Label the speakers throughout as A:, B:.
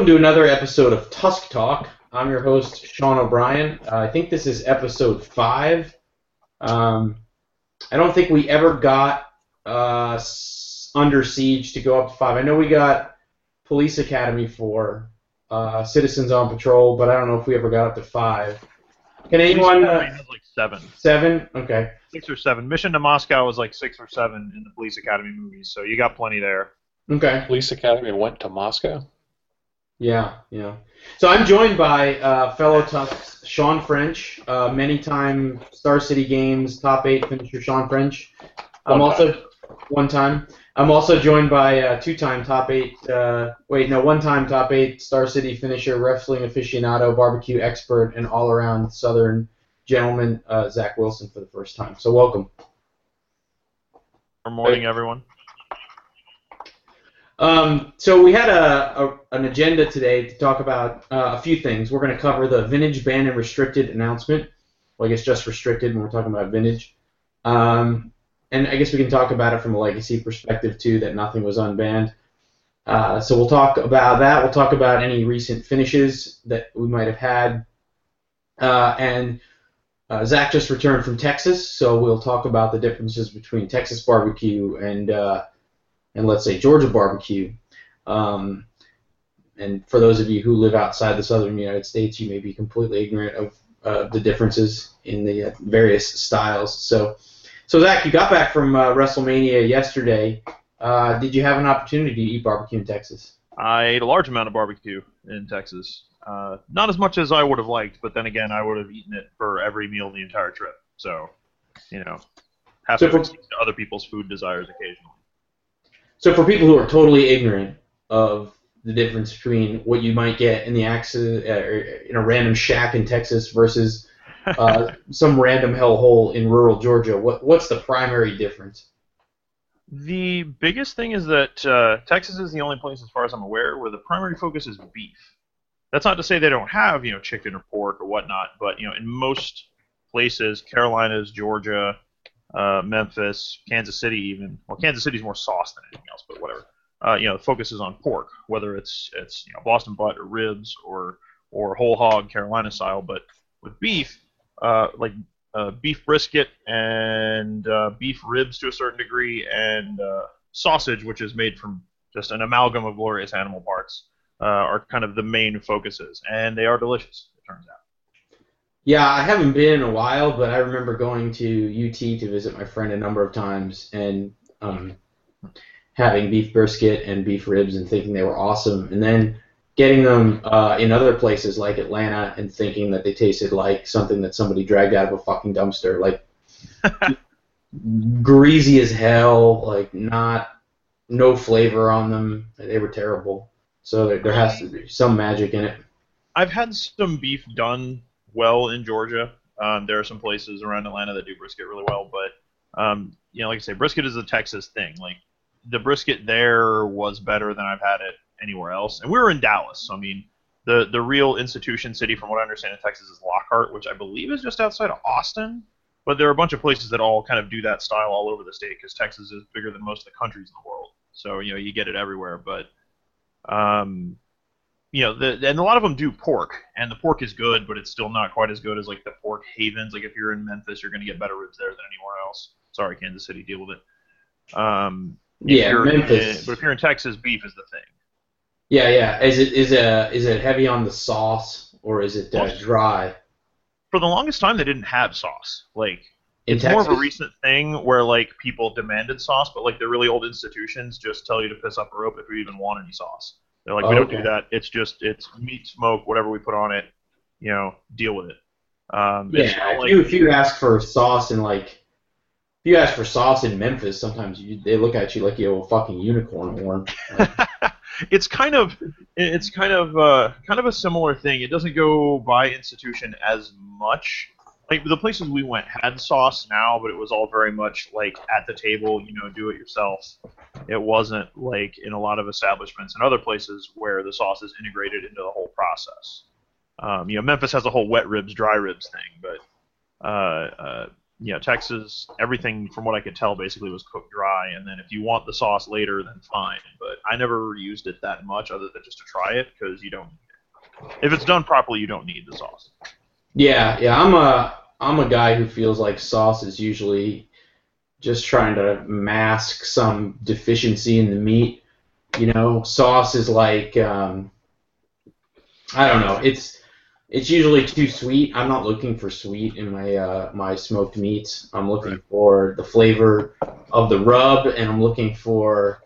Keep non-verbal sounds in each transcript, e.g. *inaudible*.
A: Welcome to another episode of Tusk Talk. I'm your host, Sean O'Brien. Uh, I think this is episode five. Um, I don't think we ever got uh, Under Siege to go up to five. I know we got Police Academy for uh, Citizens on Patrol, but I don't know if we ever got up to five. Can anyone? Uh,
B: like seven,
A: seven? Okay.
B: six or seven. Mission to Moscow was like six or seven in the Police Academy movies, so you got plenty there.
A: Okay.
C: Police Academy went to Moscow.
A: Yeah, yeah. So I'm joined by uh, fellow Tusks, Shawn French, uh, many-time Star City Games top eight finisher, Shawn French. I'm
C: One
A: also one time. I'm also joined by uh, two-time top eight. Uh, wait, no, one-time top eight Star City finisher, wrestling aficionado, barbecue expert, and all-around Southern gentleman, uh, Zack Wilson, for the first time. So welcome.
B: Good morning, everyone.
A: Um, so we had a, a an agenda today to talk about uh, a few things. We're going to cover the vintage ban and restricted announcement. Well, I guess just restricted when we're talking about vintage. Um, and I guess we can talk about it from a legacy perspective too, that nothing was unbanned. Uh, so we'll talk about that. We'll talk about any recent finishes that we might have had. Uh, and uh, Zack just returned from Texas, so we'll talk about the differences between Texas barbecue and uh, and let's say Georgia barbecue. Um, and for those of you who live outside the southern United States, you may be completely ignorant of uh, the differences in the uh, various styles. So, so Zack, you got back from uh, WrestleMania yesterday. Uh, did you have an opportunity to eat barbecue in Texas?
B: I ate a large amount of barbecue in Texas. Uh, not as much as I would have liked, but then again, I would have eaten it for every meal the entire trip. So, you know, have
A: So
B: to
A: for-
B: other people's food desires occasionally.
A: So, for people who are totally ignorant of the difference between what you might get in the accident uh, in a random shack in Texas versus uh, *laughs* some random hellhole in rural Georgia, what what's the primary difference?
B: The biggest thing is that uh, Texas is the only place, as far as I'm aware, where the primary focus is beef. That's not to say they don't have, you know, chicken or pork or whatnot, but you know, in most places, Carolinas, Georgia, uh, Memphis, Kansas City, even well, Kansas City's more sauce than anything else, but whatever. Uh, you know, the focus is on pork, whether it's it's you know Boston butt or ribs or or whole hog Carolina style. But with beef, uh, like uh, beef brisket and uh, beef ribs to a certain degree, and uh, sausage, which is made from just an amalgam of glorious animal parts, are kind of the main focuses, and they are delicious. It turns out.
A: Yeah, I haven't been in a while, but I remember going to UT to visit my friend a number of times and um, having beef brisket and beef ribs and thinking they were awesome, and then getting them uh, in other places like Atlanta and thinking that they tasted like something that somebody dragged out of a fucking dumpster, like *laughs* greasy as hell, like not no flavor on them. They were terrible. So there, there has to be some magic in it.
B: I've had some beef done well in Georgia. Um, there are some places around Atlanta that do brisket really well, but um, you know, like I say, brisket is a Texas thing. Like the brisket there was better than I've had it anywhere else. And we were in Dallas, so I mean, the the real institution city, from what I understand, in Texas is Lockhart, which I believe is just outside of Austin. But there are a bunch of places that all kind of do that style all over the state because Texas is bigger than most of the countries in the world. So you know, you get it everywhere. But um, you know, the, and a lot of them do pork, and the pork is good, but it's still not quite as good as like the pork havens. Like if you're in Memphis, you're going to get better ribs there than anywhere else. Sorry, Kansas City, deal with it. Um,
A: Yeah, Memphis.
B: in- but if you're in Texas, beef is the thing.
A: Yeah, yeah. Is it is it is it heavy on the sauce or is it uh, dry?
B: For the longest time, they didn't have sauce. Like
A: In
B: it's more of a recent thing where like people demanded sauce, but like the really old institutions just tell you to piss up a rope if you even want any sauce. They're like, we don't do that. It's just it's meat, smoke, whatever we put on it. You know, deal with it. Um,
A: Yeah,
B: not
A: if
B: like-
A: you if you ask for sauce in like if you ask for sauce in Memphis, sometimes you, they look at you like you have a fucking unicorn horn. *laughs*
B: it's kind of it's kind of uh, kind of a similar thing. It doesn't go by institution as much. Like the places we went had sauce now, but it was all very much like at the table, you know, do it yourself. It wasn't like in a lot of establishments and other places where the sauce is integrated into the whole process. Um, you know, Memphis has a whole wet ribs, dry ribs thing, but uh, uh, you know, Texas, everything from what I could tell basically was cooked dry, and then if you want the sauce later, then fine. But I never used it that much, other than just to try it, because you don't. If it's done properly, you don't need the sauce.
A: Yeah, yeah. I'm a I'm a guy who feels like sauce is usually just trying to mask some deficiency in the meat. You know, sauce is like um, I don't know. It's it's usually too sweet. I'm not looking for sweet in my uh, my smoked meats. I'm looking
B: Right.
A: for the flavor of the rub, and I'm looking for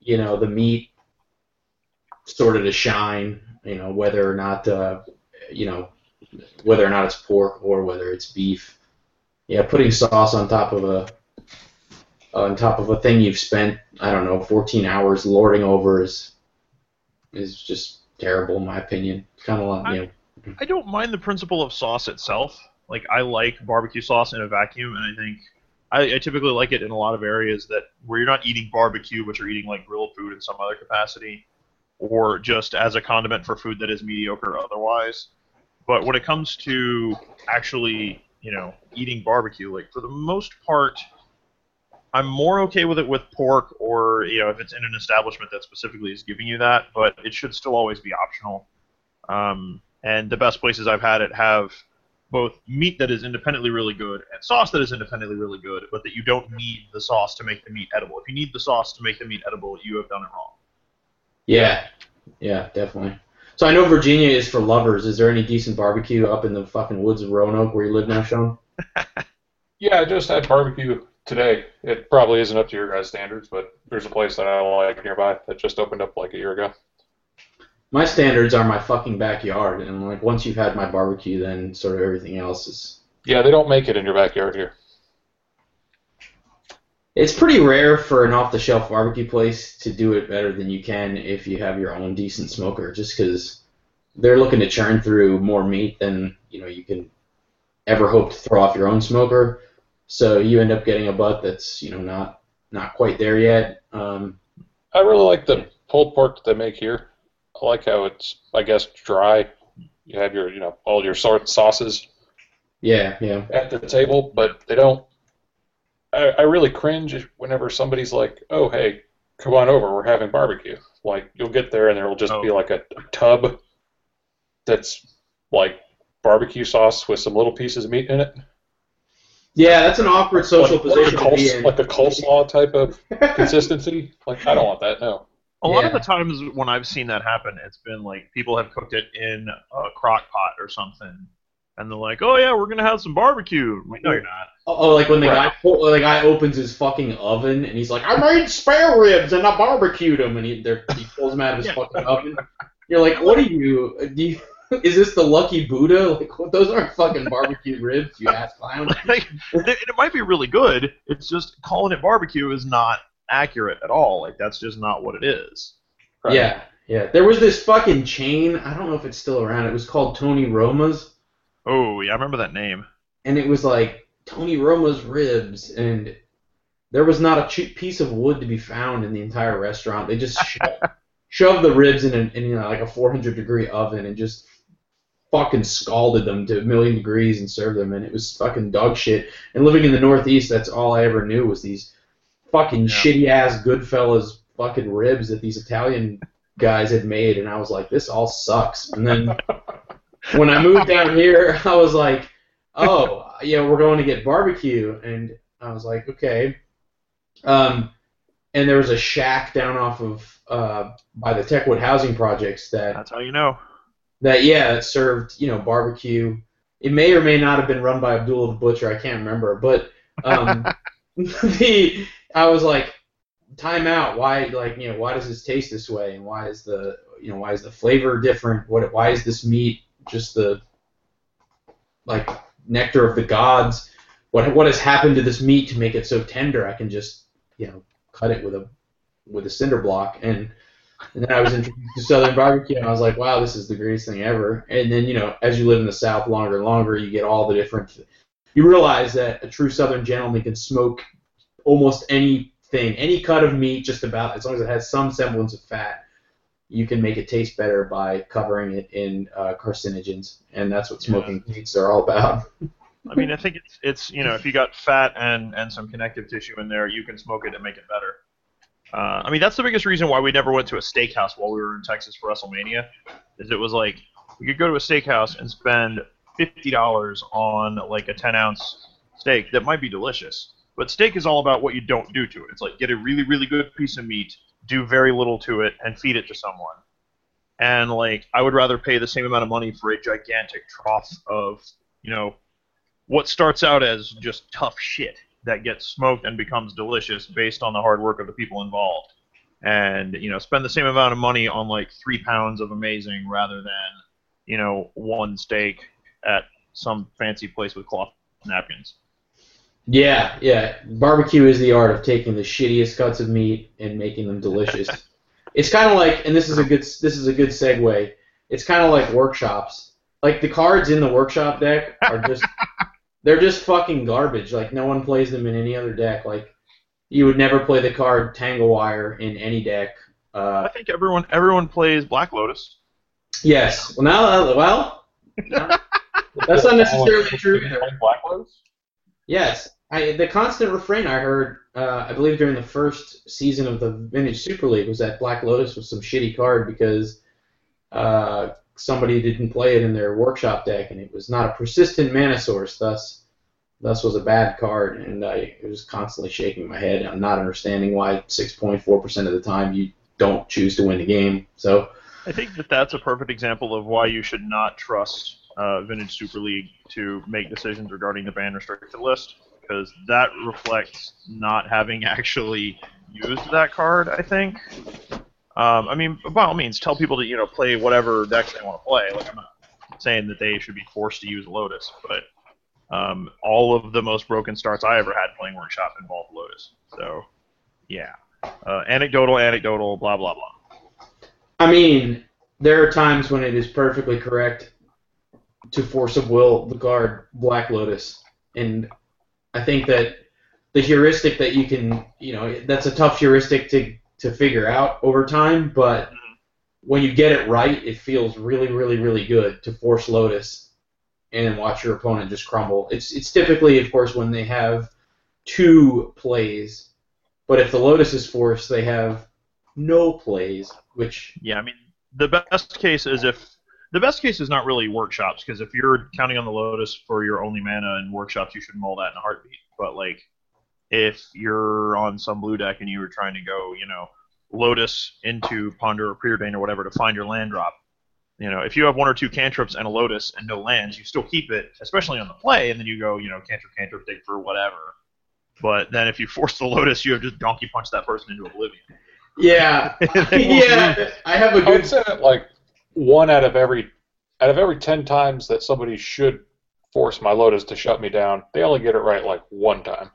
A: you know the meat sort of to shine. You know whether or not uh, you know whether or not it's pork or whether it's beef. Yeah, putting sauce on top of a on top of a thing you've spent I don't know 14 hours lording over is is just terrible in my opinion. Kind of like you know.
B: I don't mind the principle of sauce itself. Like I like barbecue sauce in a vacuum, and I think I, I typically like it in a lot of areas that where you're not eating barbecue, but you're eating like grilled food in some other capacity, or just as a condiment for food that is mediocre otherwise. But when it comes to actually, you know, eating barbecue, like for the most part, I'm more okay with it with pork, or you know, if it's in an establishment that specifically is giving you that. But it should still always be optional. Um, and the best places I've had it have both meat that is independently really good and sauce that is independently really good, but that you don't need the sauce to make the meat edible. If you need the sauce to make the meat edible, you have done it wrong.
A: Yeah, yeah, definitely. So I know Virginia is for lovers. Is there any decent barbecue up in the fucking woods of Roanoke where you live now, Sean? *laughs*
C: Yeah, I just had barbecue today. It probably isn't up to your guys' standards, but there's a place that I don't like nearby that just opened up like a year ago.
A: My standards are my fucking backyard, and like once you've had my barbecue, then sort of everything else is.
C: Yeah, they don't make it in your backyard here.
A: It's pretty rare for an off-the-shelf barbecue place to do it better than you can if you have your own decent smoker, just because they're looking to churn through more meat than you know you can ever hope to throw off your own smoker. So you end up getting a butt that's you know not not quite there yet. Um,
C: I really like the pulled pork that they make here. I like how it's, I guess, dry. You have your, you know, all your sort sauces
A: yeah, yeah.
C: at the table, but they don't. I, I really cringe whenever somebody's like, "Oh, hey, come on over, we're having barbecue." Like you'll get there and there will just be
B: Oh.
C: like a, a tub that's like barbecue sauce with some little pieces of meat in it,
A: Yeah, that's an awkward social
C: like, like a
A: position to be
C: coles-
A: in.
C: like a coleslaw type of *laughs* consistency. Like I don't want that. No.
B: A lot
A: Yeah.
B: of the times when I've seen that happen, it's been like people have cooked it in a crock pot or something, and they're like, "Oh yeah, we're gonna have some barbecue." I'm like, no, you're not.
A: Oh, oh like when the
C: Right.
A: guy pull- the guy opens his fucking oven and he's like, "I made spare ribs and I barbecued them," and he he pulls them out of his
B: Yeah.
A: fucking oven. You're like, "What are you? Do you *laughs* is this the lucky Buddha? Like, what, those aren't fucking barbecue ribs, you ass clown." *laughs*
B: Like, it, it might be really good. It's just calling it barbecue is not accurate at all. Like that's just not what it is.
C: Right.
A: Yeah, yeah. There was this fucking chain. I don't know if it's still around. It was called Tony Roma's.
B: Oh yeah, I remember that name.
A: and it was like Tony Roma's ribs, and there was not a cheap piece of wood to be found in the entire restaurant. They just sho- *laughs* shoved the ribs in, an, in you know, like a 400 degree oven and just fucking scalded them to a million degrees and served them, and it was fucking dog shit. And living in the Northeast, that's all I ever knew was these fucking
B: Yeah.
A: shitty ass Goodfellas fucking ribs that these Italian guys had made, and I was like, this all sucks. And then *laughs* when I moved down *laughs* here, *laughs* I was like, oh, yeah, we're going to get barbecue, and I was like, okay. Um, and there was a shack down off of uh, by the Techwood housing projects that
B: That's how you know.
A: that yeah that served you know barbecue. It may or may not have been run by Abdullah the Butcher. I can't remember, but um, *laughs* the I was like, time out. Why like you know why does this taste this way, and why is the you know why is the flavor different? What why is this meat just the like nectar of the gods? What what has happened to this meat to make it so tender? I can just you know cut it with a with a cinder block and. And then I was introduced to Southern barbecue, and I was like, "Wow, this is the greatest thing ever." And then, you know, as you live in the South longer and longer, you get all the different. You realize that a true Southern gentleman can smoke almost anything, any cut of meat, just about as long as it has some semblance of fat. You can make it taste better by covering it in uh, carcinogens, and that's what smoking meats are all about. *laughs*
B: I mean, I think it's it's you know if you got fat and and some connective tissue in there, you can smoke it and make it better. Uh, I mean, that's the biggest reason why we never went to a steakhouse while we were in Texas for WrestleMania, is it was like we could go to a steakhouse and spend fifty dollars on like a ten ounce steak that might be delicious, but steak is all about what you don't do to it. It's like get a really really good piece of meat, do very little to it, and feed it to someone. And like I would rather pay the same amount of money for a gigantic trough of you know what starts out as just tough shit that gets smoked and becomes delicious based on the hard work of the people involved. And you know, spend the same amount of money on like three pounds of amazing rather than you know one steak at some fancy place with cloth napkins.
A: Yeah, yeah. Barbecue is the art of taking the shittiest cuts of meat and making them delicious. *laughs* it's kind of like, and this is a good this is a good segue. It's kind of like workshops. Like the cards in the workshop deck are just *laughs* they're just fucking garbage. Like no one plays them in any other deck. Like you would never play the card Tangle Wire in any deck. Uh,
B: I think everyone everyone plays Black Lotus.
A: yes. Well, now, uh, well, no. *laughs* that's not necessarily true. either.
C: Black Lotus?
A: Yes, I, the constant refrain I heard, uh, I believe during the first season of the Vintage Super League, was that Black Lotus was some shitty card because uh, somebody didn't play it in their workshop deck, and it was not a persistent mana source. Thus, thus was a bad card, and I was constantly shaking my head. I'm not understanding why 6.4% of the time you don't choose to win the game. So,
B: I think that that's a perfect example of why you should not trust uh, Vintage Super League to make decisions regarding the ban restricted list, because that reflects not having *laughs* actually used that card. I think. Um, I mean, by all means, tell people to you know play whatever decks they want to play. Like I'm not saying that they should be forced to use Lotus, but um, all of the most broken starts I ever had playing Workshop involved Lotus. So, yeah, uh, anecdotal, anecdotal, blah blah blah.
A: I mean, there are times when it is perfectly correct to force of will the guard Black Lotus, and I think that the heuristic that you can, you know, that's a tough heuristic to to figure out over time, but mm-hmm. when you get it right, it feels really, really, really good to force Lotus and watch your opponent just crumble. It's it's typically, of course, when they have two plays, but if the Lotus is forced, they have no plays, which
B: Yeah, I mean, the best case is if the best case is not really workshops because if you're counting on the Lotus for your only mana in workshops, you should mull that in a heartbeat. But like, if you're on some blue deck and you were trying to go, you know, Lotus into Ponder or Preordain or whatever to find your land drop, you know, if you have one or two cantrips and a Lotus and no lands, you still keep it, especially on the play, and then you go, you know, cantrip, cantrip, dig for whatever. But then if you force the Lotus, you have just donkey punch that person into oblivion.
A: yeah, *laughs* yeah. I have a
C: I would
A: good
C: say that like one out of every out of every ten times that somebody should force my Lotus to shut me down, they only get it right like one time.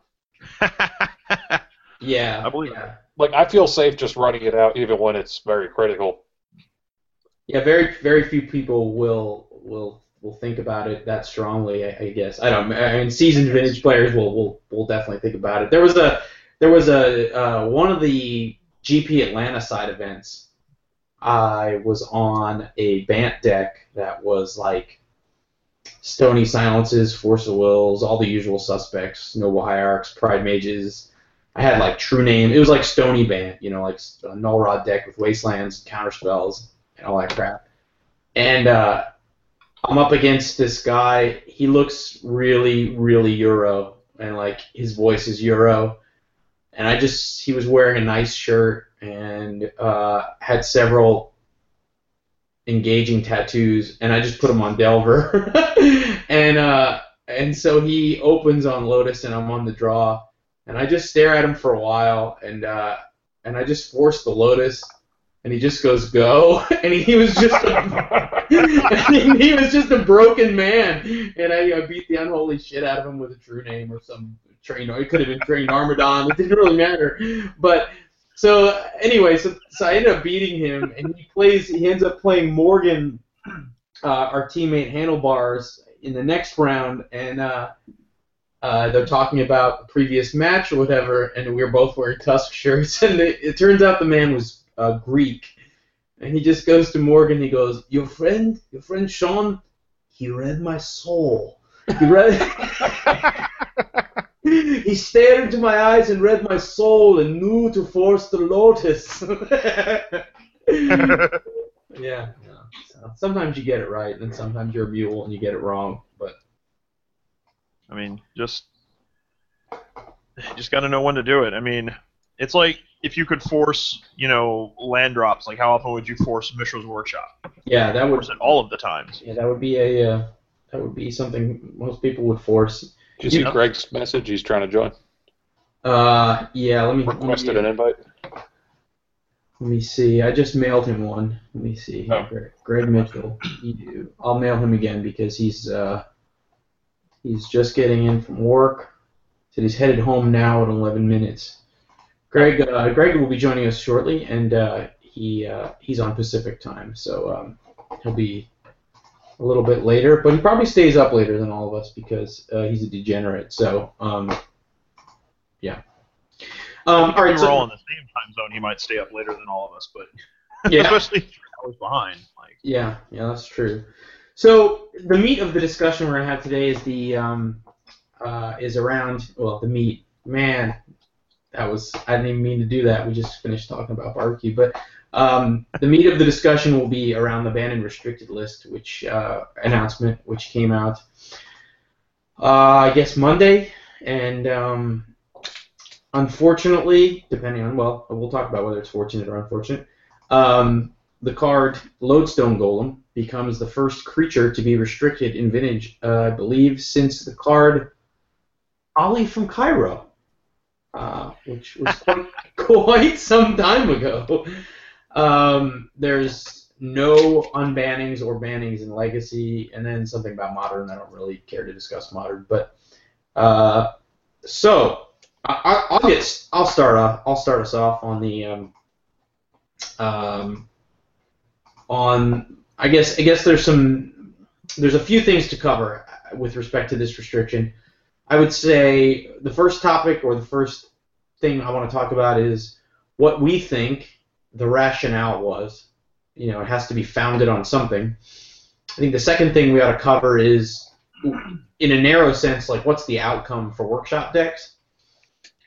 C: *laughs*
A: yeah.
B: I believe
A: yeah.
C: Like I feel safe just running it out even when it's very critical.
A: Yeah, very very few people will will will think about it that strongly. I, I guess I don't. I mean, seasoned vintage players will will will definitely think about it. There was a there was a uh, one of the GP Atlanta side events. I was on a Bant deck that was like Stony Silences, Force of Wills, all the usual suspects, Noble Hierarchs, Pride Mages. I had like True Name. It was like Stony Bant, you know, like a Null Rod deck with Wastelands, counter spells, and all that crap. And uh, I'm up against this guy. He looks really, really Euro, and like his voice is Euro. And I just, he was wearing a nice shirt and uh, had several engaging tattoos, and I just put them on Delver. *laughs* and uh, and so he opens on Lotus, and I'm on the draw, and I just stare at him for a while, and uh, and I just force the Lotus, and he just goes go, *laughs* and he was just a, *laughs* he was just a broken man, and I, beat the unholy shit out of him with a true name or some train, or it could have been trained Armodon, it didn't really matter, but. So anyway, so, so I ended up beating him, and he plays. He ends up playing Morgan, uh, our teammate Handlebars, in the next round, and uh, uh, they're talking about the previous match or whatever, and we were both wearing Tusk shirts, *laughs* and it, it turns out the man was uh, Greek, and he just goes to Morgan. He goes, "Your friend, your friend Sean, he read my soul." He read. *laughs* *laughs* he stared into my eyes and read my soul and knew to force the lotus. *laughs* yeah. yeah. So sometimes you get it right, and sometimes you're a mule and you get it wrong. But
B: I mean, just just got to know when to do it. I mean, it's like if you could force, you know, land drops. Like, how often would you force Mishra's Workshop?
A: Yeah, that would.
B: Force it all of the times.
A: Yeah, that would be a. Uh, that would be something most people would force.
C: Did you see know? Greg's message? He's trying to join.
A: Uh, yeah. Let me.
C: Requested
A: let
C: me, an invite.
A: Let me see. I just mailed him one. Let me see. Oh. Greg, Greg Mitchell. I'll mail him again because he's uh, he's just getting in from work. Said he's headed home now in 11 minutes. Greg uh, Greg will be joining us shortly, and uh, he uh, he's on Pacific time, so um, he'll be a little bit later. But he probably stays up later than all of us because uh, he's a degenerate. So um, yeah.
B: Um, all right, we were so, all in the same time zone. He might stay up later than all of us, but *laughs* yeah. especially three hours behind. Like
A: yeah, yeah, that's true. So the meat of the discussion we're gonna have today is the um, uh, is around well the meat. Man, that was I didn't even mean to do that. We just finished talking about barbecue, but um, the meat of the discussion will be around the banned and restricted list, which uh, announcement which came out uh, I guess Monday, and um, unfortunately, depending on well, we'll talk about whether it's fortunate or unfortunate. Um, the card Lodestone Golem becomes the first creature to be restricted in Vintage, uh, I believe, since the card Ali from Cairo, uh, which was quite, *laughs* quite some time ago. Um, there's no unbannings or bannings in Legacy, and then something about Modern. I don't really care to discuss Modern, but uh, so I, will get. I'll start off. I'll start us off on the um, um, on. I guess. I guess there's some. There's a few things to cover with respect to this restriction. I would say the first topic or the first thing I want to talk about is what we think the rationale was. You know, it has to be founded on something. I think the second thing we ought to cover is, in a narrow sense, like what's the outcome for workshop decks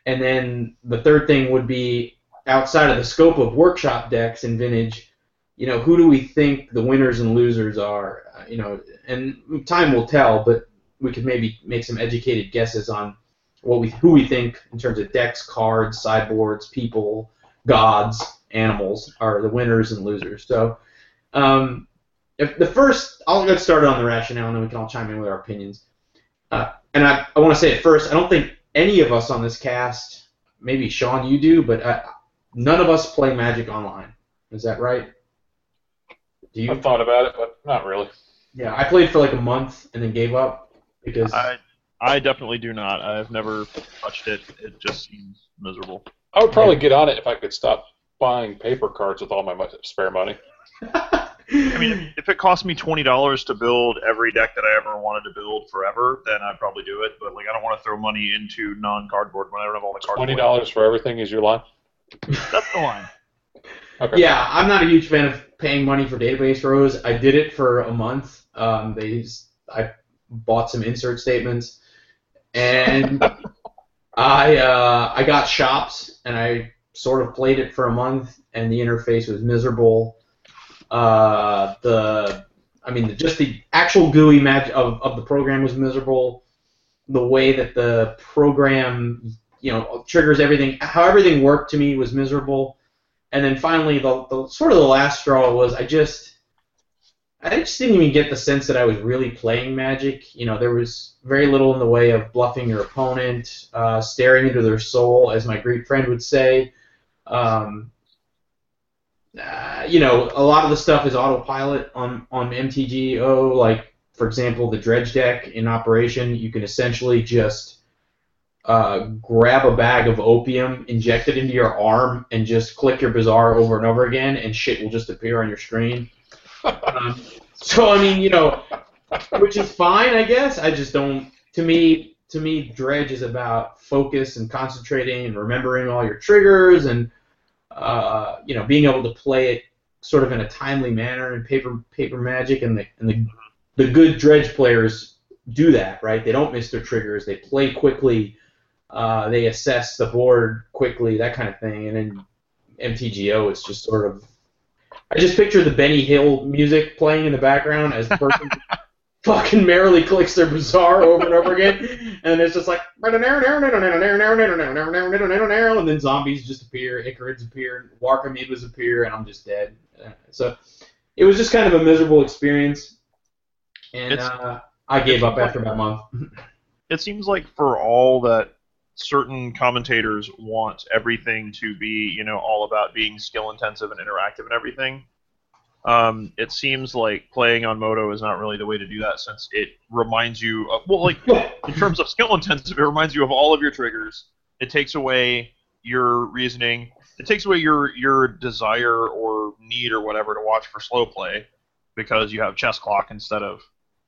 A: and then the third thing would be outside of the scope of workshop decks in Vintage, you know, who do we think the winners and losers are? Uh, you know, and time will tell, but we could maybe make some educated guesses on what we who we think in terms of decks, cards, sideboards, people, gods, animals are the winners and losers. So, um, if the first, I'll get started on the rationale, and then we can all chime in with our opinions. Uh, and I, I want to say it first, I don't think any of us on this cast, maybe Sean, you do, but uh, none of us play Magic Online. Is that right?
C: Do you? I've thought about it, but not really.
A: Yeah, I played for like a month and then gave up because.
B: I I definitely do not. I've never touched it. It just seems miserable.
C: I would probably get on it if I could stop buying paper cards with all my spare money. *laughs*
B: I mean, if it cost me twenty dollars to build every deck that I ever wanted to build forever, then I'd probably do it. But like, I don't want to throw money into non-cardboard when I don't have all the cards.
C: Twenty dollars for everything is your line.
B: That's the line. *laughs*
A: Okay. Yeah, I'm not a huge fan of paying money for database rows. I did it for a month. Um, they, I bought some insert statements, and *laughs* I uh, I got shops, and I sort of played it for a month, and the interface was miserable uh, the I mean, just the actual GUI match of, of the program was miserable. The way that the program, you know, triggers everything, how everything worked to me was miserable. And then finally, the, the sort of the last straw was I just, I just didn't even get the sense that I was really playing Magic. You know, there was very little in the way of bluffing your opponent, uh, staring into their soul, as my Greek friend would say. Um, uh, you know, a lot of the stuff is autopilot on on MTGO. Like, for example, the dredge deck in operation, you can essentially just uh, grab a bag of opium, inject it into your arm, and just click your bazaar over and over again, and shit will just appear on your screen. *laughs* um, so I mean, you know, which is fine, I guess. I just don't. To me, to me, dredge is about focus and concentrating and remembering all your triggers and uh, you know, being able to play it sort of in a timely manner in paper paper magic, and the and the the good dredge players do that, right? They don't miss their triggers. They play quickly. Uh, they assess the board quickly, that kind of thing. And in MTGO, it's just sort of. I just picture the Benny Hill music playing in the background as the person *laughs* fucking merrily clicks their bazaar over and over again, and it's just like and then zombies just appear, Ichorids appear, Narcomoebas appear, and I'm just dead. So it was just kind of a miserable experience, and uh, I gave up after about a month. *laughs*
B: it seems like for all that certain commentators want everything to be, you know, all about being skill intensive and interactive and everything. Um, it seems like playing on MODO is not really the way to do that since it reminds you of, well, like in terms of skill intensive, it reminds you of all of your triggers. It takes away your reasoning. It takes away your your desire or need or whatever to watch for slow play because you have chess clock instead of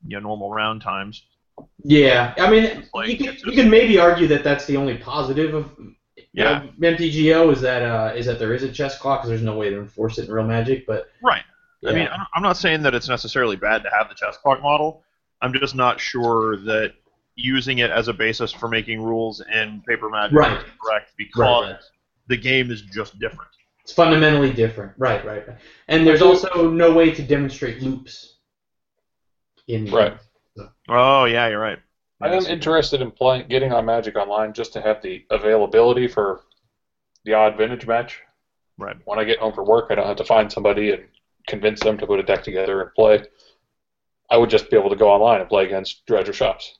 B: you know normal round times.
A: Yeah, I mean, like, you can you can maybe argue that that's the only positive of yeah. MTGO is that uh, is that there is a chess clock because there's no way to enforce it in real Magic, but
B: right. Yeah. I mean, I'm not saying that it's necessarily bad to have the chess clock model. I'm just not sure that using it as a basis for making rules in paper magic right. is correct because right, right. the game is just different.
A: It's fundamentally different. Right, right. And there's also no way to demonstrate loops in
C: Right.
B: So. Oh, yeah, you're right.
C: I am interested in playing getting on Magic Online just to have the availability for the odd vintage match.
B: Right.
C: When I get home from work, I don't have to find somebody and convince them to put a deck together and play. I would just be able to go online and play against Dredger shops.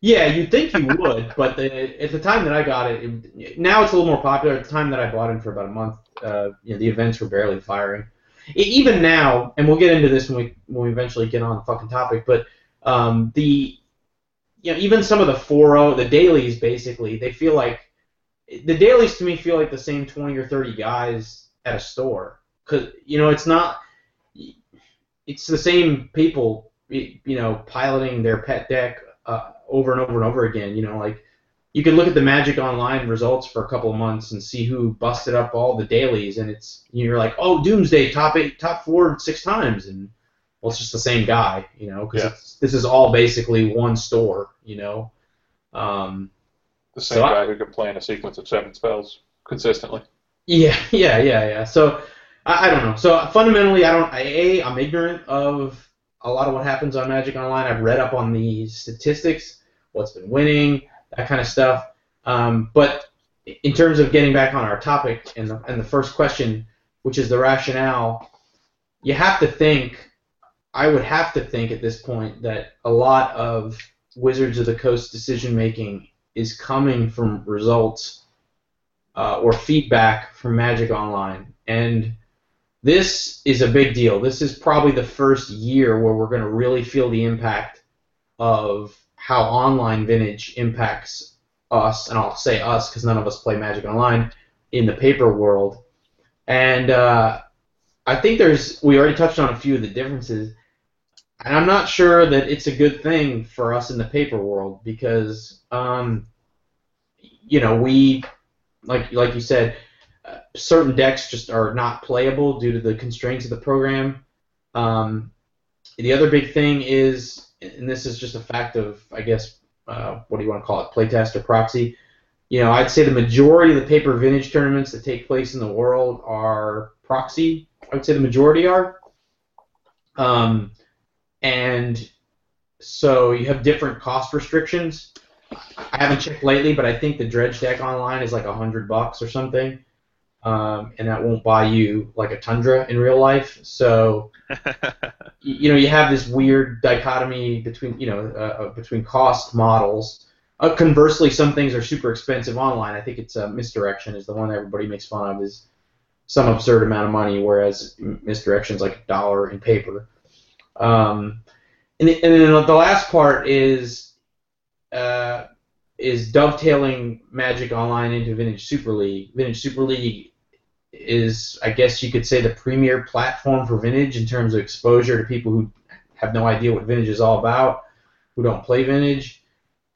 A: Yeah, you'd think you would, *laughs* but the, at the time that I got it, it, now it's a little more popular. At the time that I bought it for about a month, uh, you know, the events were barely firing. It, even now, and we'll get into this when we when we eventually get on the fucking topic, but um, the you know even some of the 4 the dailies basically they feel like the dailies to me feel like the same 20 or 30 guys at a store because you know it's not it's the same people you know piloting their pet deck uh, over and over and over again you know like you can look at the magic online results for a couple of months and see who busted up all the dailies and it's you're like oh doomsday top eight top four six times and well it's just the same guy you know because yeah. this is all basically one store you know? Um,
C: the same so guy I, who can play in a sequence of seven spells consistently.
A: Yeah *laughs* yeah yeah yeah. So I, I don't know. So fundamentally, I don't. I, a, I'm ignorant of a lot of what happens on Magic Online. I've read up on the statistics, what's been winning, that kind of stuff. Um, but in terms of getting back on our topic and the, and the first question, which is the rationale, you have to think. I would have to think at this point that a lot of Wizards of the Coast decision making is coming from results uh, or feedback from Magic Online, and this is a big deal. This is probably the first year where we're going to really feel the impact of how online vintage impacts us, and I'll say us because none of us play Magic Online in the paper world. And uh, I think there's, we already touched on a few of the differences, and I'm not sure that it's a good thing for us in the paper world because, um, you know, we, like like you said, certain decks just are not playable due to the constraints of the program. Um, the other big thing is, and this is just a fact of, I guess, uh, what do you want to call it, playtest or proxy. You know, I'd say the majority of the paper vintage tournaments that take place in the world are proxy. I would say the majority are. Um, and so you have different cost restrictions. I haven't checked lately, but I think the dredge deck online is like a hundred bucks or something um, and that won't buy you like a Tundra in real life. So, *laughs* you know, you have this weird dichotomy between, you know, uh, uh, between cost models. Uh, conversely, some things are super expensive online. I think it's uh, misdirection is the one that everybody makes fun of is some absurd amount of money, whereas misdirection is like a dollar in paper. Um, and, the, and then the last part is uh, is dovetailing Magic Online into Vintage Super League. Vintage Super League is, I guess you could say, the premier platform for vintage in terms of exposure to people who have no idea what vintage is all about, who don't play vintage.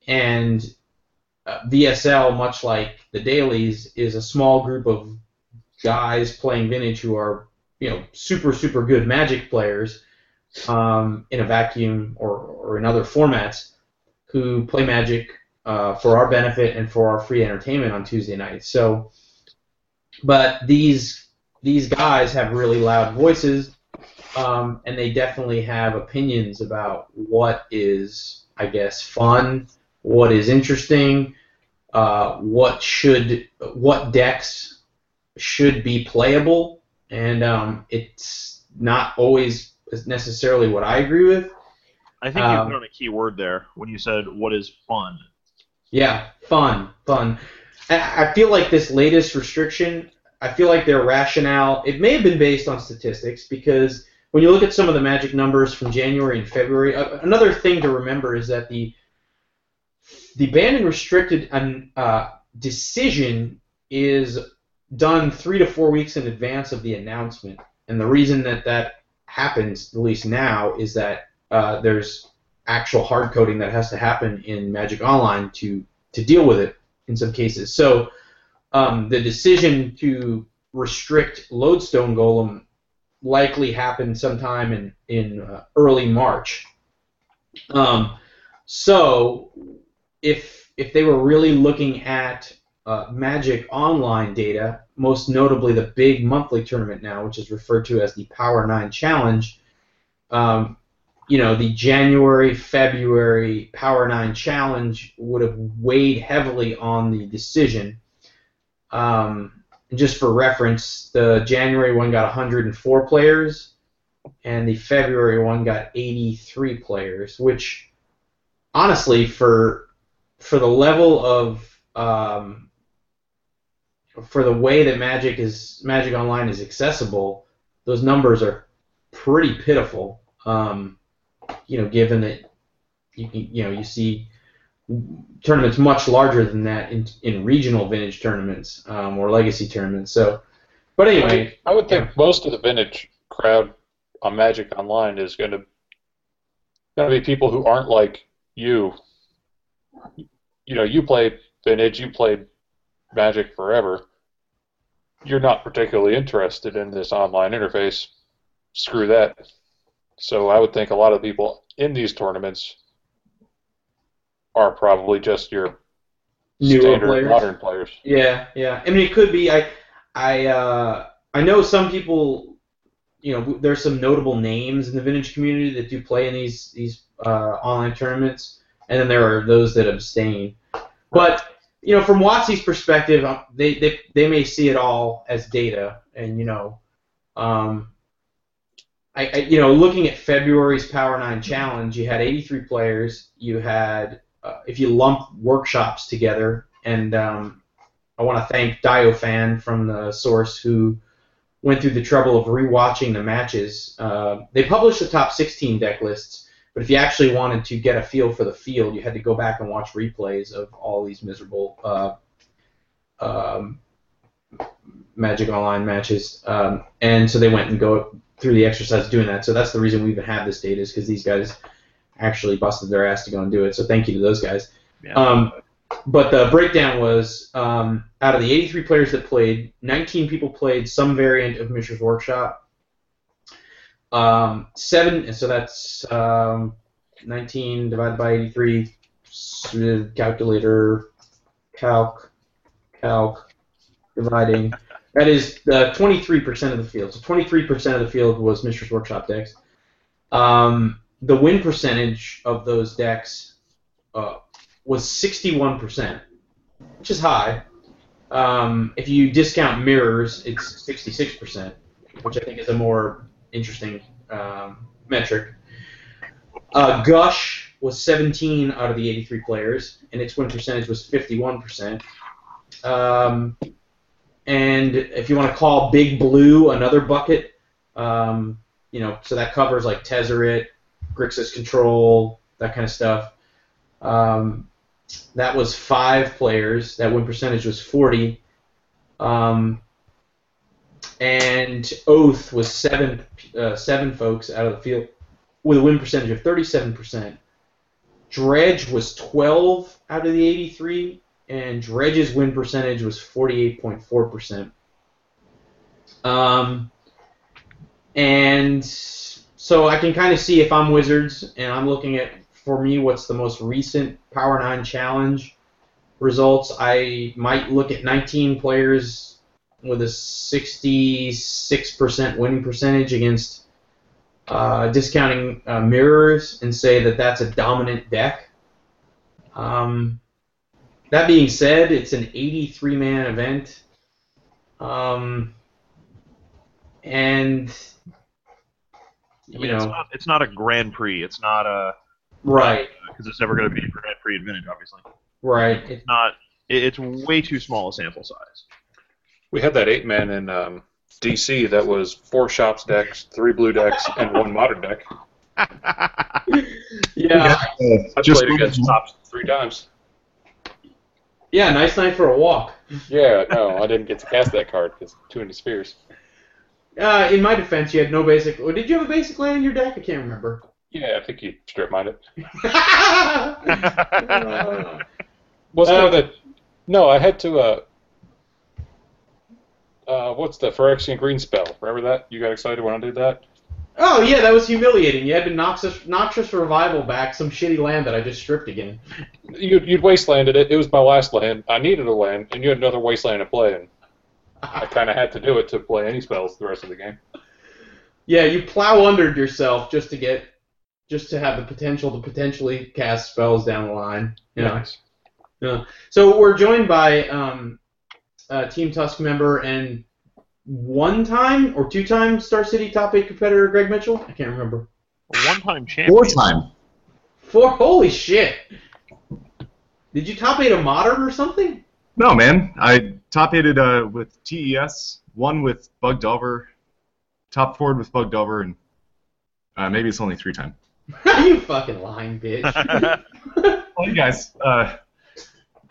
A: And uh, VSL, much like the dailies, is a small group of guys playing vintage who are, you know, super, super good magic players um, in a vacuum or, or in other formats. who play Magic uh, for our benefit and for our free entertainment on Tuesday nights. So, but these these guys have really loud voices, um, and they definitely have opinions about what is, I guess, fun, what is interesting, uh, what should, what decks should be playable, and um, it's not always necessarily what I agree with.
B: I think you um, put on a key word there when you said what is fun.
A: Yeah, fun, fun. I feel like this latest restriction, I feel like their rationale, it may have been based on statistics because when you look at some of the magic numbers from January and February, another thing to remember is that the the banned and restricted uh, decision is done three to four weeks in advance of the announcement, and the reason that that happens, at least now, is that uh, there's actual hard coding that has to happen in Magic Online to to deal with it in some cases. So um, the decision to restrict Lodestone Golem likely happened sometime in in uh, early March. Um, so if if they were really looking at uh, Magic Online data, most notably the big monthly tournament now, which is referred to as the Power Nine Challenge, um, you know, the January, February Power Nine Challenge would have weighed heavily on the decision. Um, just for reference, the January one got 104 players, and the February one got 83 players, which honestly, for for the level of um, for the way that Magic is Magic Online is accessible, those numbers are pretty pitiful. Um, you know, given that you you know you see tournaments much larger than that in, in regional vintage tournaments um, or legacy tournaments. So, but anyway,
C: I would think yeah. most of the vintage crowd on Magic Online is going to going to be people who aren't like you. You know, you play vintage, you played Magic forever. You're not particularly interested in this online interface. Screw that. So I would think a lot of people in these tournaments are probably just your
A: Newer
C: standard
A: players.
C: modern players.
A: Yeah, yeah. I mean, it could be. I, I, uh, I know some people. You know, there's some notable names in the vintage community that do play in these these uh, online tournaments, and then there are those that abstain. But you know, from WotC's perspective, um, they, they they may see it all as data, and you know, um, I, I, you know, looking at February's Power Nine Challenge, you had 83 players. You had, uh, if you lump workshops together, and um, I want to thank Diofan from the source who went through the trouble of rewatching the matches. Uh, they published the top 16 deck lists, but if you actually wanted to get a feel for the field, you had to go back and watch replays of all these miserable uh, um, Magic Online matches. Um, and so they went and go through the exercise doing that. So that's the reason we even have this data is because these guys actually busted their ass to go and do it. So thank you to those guys. Yeah. Um, but the breakdown was um, out of the 83 players that played, 19 people played some variant of Mishra's Workshop. Um, seven, so that's um, 19 divided by 83. Calculator, calc, calc, dividing. That is the 23% of the field. So 23% of the field was Mishra's Workshop decks. Um, the win percentage of those decks uh, was 61%, which is high. Um, if you discount mirrors, it's 66%, which I think is a more interesting um, metric. Uh, Gush was 17 out of the 83 players, and its win percentage was 51%. Um, and if you want to call Big Blue another bucket, um, you know, so that covers like Tezzeret, Grixis Control, that kind of stuff. Um, that was five players. That win percentage was 40. Um, and Oath was seven uh, seven folks out of the field with a win percentage of 37%. Dredge was 12 out of the 83, and Dredge's win percentage was 48.4%. Um, and so I can kind of see if I'm Wizards and I'm looking at for me what's the most recent Power 9 Challenge results, I might look at 19 players with a 66% winning percentage against uh, discounting uh, mirrors and say that that's a dominant deck. Um, that being said, it's an 83 man event. Um, and
B: I mean, it's not it's not a Grand Prix. It's not a
A: right
B: because it's never going to be a Grand Prix advantage, obviously.
A: right.
B: It's not. It's way too small a sample size.
C: We had that eight man in um, DC that was four shops decks, three blue decks, and one modern deck. *laughs*
A: Yeah,
C: I
D: just
C: played against tops three times.
A: Yeah. Nice night for a walk.
C: Yeah, no, I didn't get to cast that card because too many spears.
A: Uh, in my defense, you had no basic. Or did you have a basic land in your deck? I can't remember.
C: Yeah, I think you strip mined it. *laughs*
A: Uh,
C: Wasn't
A: Uh,
C: that? No, I had to. Uh, uh, what's the Phyrexian green spell? Remember that? You got excited when I did that?
A: Oh yeah, that was humiliating. You had to noxious, noxious revival back some shitty land that I just stripped again.
C: You'd, you'd wastelanded it. It was my last land. I needed a land, and you had another wasteland to play, and I kind of had to do it to play any spells the rest of the game.
A: Yeah, you plow under yourself just to get, just to have the potential to potentially cast spells down the line. You know?
C: Nice.
A: So we're joined by um, uh, Team Tusk member and one-time or two-time Star City top eight competitor Greg Mitchell. I can't remember.
B: One-time champion.
D: Four time.
A: Four. Holy shit! Did you top eight a modern or something?
D: No, man. I top eighted uh, with TES, one with Bug Delver, top forward with Bug Delver, and uh, maybe it's only three time. *laughs*
A: you fucking lying bitch. *laughs*
D: Well, you guys, uh,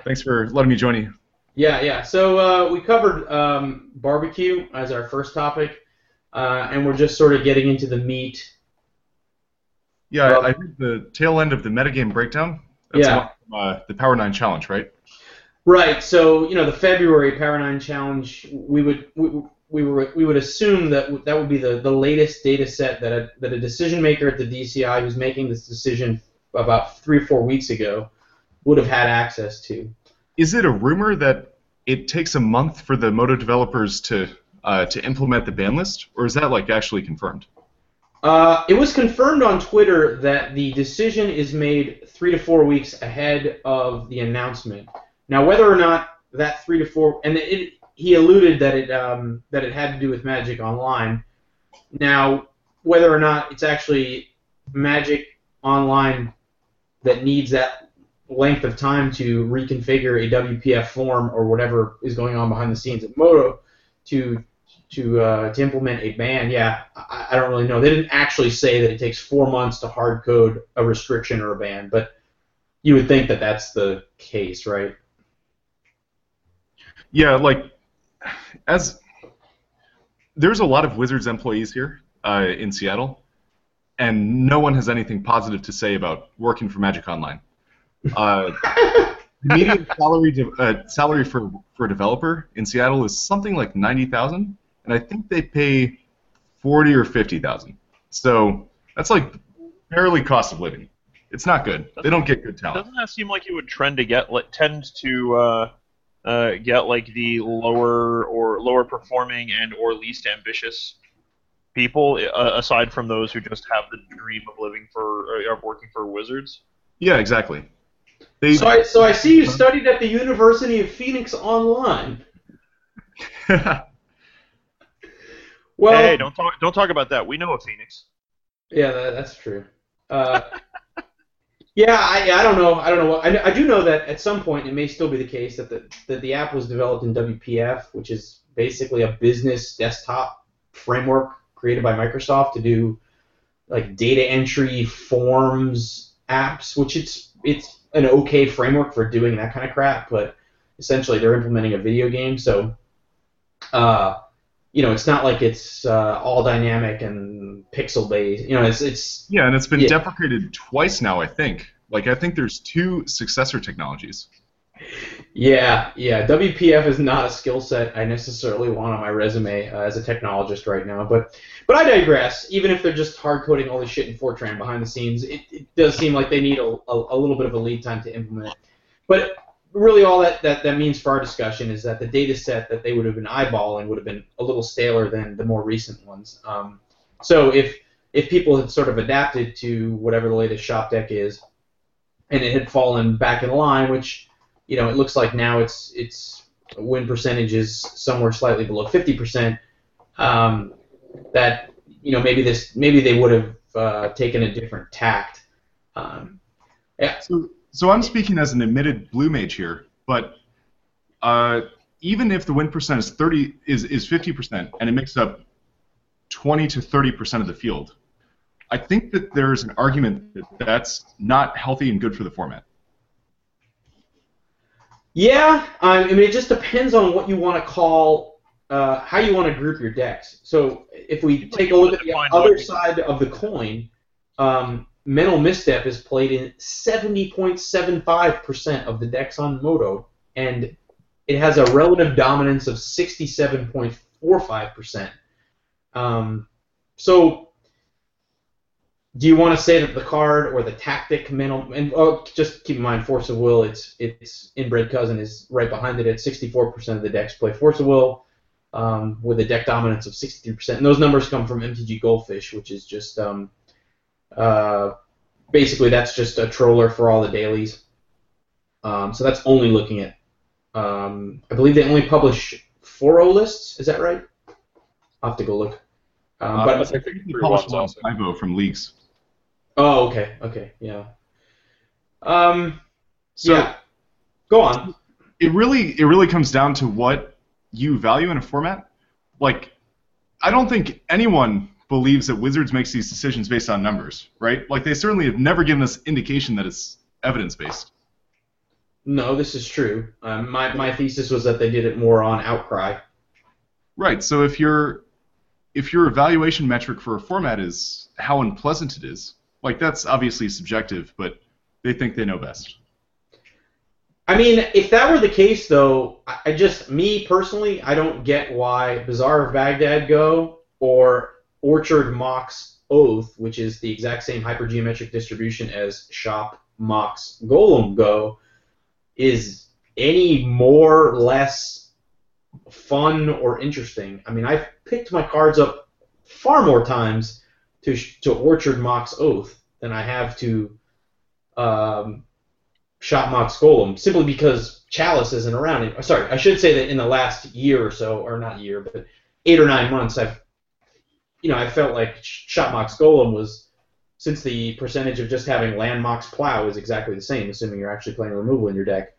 D: thanks for letting me join you.
A: Yeah, yeah. So uh, we covered um, barbecue as our first topic, uh, and we're just sort of getting into the meat.
D: Yeah,
A: Well-
D: I, I heard the tail end of the metagame breakdown. That's
A: Yeah.
D: from, uh, the Power Nine Challenge, right?
A: Right. So you know, the February Power Nine Challenge, we would we, we were we would assume that that would be the, the latest data set that a, that a decision maker at the DCI who's making this decision about three or four weeks ago would have had access to.
D: Is it a rumor that it takes a month for the MODO developers to uh, to implement the ban list, or is that like actually confirmed?
A: Uh, it was confirmed on Twitter that the decision is made three to four weeks ahead of the announcement. Now, whether or not that three to four, and it, he alluded that it um, that it had to do with Magic Online. Now, whether or not it's actually Magic Online that needs that length of time to reconfigure a WPF form or whatever is going on behind the scenes at MODO to to uh, to implement a ban, yeah, I, I don't really know. They didn't actually say that it takes four months to hard code a restriction or a ban, but you would think that that's the case, right?
D: Yeah, like as there's a lot of Wizards employees here uh, in Seattle, and no one has anything positive to say about working for Magic Online. Uh, the median salary de- uh, salary for for a developer in Seattle is something like ninety thousand, and I think they pay forty or fifty thousand. So that's like barely cost of living. It's not good. They don't get good talent.
B: Doesn't that seem like it would trend to get like, tend to uh, uh, get like the lower or lower performing and or least ambitious people, uh, aside from those who just have the dream of living for of working for Wizards?
D: Yeah, exactly. They,
A: So I, so I see you studied at the University of Phoenix online. *laughs* Well,
B: hey, don't talk don't talk about that. We know a Phoenix.
A: Yeah, that, that's true. Uh, *laughs* yeah, I, I don't know. I don't know. What, I, I do know that at some point it may still be the case that the that the app was developed in WPF, which is basically a business desktop framework created by Microsoft to do like data entry forms apps, which it's it's an okay framework for doing that kind of crap, but essentially they're implementing a video game, so uh, you know, it's not like it's uh, all dynamic and pixel based. You know, it's it's
D: Yeah, and it's been
A: Yeah.
D: deprecated twice now, I think. Like, I think there's two successor technologies.
A: Yeah, yeah. WPF is not a skill set I necessarily want on my resume uh, as a technologist right now, but but I digress. Even if they're just hard coding all this shit in Fortran behind the scenes, it, it does seem like they need a, a, a little bit of a lead time to implement. But really, all that, that that means for our discussion is that the data set that they would have been eyeballing would have been a little staler than the more recent ones. Um, so if if people had sort of adapted to whatever the latest shop deck is, and it had fallen back in line, which you know, it looks like now it's its win percentage is somewhere slightly below 50%. Um, that you know maybe this maybe they would have uh, taken a different tact. Um, yeah.
D: So, so I'm speaking as an admitted blue mage here, but uh, even if the win percent is 30 is is 50% and it makes up 20 to 30% of the field, I think that there's an argument that that's not healthy and good for the format.
A: Yeah, I mean, it just depends on what you want to call, uh, how you want to group your decks. So if we take a look at the other side of the coin, um, Mental Misstep is played in 70.75% of the decks on MODO, and it has a relative dominance of 67.45%. Um, so do you want to say that the card or the tactic mental and oh, just keep in mind force of will its its inbred cousin is right behind it at 64% of the decks play force of will um, with a deck dominance of 63% and those numbers come from mtg goldfish which is just um, uh, basically that's just a troller for all the dailies um, so that's only looking at um, i believe they only publish 4 lists is that right i'll have to go look um,
C: Uh,
A: but
C: I think they
D: You publish
C: ones
D: one
C: also.
D: Ivo from leagues.
A: Oh, okay, okay, yeah. Um,
D: So
A: yeah. Go on.
D: it really it really comes down to what you value in a format. Like, I don't think anyone believes that Wizards makes these decisions based on numbers, right? Like, they certainly have never given us indication that it's evidence based.
A: No, this is true. Um, my my thesis was that they did it more on outcry.
D: Right. So if your if your evaluation metric for a format is how unpleasant it is, like that's obviously subjective, but they think they know best.
A: I mean, if that were the case, though, I, just me personally, I don't get why Bazaar of Baghdad Go or Orchard Mox Oath, which is the exact same hypergeometric distribution as Shop Mox Golem Go, is any more or less fun or interesting. I mean, I've picked my cards up far more times to to Orchard Mox Oath than I have to um, Shop Mox Golem, simply because Chalice isn't around. Any- Sorry, I should say that in the last year or so, or not year, but eight or nine months, I've you know I felt like Shop Mox Golem was since the percentage of just having Land Mox Plow is exactly the same, assuming you're actually playing removal in your deck.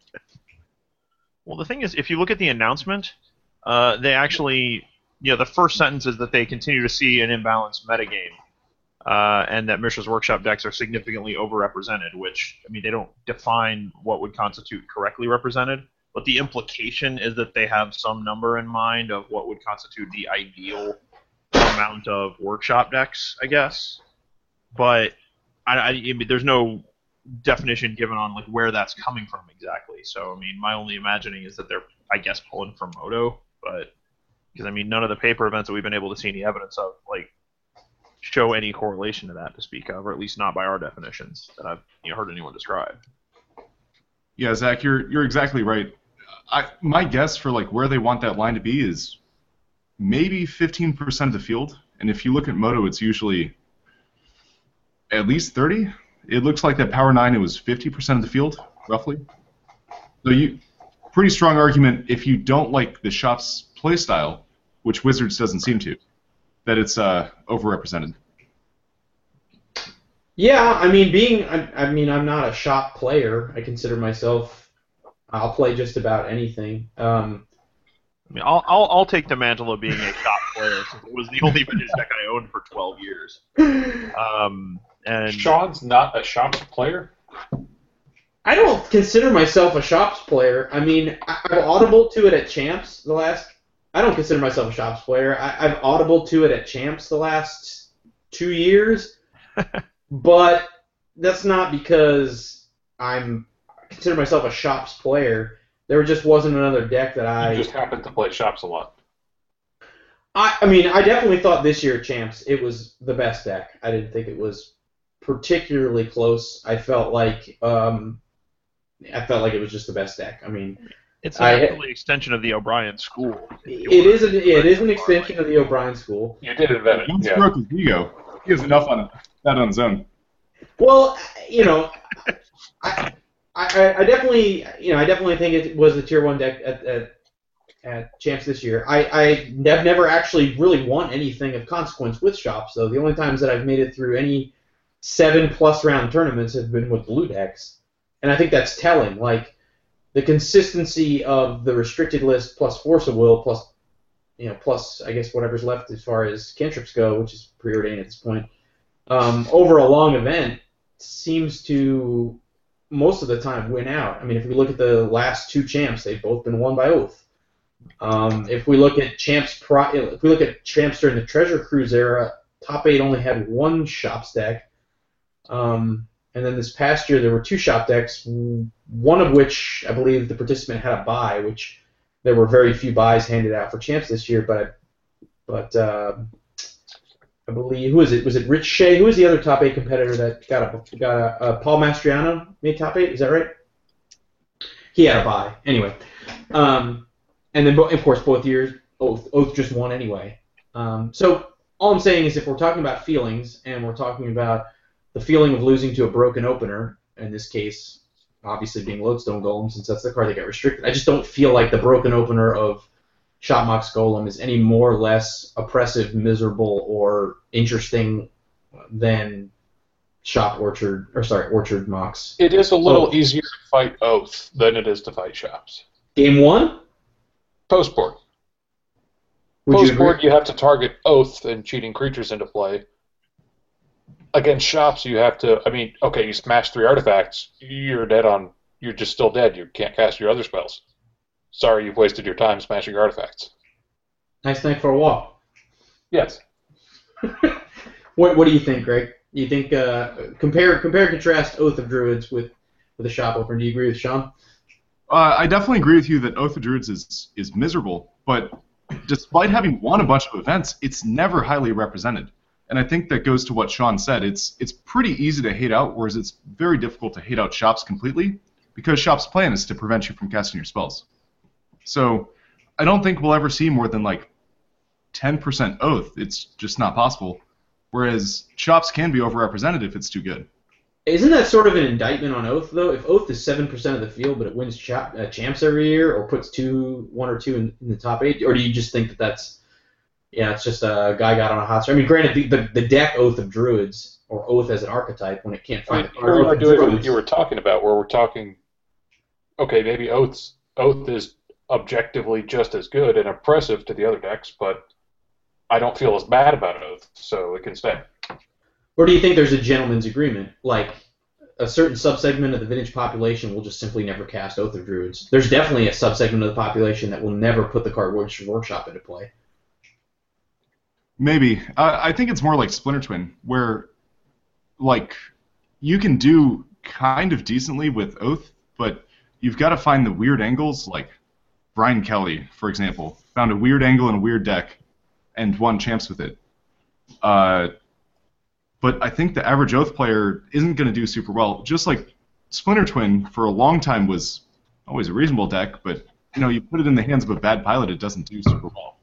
B: Well, the thing is, if you look at the announcement, uh, they actually, you know, the first sentence is that they continue to see an imbalanced metagame, uh, and that Mishra's Workshop decks are significantly overrepresented. Which, I mean, they don't define what would constitute correctly represented, but the implication is that they have some number in mind of what would constitute the ideal amount of Workshop decks, I guess. But I, I, I mean, there's no definition given on like where that's coming from exactly. So I mean, my only imagining is that they're, I guess, pulling from MODO, but because I mean, none of the paper events that we've been able to see any evidence of like show any correlation to that to speak of, or at least not by our definitions that I've you know, heard anyone describe.
D: Yeah, Zack, you're you're exactly right. I, my guess for like where they want that line to be is maybe 15% of the field, and if you look at MODO, it's usually at least 30. It looks like that Power Nine it was 50% of the field, roughly. So you pretty strong argument if you don't like the shop's playstyle, which Wizards doesn't seem to, that it's uh, overrepresented.
A: Yeah, I mean, being, I, I mean, I'm not a shop player. I consider myself, I'll play just about anything. Um,
B: I mean, I'll, I'll, I'll take the mantle of being a shop player since it was the only vintage deck I owned for 12 years. Um, and
C: Sean's not a shops player.
A: I don't consider myself a shops player. I mean, I- I've audible to it at champs the last. I don't consider myself a shops player. I, I've audible to it at champs the last two years, *laughs* but that's not because I'm I consider myself a shops player, there just wasn't another deck that I
C: You just happened to play shops a lot.
A: I, I mean, I definitely thought this year champs it was the best deck. I didn't think it was particularly close. I felt like um, I felt like it was just the best deck. I mean,
B: It's
A: I-
B: an extension of the O'Brien school.
A: it is an it is an extension of the O'Brien school.
C: You did invent it.
D: Don't
C: Yeah.
D: stroke his ego. He has enough on that on his own.
A: Well, you know, I, I, I definitely, you know, I definitely think it was the tier one deck at, at, at champs this year. I, I have never actually really won anything of consequence with shops, though. The only times that I've made it through any seven plus round tournaments have been with blue decks, and I think that's telling. Like the consistency of the restricted list plus force of will plus, you know, plus I guess whatever's left as far as cantrips go, which is preordained at this point um, over a long event seems to most of the time win out. I mean, if we look at the last two champs, they've both been won by oath. Um, if we look at champs, pro- if we look at champs during the Treasure Cruise era, top eight only had one shop stack. Um, and then this past year, there were two shop decks, one of which I believe the participant had a buy, which there were very few buys handed out for champs this year. But but uh, I believe who is it? Was it Rich Shea? Who was the other top eight competitor that got a got a Paul Mastriano made top eight? Is that right? He had a buy anyway, um, and then of course both years Oath Oath just won anyway. Um, so all I'm saying is if we're talking about feelings and we're talking about the feeling of losing to a broken opener, in this case obviously being Lodestone Golem since that's the card that got restricted, I just don't feel like the broken opener of Shop Mox Golem is any more or less oppressive, miserable, or interesting than Shop Orchard, or sorry, Orchard Mox.
C: It is a little
A: Oh.
C: easier to fight Oath than it is to fight shops.
A: Game one?
C: Post board.
A: Would you
C: Post board, you have to target Oath and cheating creatures into play. Against shops, you have to. I mean, okay, you smash three artifacts, you're dead on. You're just still dead. You can't cast your other spells. Sorry, you've wasted your time smashing artifacts.
A: Nice night for a walk.
C: Yes. *laughs*
A: What What do you think, Greg? You think uh, compare compare contrast Oath of Druids with with a shop opener? Do you agree with Sean?
D: Uh, I definitely agree with you that Oath of Druids is is miserable, but despite having won a bunch of events, it's never highly represented. And I think that goes to what Sean said. It's it's pretty easy to hate out, whereas it's very difficult to hate out shops completely, because shops' plan is to prevent you from casting your spells. So I don't think we'll ever see more than like 10% Oath. It's just not possible. Whereas shops can be overrepresented if it's too good.
A: Isn't that sort of an indictment on Oath though? If Oath is seven percent of the field, but it wins cha- uh, champs every year, or puts two, one or two in, in the top eight, or do you just think that that's yeah, it's just a guy got on a hot streak? I mean, granted, the, the, the deck Oath of Druids or Oath as an archetype when it can't
C: I
A: find
C: mean,
A: a card.
C: we
A: Oath of Druids-
C: you were talking about, where we're talking. Okay, maybe Oath's Oath is objectively just as good and oppressive to the other decks, but I don't feel as bad about Oath, so it can stay.
A: Or do you think there's a gentleman's agreement, like a certain subsegment of the vintage population will just simply never cast Oath of Druids? There's definitely a subsegment of the population that will never put the card Workshop Workshop into play.
D: Maybe. I I think it's more like Splinter Twin, where, like, you can do kind of decently with Oath, but you've got to find the weird angles. Like, Brian Kelly, for example, found a weird angle in a weird deck and won champs with it. Uh, but I think the average Oath player isn't going to do super well. Just like Splinter Twin, for a long time, was always a reasonable deck, but, you know, you put it in the hands of a bad pilot, it doesn't do super well.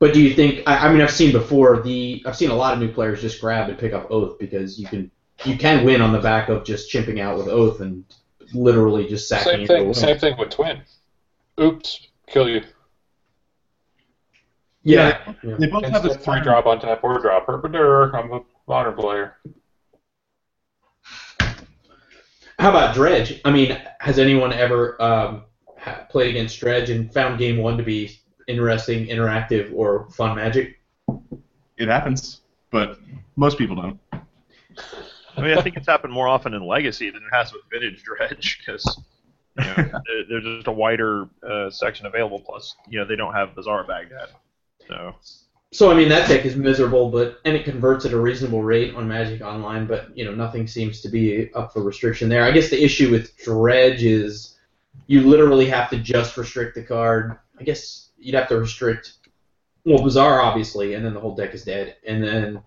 A: But do you think? I, I mean, I've seen before the I've seen a lot of new players just grab and pick up Oath because you can you can win on the back of just chimping out with Oath and literally just sacking
C: Same thing. Same thing with Twin. Oops, kill you.
A: Yeah. yeah.
D: They both have this
C: three drop on tap or drop. Herpadur. I'm a modern player.
A: How about Dredge? I mean, has anyone ever um, played against Dredge and found game one to be interesting, interactive, or fun magic?
D: It happens, but most people don't.
B: I mean, I think it's happened more often in Legacy than it has with Vintage Dredge because you know, *laughs* there's just a wider uh, section available. Plus, you know, they don't have Bazaar Baghdad. So
A: so I mean that deck is miserable, but and it converts at a reasonable rate on Magic Online, but you know nothing seems to be up for restriction there. I guess the issue with Dredge is you literally have to just restrict the card. I guess you'd have to restrict well Bazaar obviously, and then the whole deck is dead, and then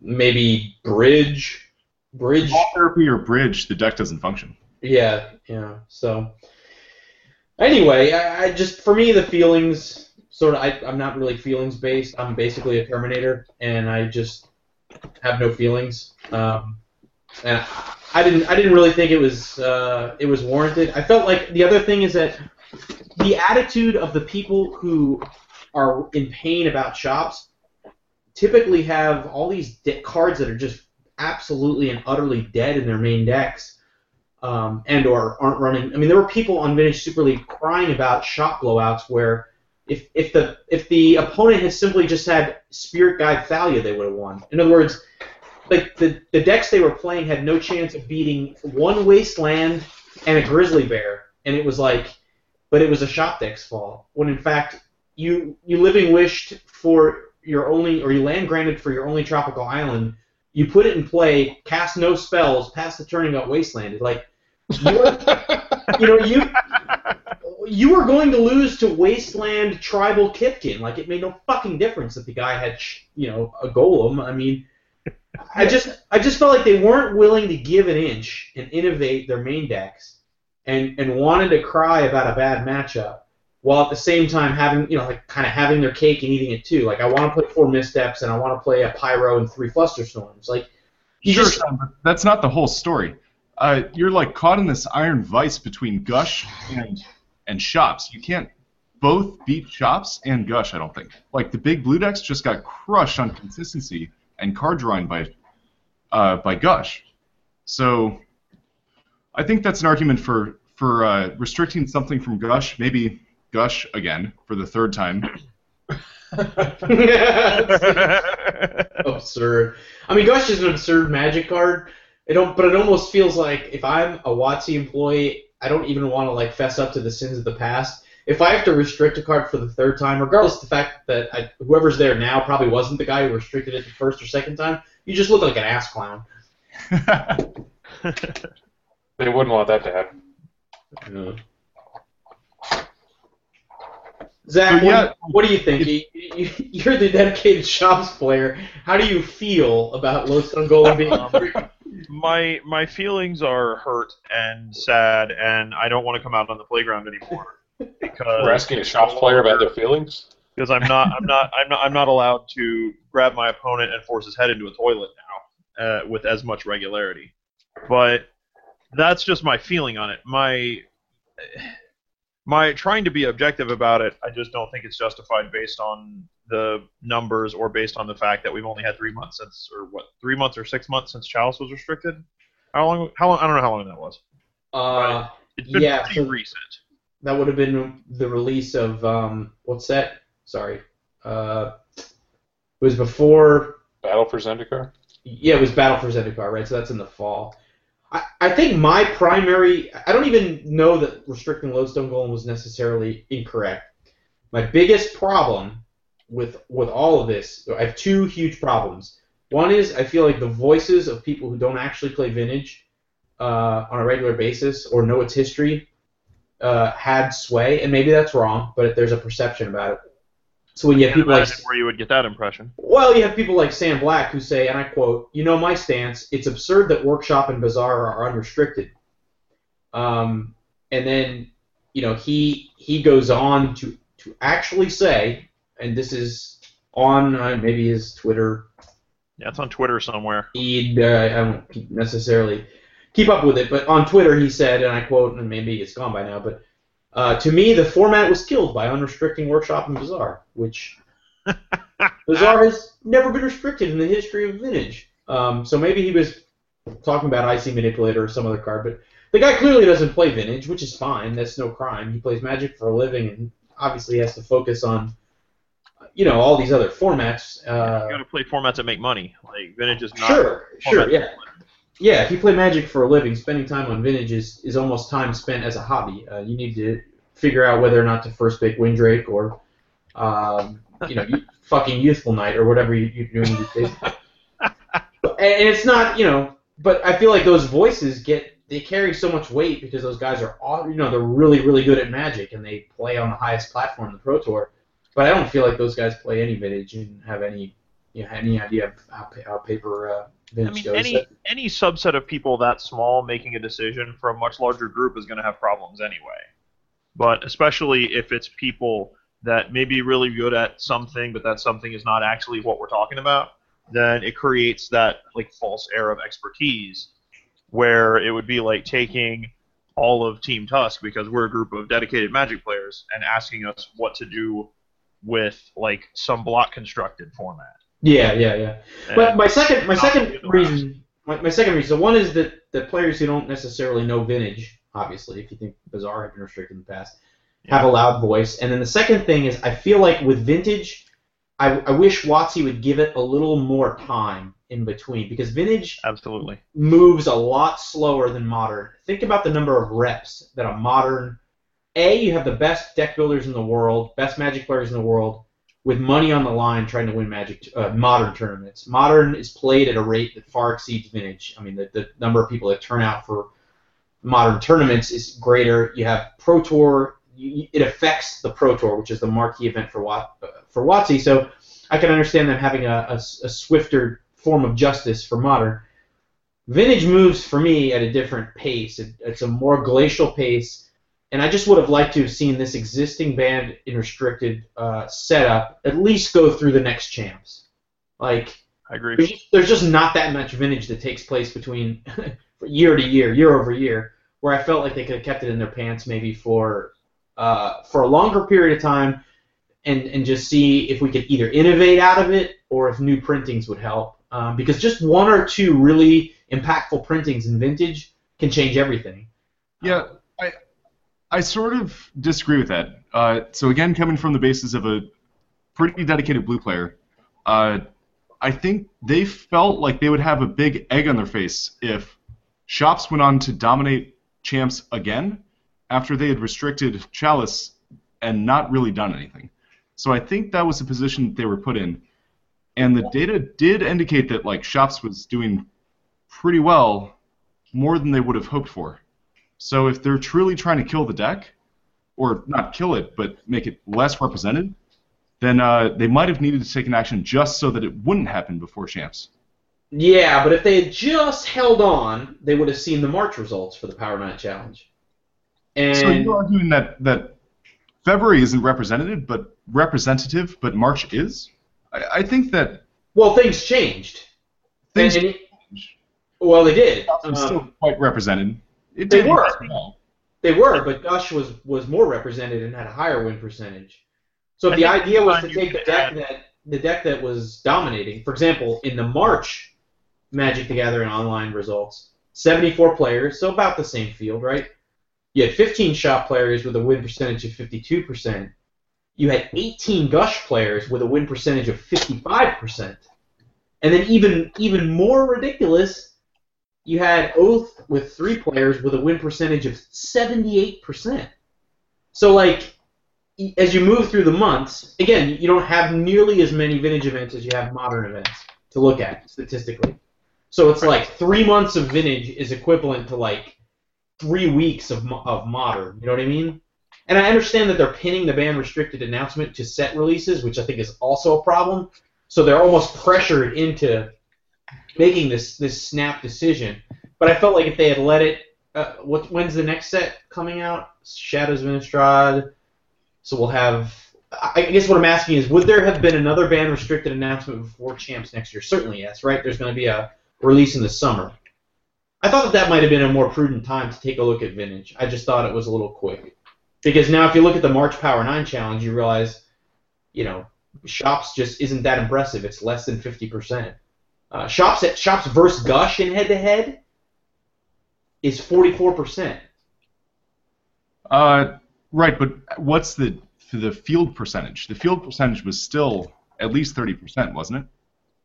A: maybe Bridge, Bridge.
D: Therapy or bridge, the deck doesn't function.
A: Yeah, yeah. So anyway, I, I just for me the feelings sort of I, I'm not really feelings based. I'm basically a Terminator, and I just have no feelings. Um, and I didn't I didn't really think it was uh, it was warranted. I felt like the other thing is that the attitude of the people who are in pain about shops typically have all these de- cards that are just absolutely and utterly dead in their main decks um, and or aren't running. I mean, there were people on Vintage Super League crying about shop blowouts where if if the if the opponent had simply just had Spirit Guide Thalia, they would have won. In other words, like the the decks they were playing had no chance of beating one Wasteland and a Grizzly Bear, and it was like, but it was a shop deck's fault. When in fact, you you living wished for your only or you land granted for your only tropical island. You put it in play, cast no spells, pass the turn, and got Wastelanded. Like, you, you know, you you were going to lose to Wasteland Tribal Kithkin. Like it made no fucking difference that the guy had, you know, a golem. I mean, I just I just felt like they weren't willing to give an inch and innovate their main decks, and and wanted to cry about a bad matchup, while at the same time having you know like kind of having their cake and eating it too. Like I want to play four missteps and I want to play a pyro and three flusterstorms. Like you
D: sure,
A: just
D: Sean, but that's not the whole story. Uh, you're like caught in this iron vice between Gush and and Shops. You can't both beat Shops and Gush. I don't think. Like the big blue decks just got crushed on consistency and card drawing by uh, by Gush. So I think that's an argument for for uh, restricting something from Gush. Maybe Gush again for the third time. *laughs*
A: absurd. I mean, Gush is an absurd magic card. It don't, but it almost feels like if I'm a WotC employee, I don't even want to like fess up to the sins of the past. If I have to restrict a card for the third time, regardless of the fact that I, whoever's there now probably wasn't the guy who restricted it the first or second time, you just look like an ass clown. *laughs* *laughs*
C: They wouldn't want that to happen.
A: Zack,
D: But yeah,
A: what, what do you think? You, you, you're the dedicated shops player. How do you feel about Lodestone Golem being *laughs* on
B: my my feelings are hurt and sad, and I don't want to come out on the playground anymore because
C: We're asking a shops player about their feelings.
B: because I'm not I'm not I'm not I'm not allowed to grab my opponent and force his head into a toilet now uh, with as much regularity. But that's just my feeling on it. My my trying to be objective about it, I just don't think it's justified based on the numbers or based on the fact that we've only had three months since, or what, three months or six months since Chalice was restricted. How long? How long? I don't know how long that was.
A: Uh,
B: It's been
A: Yeah,
B: pretty
A: so-
B: recent.
A: that would have been the release of um, what's that? Sorry, uh, it was before.
C: Battle for Zendikar.
A: Yeah, it was Battle for Zendikar, right? So that's in the fall. I, I think my primary. I don't even know that restricting Lodestone Golem was necessarily incorrect. My biggest problem with with all of this, I have two huge problems. One is I feel like the voices of people who don't actually play Vintage uh, on a regular basis or know its history uh, had sway, and maybe that's wrong, but there's a perception about it. So when you have people like
B: where you would get that impression.
A: well, you have people like Sam Black who say, and I quote, "You know my stance. It's absurd that Workshop and Bazaar are unrestricted." Um, and then, you know, he he goes on to to actually say, and this is on uh, maybe his Twitter
B: Yeah, it's on Twitter somewhere.
A: feed. Uh, I don't necessarily keep up with it, but on Twitter he said, and I quote, and maybe it's gone by now, but uh, to me the format was killed by unrestricting Workshop and Bazaar, which *laughs* Bazaar has never been restricted in the history of Vintage. Um, so maybe he was talking about Icy Manipulator or some other card, but the guy clearly doesn't play Vintage, which is fine. That's no crime. He plays Magic for a living, and obviously has to focus on, you know, all these other formats. Uh,
B: you got to play formats that make money. Like vintage is not.
A: Sure, sure, yeah.
B: that make money.
A: Yeah, if you play Magic for a living, spending time on Vintage is, is almost time spent as a hobby. Uh, you need to figure out whether or not to first pick Wind Drake or, um, you know, *laughs* fucking Youthful Knight or whatever you, you're doing these days. *laughs* and it's not, you know, but I feel like those voices get they carry so much weight because those guys are all, you know, they're really really good at Magic and they play on the highest platform, the Pro Tour. But I don't feel like those guys play any vintage and have any, you know, any idea of how, pa- how paper uh,
B: I mean,
A: goes.
B: any any subset of people that small making a decision for a much larger group is going to have problems anyway. But especially if it's people that may be really good at something, but that something is not actually what we're talking about, then it creates that like false air of expertise, where it would be like taking all of Team Tusk because we're a group of dedicated Magic players and asking us what to do with like some block constructed format.
A: yeah, yeah, yeah. But my second, my second reason, my, my second reason, so one is that the players who don't necessarily know vintage, obviously, if you think Bazaar had been restricted in the past, have a loud voice. And then the second thing is, I feel like with vintage, I, I wish WotC would give it a little more time in between because vintage
B: Absolutely.
A: moves a lot slower than modern. Think about the number of reps that a modern. A, you have the best deck builders in the world, best Magic players in the world, with money on the line trying to win Magic uh, modern tournaments. Modern is played at a rate that far exceeds vintage. I mean, the, the number of people that turn out for modern tournaments is greater. You have Pro Tour. You, it affects the Pro Tour, which is the marquee event for Wat, uh, for WotC. So I can understand them having a, a, a swifter form of justice for modern. Vintage moves for me at a different pace. It, it's a more glacial pace, and I just would have liked to have seen this existing band in restricted uh, setup at least go through the next champs. Like
B: I agree.
A: there's just, there's just not that much vintage that takes place between *laughs* year to year, year over year, where I felt like they could have kept it in their pants maybe for uh, for a longer period of time, and and just see if we could either innovate out of it or if new printings would help. Um, because just one or two really impactful printings in vintage can change everything.
D: Yeah, I I sort of disagree with that. Uh, so again, coming from the basis of a pretty dedicated blue player, uh, I think they felt like they would have a big egg on their face if shops went on to dominate champs again after they had restricted Chalice and not really done anything. So I think that was the position they were put in. And the data did indicate that like shops was doing pretty well, more than they would have hoped for. So if they're truly trying to kill the deck, or not kill it, but make it less represented, then uh, they might have needed to take an action just so that it wouldn't happen before champs.
A: Yeah, but if they had just held on, they would have seen the March results for the Power Nine Challenge. And
D: So you're arguing that that February isn't representative, but representative, but March is. I, I think that
A: well, things changed.
D: things
A: And- and- well, they did.
D: was
A: Um,
D: still quite represented. It
A: They were.
D: well.
A: They were, but Gush was was more represented and had a higher win percentage. So if
B: I
A: the idea was to take the
B: could
A: deck
B: add-
A: that the deck that was dominating, for example, in the March Magic the Gathering online results, 74 players, so about the same field, right? You had 15 shop players with a win percentage of 52%. You had 18 Gush players with a win percentage of 55%. And then even even more ridiculous, you had Oath with three players with a win percentage of 78%. So, like, as you move through the months, again, you don't have nearly as many vintage events as you have modern events to look at statistically. So it's like three months of vintage is equivalent to like three weeks of, of modern. You know what I mean? And I understand that they're pinning the ban restricted announcement to set releases, which I think is also a problem. So they're almost pressured into making this this snap decision. But I felt like if they had let it, uh, what when's the next set coming out? Shadows of Innistrad. So we'll have. I guess what I'm asking is, would there have been another ban restricted announcement before champs next year? Certainly yes, right? There's going to be a release in the summer. I thought that that might have been a more prudent time to take a look at vintage. I just thought it was a little quick. Because now if you look at the March Power 9 challenge, you realize, you know, shops just isn't that impressive. It's less than 50%. Uh, shops at shops versus Gush in head to head is 44%.
D: Uh, right, but what's the the field percentage? The field percentage was still at least thirty percent, wasn't it?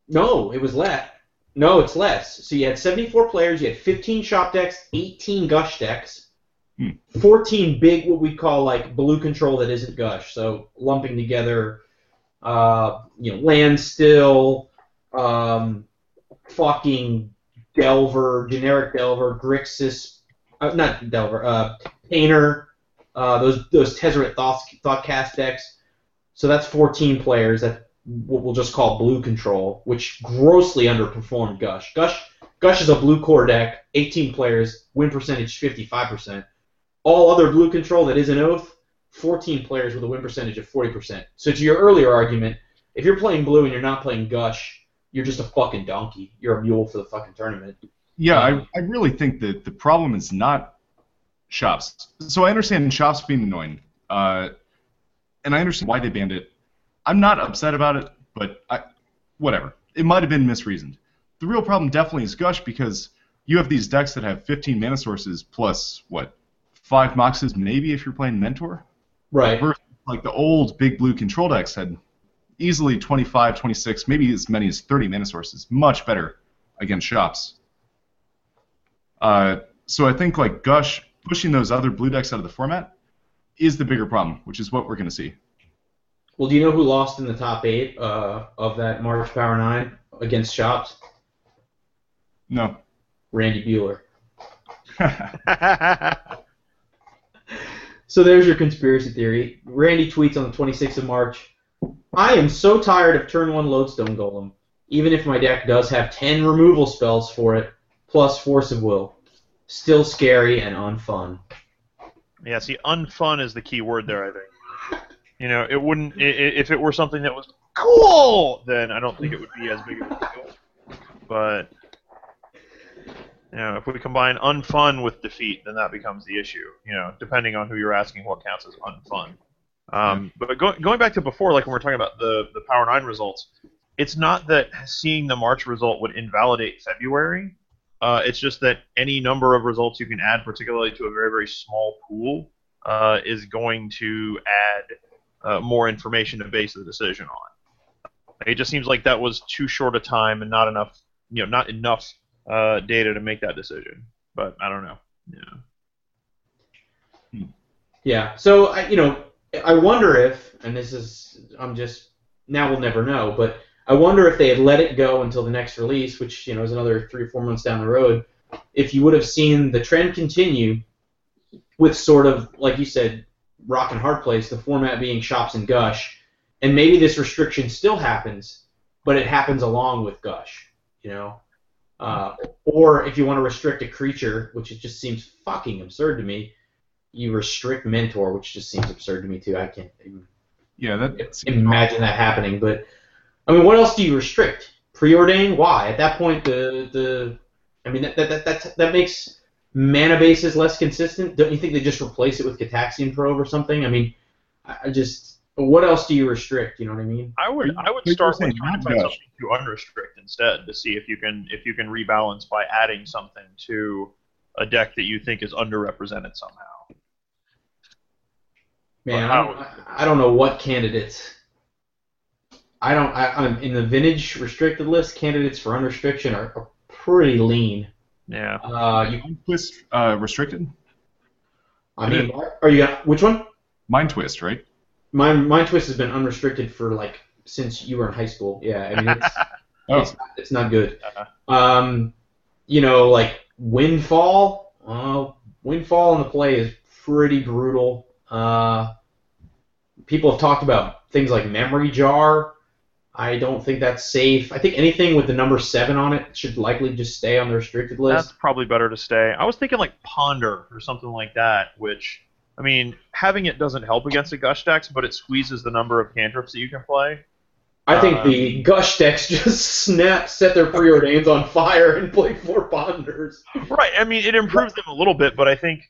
A: No, it was less. No, it's less. So you had 74 players, you had 15 shop decks, 18 Gush decks,
D: Hmm.
A: 14 big, what we call like blue control that isn't Gush. So lumping together uh, you know, Landstill, um, fucking Delver, generic Delver, Grixis, uh, not Delver, uh, Painter, uh, those those Tezzeret Thought, Thoughtcast decks. So that's 14 players that what we'll just call blue control, which grossly underperformed Gush. Gush Gush is a blue core deck, 18 players, win percentage 55%. All other blue control that isn't Oath, 14 players with a win percentage of 40%. So to your earlier argument, if you're playing blue and you're not playing Gush, you're just a fucking donkey. You're a mule for the fucking tournament.
D: Yeah, I, I really think that the problem is not shops. So I understand shops being annoying, uh, and I understand why they banned it. I'm not upset about it, but I, whatever. It might have been misreasoned. The real problem definitely is Gush because you have these decks that have 15 mana sources plus what five moxes maybe if you're playing Mentor.
A: Right.
D: Versus, like the old big blue control decks had easily 25, 26, maybe as many as 30 mana sources. Much better against shops. Uh, so I think like Gush pushing those other blue decks out of the format is the bigger problem, which is what we're going to see.
A: Well, do you know who lost in the top eight uh, of that March Power Nine against Shops?
D: No.
A: Randy Buehler. *laughs* so there's your conspiracy theory. Randy tweets on the 26th of March. I am so tired of turn one lodestone golem. Even if my deck does have 10 removal spells for it, plus force of will, still scary and unfun.
B: Yeah, see, unfun is the key word there. I think. You know, it wouldn't i- i- if it were something that was cool. Then I don't think it would be as big of a deal. But you know, if we combine unfun with defeat, then that becomes the issue. You know, depending on who you're asking, what counts as unfun. Um, but go, going back to before, like when we are talking about the the Power Nine results, it's not that seeing the March result would invalidate February. Uh, it's just that any number of results you can add, particularly to a very, very small pool, uh, is going to add uh, more information to base the decision on. It just seems like that was too short a time and not enough, you know, not enough uh, data to make that decision. But I don't know. Yeah.
A: Yeah. So I, you know, I wonder if, and this is, I'm just now we'll never know, but I wonder if they had let it go until the next release, which you know is another three or four months down the road, if you would have seen the trend continue with sort of like you said, rock and hard place, the format being shops and gush, and maybe this restriction still happens, but it happens along with gush, you know. Uh, or if you want to restrict a creature, which it just seems fucking absurd to me, you restrict mentor, which just seems absurd to me too. I can't even
D: Yeah, that
A: imagine that happening. But I mean, what else do you restrict? Preordain? Why? At that point, the the I mean that that that that, that makes mana base is less consistent. Don't you think they just replace it with Gitaxian Probe or something? I mean, I I just what else do you restrict? You know what I mean?
B: I would I would start
D: saying
B: with trying to
D: not
B: find something to unrestrict instead to see if you can if you can rebalance by adding something to a deck that you think is underrepresented somehow.
A: Man, I don't, I don't know what candidates. I don't. I, I'm in the vintage restricted list. Candidates for unrestriction are, are pretty lean.
B: Yeah.
A: Uh, you,
D: Mind Twist uh, restricted?
A: I mean, are you gonna, which one?
D: Mind Twist, right?
A: My Mind Twist has been unrestricted for like since you were in high school. Yeah, I mean it's *laughs*
D: Oh,
A: it's, it's not good.
B: Uh-huh. *laughs*
A: Um, you know, like Windfall. Uh, Windfall in the play is pretty brutal. Uh, people have talked about things like Memory Jar. I don't think that's safe. I think anything with the number seven on it should likely just stay on the restricted list.
B: That's probably better to stay. I was thinking like Ponder or something like that, which I mean, having it doesn't help against the gush decks, but it squeezes the number of cantrips that you can play.
A: I think
B: Um,
A: the Gush decks *laughs* just snap, set their preordains on fire, and play four Ponders.
B: Right. I mean, it improves them a little bit, but I think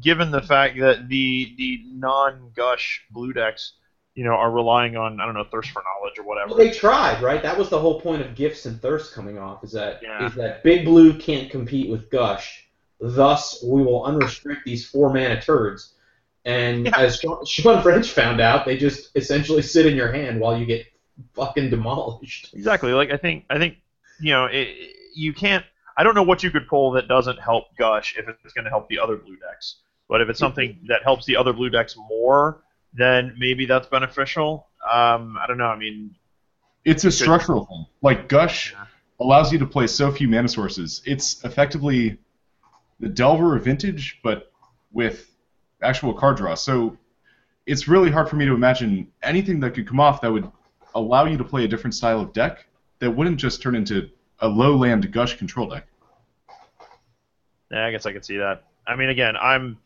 B: given the fact that the the non-gush blue decks, you know, are relying on I don't know thirst for knowledge or whatever.
A: Well, they tried, right? That was the whole point of gifts and thirst coming off. Is that is
B: Yeah.
A: that Big Blue can't compete with Gush, thus we will unrestrict these four mana turds. And
B: Yeah.
A: as Shawn, Shawn French found out, they just essentially sit in your hand while you get fucking demolished.
B: Exactly. Like I think I think you know it, you can't. I don't know what you could pull that doesn't help Gush if it's going to help the other blue decks. But if it's something that helps the other blue decks more, then maybe that's beneficial. Um, I don't know. I mean,
D: It's a structural thing. Like Gush
B: Yeah.
D: allows you to play so few mana sources. It's effectively the Delver of Vintage, but with actual card draw. So it's really hard for me to imagine anything that could come off that would allow you to play a different style of deck that wouldn't just turn into a low land Gush control deck.
B: yeah, I guess I can see that. I mean, again, I'm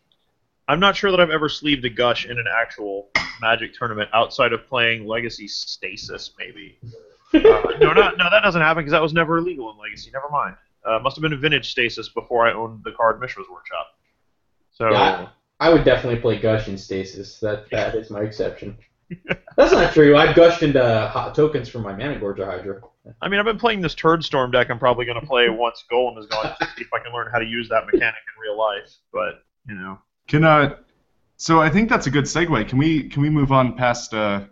B: I'm not sure that I've ever sleeved a gush in an actual Magic tournament outside of playing Legacy Stasis, maybe. *laughs* Uh, no, not, no, that doesn't happen because that was never illegal in Legacy. Never mind. Uh, must have been a vintage Stasis before I owned the card Mishra's Workshop. So
A: Yeah, I would definitely play Gush in Stasis. That that is my exception. *laughs* That's not true. I've gushed into hot tokens for my Managorger Hydra.
B: I mean, I've been playing this Turd Storm deck. I'm probably going to play once Golem is gone to see if I can learn how to use that mechanic in real life. But you know,
D: Can uh, so I think that's a good segue. Can we can we move on past uh,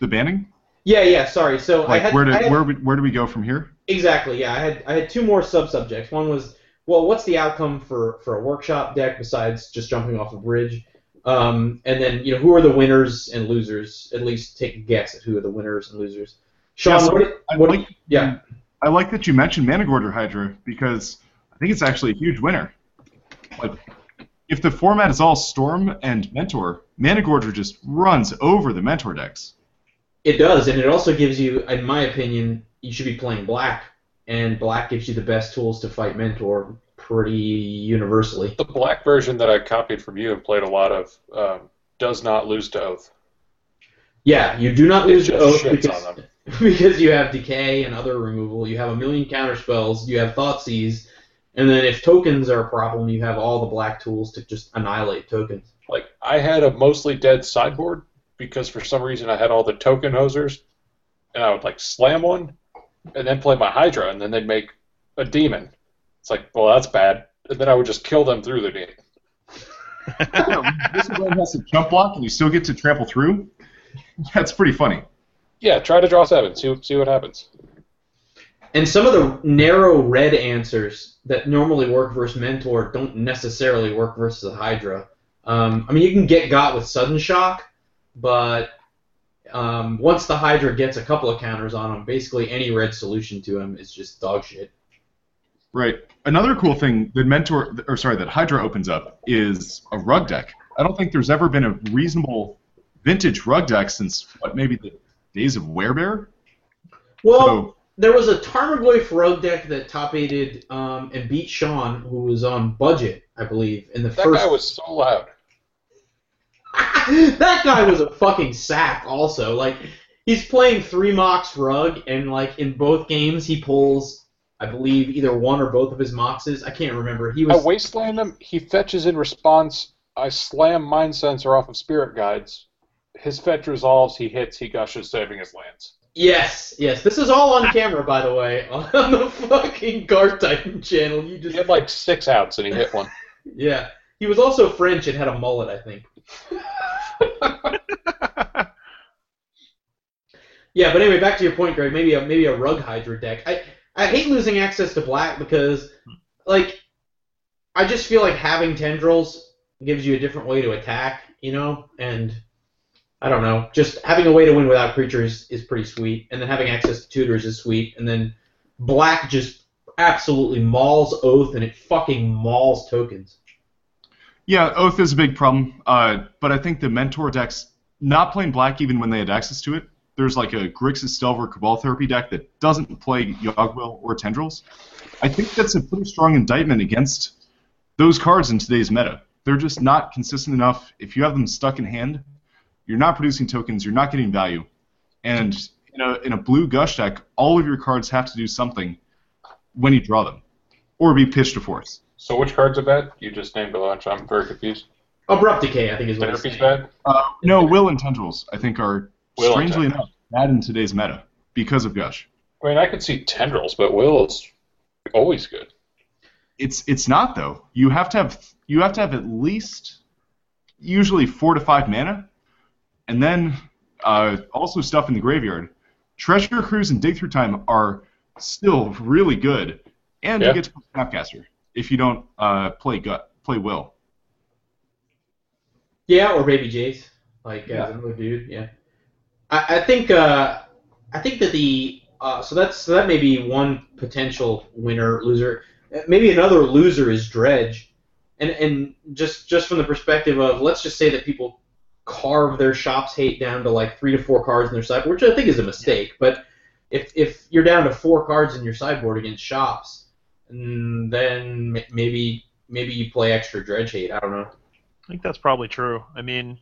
D: the banning?
A: Yeah, yeah. Sorry. So I
D: Like
A: had,
D: where do
A: had
D: where we- where do we go from here?
A: Exactly. Yeah, I had I had two more sub subjects. One was well, what's the outcome for for a workshop deck besides just jumping off a bridge? Um, and then you know who are the winners and losers? At least take a guess at who are the winners and losers. Sean,
D: Yeah, so
A: what, did- what
D: like-
A: yeah.
D: I like that you mentioned Managorger Hydra because I think it's actually a huge winner. Like, if the format is all Storm and Mentor, Managorger just runs over the Mentor decks.
A: It does, and it also gives you, in my opinion, you should be playing black, and black gives you the best tools to fight Mentor pretty universally.
C: The black version that I copied from you and played a lot of um, does not lose to Oath.
A: Yeah, you do not lose
C: to
A: oath because, *laughs* because you have decay and other removal. You have a million counter spells. You have Thoughtseize, and then if tokens are a problem, you have all the black tools to just annihilate tokens.
C: Like I had a mostly dead sideboard because for some reason I had all the token hosers, and I would like slam one, and then play my Hydra, and then they'd make a demon. It's like, well, that's bad. And then I would just kill them through the demon.
D: this one has to jump block, and you still get to trample through. That's pretty funny.
C: Yeah, try to draw seven. See see what happens.
A: And some of the narrow red answers that normally work versus Mentor don't necessarily work versus a Hydra. Um, I mean, you can get got with sudden shock, but um, once the Hydra gets a couple of counters on him, basically any red solution to him is just dog shit.
D: Right. Another cool thing that Mentor, or sorry, that Hydra opens up is a rug deck. I don't think there's ever been a reasonable vintage rug deck since what maybe the days of Werebear.
A: Well,
D: So
A: there was a Tarmogoyf rogue deck that top aided um, and beat Sean, who was on budget, I believe, in the
C: That
A: first.
C: guy was so loud. *laughs*
A: that guy was a fucking sack. Also, like he's playing three Mox rug, and like in both games he pulls, I believe, either one or both of his moxes. I can't remember. He
C: I
A: was
C: wasteland him. He fetches in response. I slam Mindcensor off of Spirit Guides. His fetch resolves. He hits. He gushes, saving his lands.
A: Yes, yes. This is all on camera, by the way, *laughs* on the fucking Card Titan channel. You
C: He
A: just
C: had like six outs and he hit one. *laughs*
A: yeah. He was also French and had a mullet, I think. *laughs* Yeah, but anyway, back to your point, Greg. Maybe a maybe a rug hydra deck. I I hate losing access to black because, like, I just feel like having tendrils gives you a different way to attack, you know, and I don't know, just having a way to win without creatures is pretty sweet, and then having access to tutors is sweet, and then black just absolutely mauls oath and it fucking mauls tokens.
D: yeah, Oath is a big problem. Uh, but I think the Mentor decks not playing black even when they had access to it. There's like a Grixis Delver Cabal Therapy deck that doesn't play Yawgwill or Tendrils. I think that's a pretty strong indictment against those cards in today's meta. They're just not consistent enough. If you have them stuck in hand, you're not producing tokens, you're not getting value. And in a, in a blue Gush deck, all of your cards have to do something when you draw them, or be pitched to force.
C: So which cards are bad? You just named a bunch. I'm very confused.
A: Abrupt decay, I think, is what it's
C: Therapy's
A: saying.
C: bad.
D: Uh, no, Will and Tendrils, I think, are
C: Will
D: strangely enough bad in today's meta because of Gush.
C: I mean, I could see tendrils, but Will is always good.
D: It's it's not though. You have to have you have to have at least usually four to five mana, and then uh, also stuff in the graveyard. Treasure Cruise and Dig Through Time are still really good, and
C: Yeah.
D: you get to play Snapcaster if you don't uh, play gut play Will.
A: Yeah, or Baby Jace. like
D: Yeah.
A: as another dude. Yeah, I, I think uh, I think that the uh, so that's so that may be one potential winner loser. Uh, Maybe another loser is Dredge, and and just just from the perspective of let's just say that people carve their shops hate down to like three to four cards in their sideboard, which I think is a mistake. But if if you're down to four cards in your sideboard against shops, then maybe maybe you play extra Dredge hate. I don't know.
B: I think that's probably true. I mean,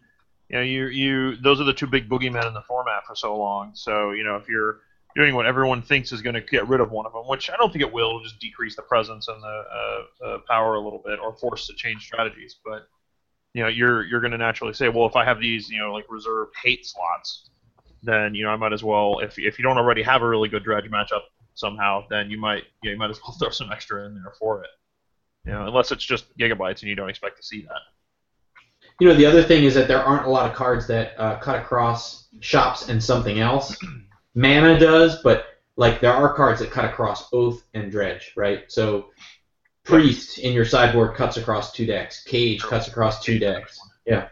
B: you know, you you those are the two big boogeymen in the format for so long. So you know, if you're doing what everyone thinks is going to get rid of one of them, which I don't think it will, it'll just decrease the presence and the uh, uh, power a little bit, or force to change strategies. But you know, you're you're going to naturally say, well, if I have these, you know, like reserved hate slots, then you know I might as well. If if you don't already have a really good dredge matchup somehow, then you might you, know, you might as well *laughs* throw some extra in there for it. You know, unless it's just gigabytes and you don't expect to see that.
A: You know, the other thing is that there aren't a lot of cards that uh, cut across shops and something else. *clears throat* Mana does, but like there are cards that cut across Oath and Dredge, right? So Priest in your sideboard cuts across two decks. Cage cuts across two decks. Yeah.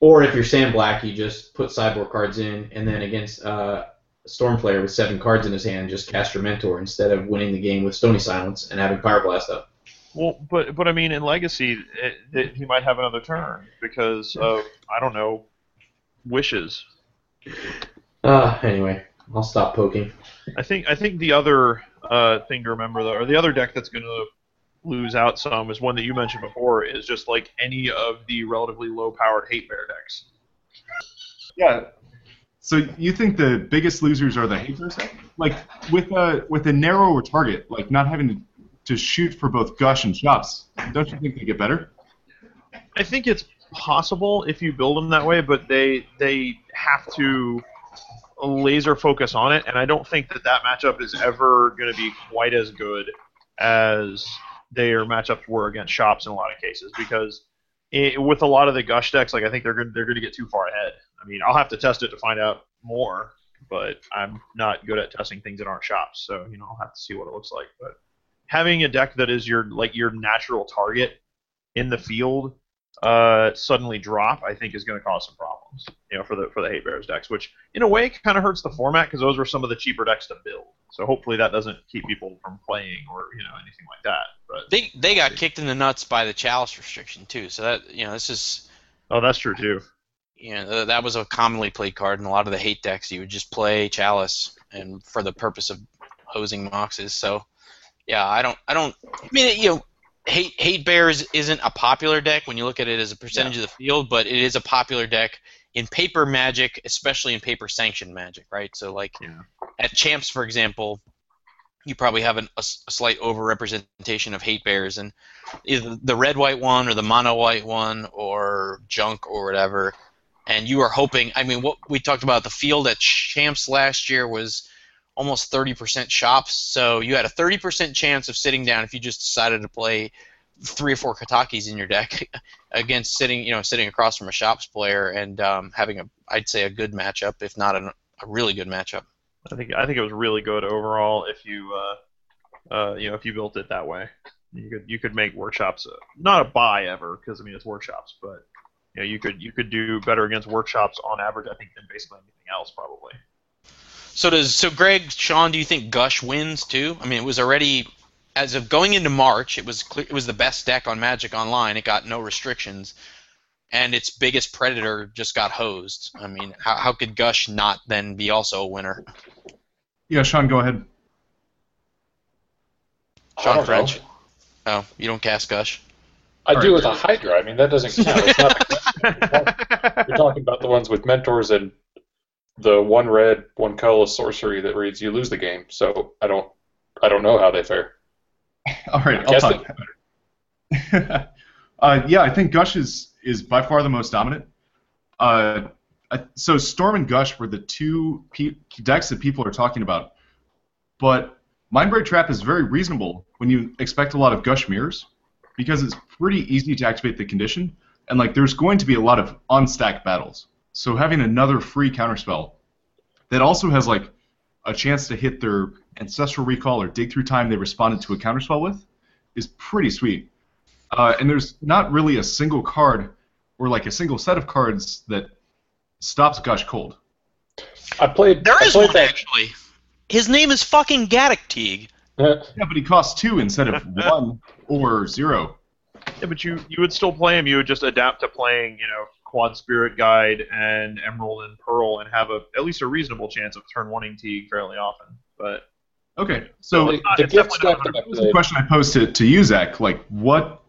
A: Or if you're Sam Black, you just put sideboard cards in, and then against uh, Storm player with seven cards in his hand, just cast your Mentor instead of winning the game with Stony Silence and having Pyroblast up.
B: Well, but but I mean, in Legacy, it, it, he might have another turn because of I don't know, wishes.
A: Uh, anyway, I'll stop poking.
B: I think I think the other uh, thing to remember though, or the other deck that's going to lose out some is one that you mentioned before, is just like any of the relatively low-powered hate bear decks.
D: Yeah. So you think the biggest losers are the hate haters? Like with a with a narrower target, like not having to, to shoot for both gush and shops. Don't you think they get better?
B: I think it's possible if you build them that way, but they they have to laser focus on it, and I don't think that that matchup is ever going to be quite as good as their matchups were against shops in a lot of cases because it, with a lot of the gush decks, like I think they're going they're going to get too far ahead. I mean, I'll have to test it to find out more, but I'm not good at testing things that aren't shops, so you know I'll have to see what it looks like. But having a deck that is your like your natural target in the field uh, suddenly drop, I think is going to cause some problems. You know, for the for the hate bears decks, which in a way kind of hurts the format because those were some of the cheaper decks to build. So hopefully that doesn't keep people from playing or you know anything like that. But
E: They they got kicked in the nuts by the chalice restriction too. So that you know this is
B: oh, that's true too.
E: you know that was a commonly played card in a lot of the hate decks. You would just play chalice and for the purpose of hosing moxes. So yeah, I don't I don't I mean you know hate hate bears isn't a popular deck when you look at it as a percentage of the field, but it is a popular deck in paper magic, especially in paper sanctioned magic, right? So like
B: Yeah.
E: at champs, for example, you probably have an, a, a slight overrepresentation of hate bears, and either the red white one or the mono white one or junk or whatever. And you are hoping. I mean, what we talked about the field at champs last year was almost 30% shops, so you had a 30% chance of sitting down if you just decided to play three or four katakis in your deck *laughs* against sitting, you know, sitting across from a shops player and um, having a, I'd say, a good matchup, if not an, a really good matchup.
B: I think I think it was really good overall if you uh, uh, you know if you built it that way. You could you could make workshops uh, not a buy ever because I mean it's workshops, but you know you could you could do better against workshops on average I think than basically anything else probably.
E: So does so Greg, Sean, do you think Gush wins too? I mean, it was already as of going into March, it was clear, it was the best deck on Magic Online. It got no restrictions, and its biggest predator just got hosed. I mean, how, how could Gush not then be also a winner?
D: Yeah, Sean, go ahead.
E: Sean French.
C: know.
E: Oh, you don't cast Gush.
C: I
D: All
C: do
D: right.
C: with a Hydra. I mean, that doesn't count. It's not, you're talking about the ones with mentors and the one red, one colorless sorcery that reads you lose the game. So I don't, I don't know how they fare. *laughs*
D: All right, I'll
C: Guess
D: talk. *laughs* uh, yeah, I think Gush is is by far the most dominant. Uh, I- so Storm and Gush were the two pe- decks that people are talking about, but Mindbreak Trap is very reasonable when you expect a lot of Gush mirrors, because it's pretty easy to activate the condition, and like there's going to be a lot of unstacked battles. So having another free counterspell that also has like a chance to hit their ancestral recall or dig through time they responded to a counterspell with is pretty sweet. uh, and there's not really a single card or like a single set of cards that stops Gush Cold.
C: I played.
A: There
C: I
A: is
C: played
A: one
C: that.
A: actually. His name is fucking Gaddock Teeg. *laughs*
D: Yeah, but he costs two instead of one or zero.
B: Yeah, but you you would still play him. You would just adapt to playing, you know, Quad Spirit Guide and Emerald and Pearl, and have a at least a reasonable chance of turn oneing Teeg fairly often. But
D: Okay, so
C: the,
B: not-
C: the
B: it's
C: gift
B: definitely not
C: deck that
D: was the question I posed to, to you, Zach. Like, what?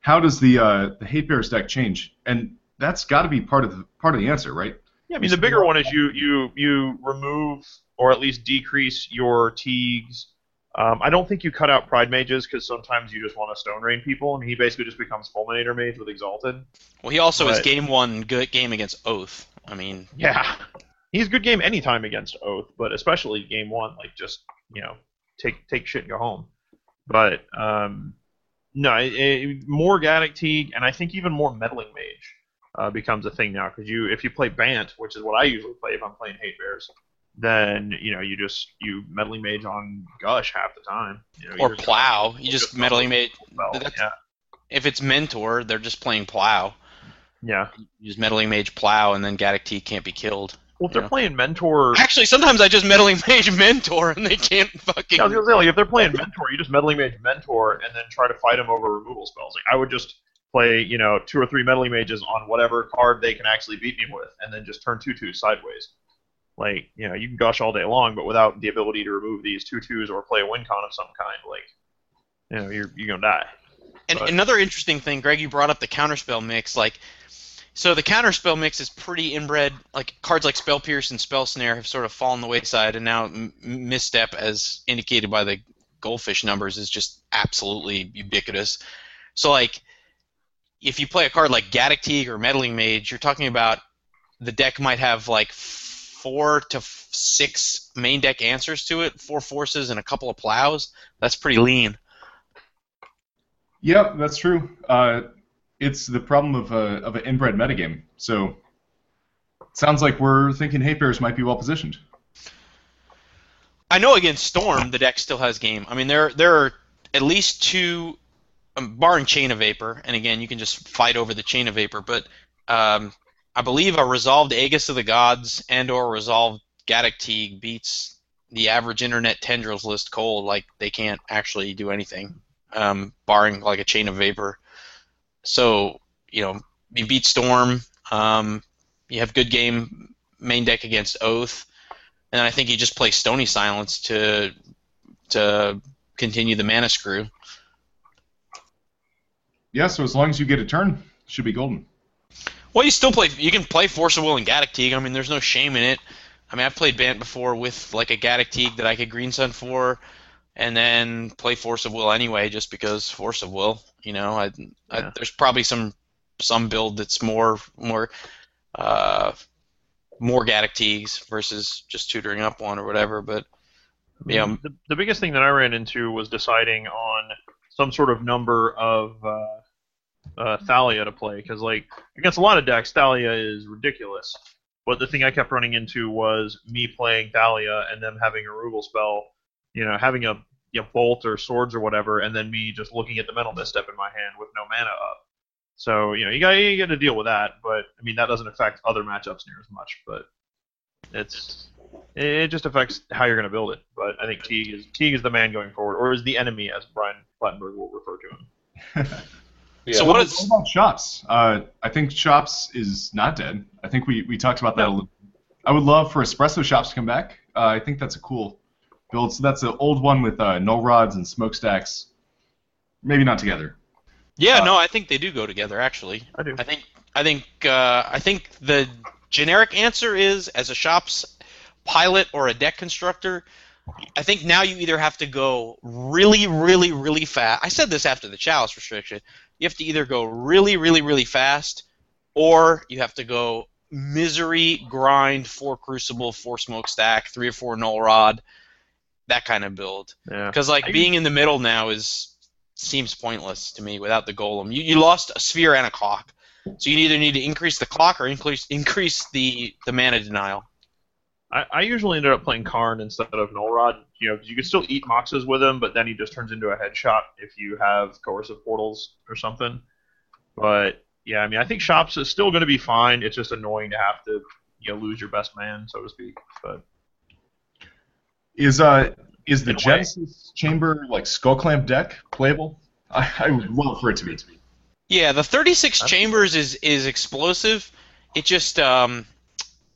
D: How does the uh, the hate bears deck change? And that's got to be part of the part of the answer, right?
B: yeah, I mean, the bigger one is you you you remove or at least decrease your Teegs. Um, I don't think you cut out Pride Mages because sometimes you just want to Stone Rain people, and he basically just becomes Fulminator Mage with Exalted.
A: Well, he also is game one good game against Oath. I mean,
B: Yeah, he's a good game anytime against Oath, but especially game one, like just you know take take shit and go home. But um, no, it, it, more Gaddock Teeg, and I think even more Meddling Mage uh, becomes a thing now because you if you play Bant, which is what I usually play if I'm playing Hate Bears, then you know you just you Meddling Mage on Gush half the time. You know,
A: or Plow. You just meddling mage.
B: Yeah,
A: If it's Mentor, they're just playing Plow.
B: yeah.
A: You just meddling mage Plow, and then Gaddock Teeg can't be killed.
B: Well, if they're playing Mentor,
A: Actually, sometimes I just meddling mage Mentor, and they can't fucking.
B: Yeah, I was gonna say, like, if they're playing Mentor, you just meddling mage Mentor and then try to fight them over removal spells. Like, I would just play, you know, two or three meddling mages on whatever card they can actually beat me with, and then just turn two twos sideways. Like, you know, you can gush all day long, but without the ability to remove these two twos or play a win con of some kind, like, you know, you're you're gonna die.
A: And
B: But-
A: another interesting thing, Greg, you brought up the counterspell mix. Like, so the counterspell mix is pretty inbred. Like cards like Spell Pierce and Spell Snare have sort of fallen the wayside, and now M- Misstep, as indicated by the goldfish numbers, is just absolutely ubiquitous. So like, if you play a card like Gaddock Teeg or Meddling Mage, you're talking about the deck might have like four to f- six main deck answers to it, four forces and a couple of plows. That's pretty lean.
D: Yep, that's true. Uh, it's the problem of a of an inbred metagame. So, sounds like we're thinking hate bears might be well positioned.
A: I know against Storm, the deck still has game. I mean, there there are at least two, um, barring Chain of Vapor, and again, you can just fight over the Chain of Vapor. But um, I believe a resolved Aegis of the Gods and or resolved Gaddock Teeg beats the average Internet Tendrils list cold. Like they can't actually do anything, um, barring like a Chain of Vapor. So you know, you beat Storm. Um, you have good game main deck against Oath and I think you just play Stony Silence to to continue the mana screw.
D: Yeah, so as long as you get a turn, should be golden.
A: Well, you still play. You can play Force of Will and Gaddock Teeg. I mean, there's no shame in it. I mean, I've played Bant before with like a Gaddock Teeg that I could Green Sun for, and then play Force of Will anyway, just because Force of Will. You know, I, I there's probably some some build that's more more uh, more Gaddock Teegs versus just tutoring up one or whatever. But Yeah.
B: The, the biggest thing that I ran into was deciding on some sort of number of uh, uh, Thalia to play because, like, against a lot of decks, Thalia is ridiculous. But the thing I kept running into was me playing Thalia and them having a removal spell, you know, having a you know, bolt or swords or whatever, and then me just looking at the mental misstep in my hand with no mana up. So you know, you got you got to deal with that. But I mean, that doesn't affect other matchups near as much. But it's it just affects how you're going to build it. But I think Teeg is Teeg is the man going forward, or is the enemy, as Brian Plattenberg will refer to him. *laughs*
C: Yeah.
A: So
D: What
A: what is
D: about Shops? Uh, I think Shops is not dead. I think we, we talked about that a little. I would love for Espresso Shops to come back. Uh, I think that's a cool build. So that's an old one with uh, null rods and smokestacks. Maybe not together.
A: Yeah,
D: Uh,
A: no, I think they do go together. Actually,
B: I do.
A: I think I think uh, I think the generic answer is as a shop's pilot or a deck constructor. I think now you either have to go really, really, really fast. I said this after the chalice restriction. You have to either go really, really, really fast, or you have to go misery grind, four crucible, four smokestack, three or four null rod, that kind of build.
B: Yeah.
A: Because like
B: I-
A: being in the middle now is seems pointless to me without the golem. You, you lost a sphere and a clock, so you either need to increase the clock or increase increase the the mana denial.
B: I, I usually ended up playing Karn instead of Nullrod. You know, you can still eat Moxes with him, but then he just turns into a headshot if you have coercive portals or something. But yeah, I mean, I think Shops is still going to be fine. It's just annoying to have to you know lose your best man, so to speak. But
D: Is uh is the
B: In a way.
D: Genesis Chamber like Skull Clamp deck playable? I, I would love for it to be.
A: Yeah, the 36
B: That's-
A: chambers is is explosive. It just um,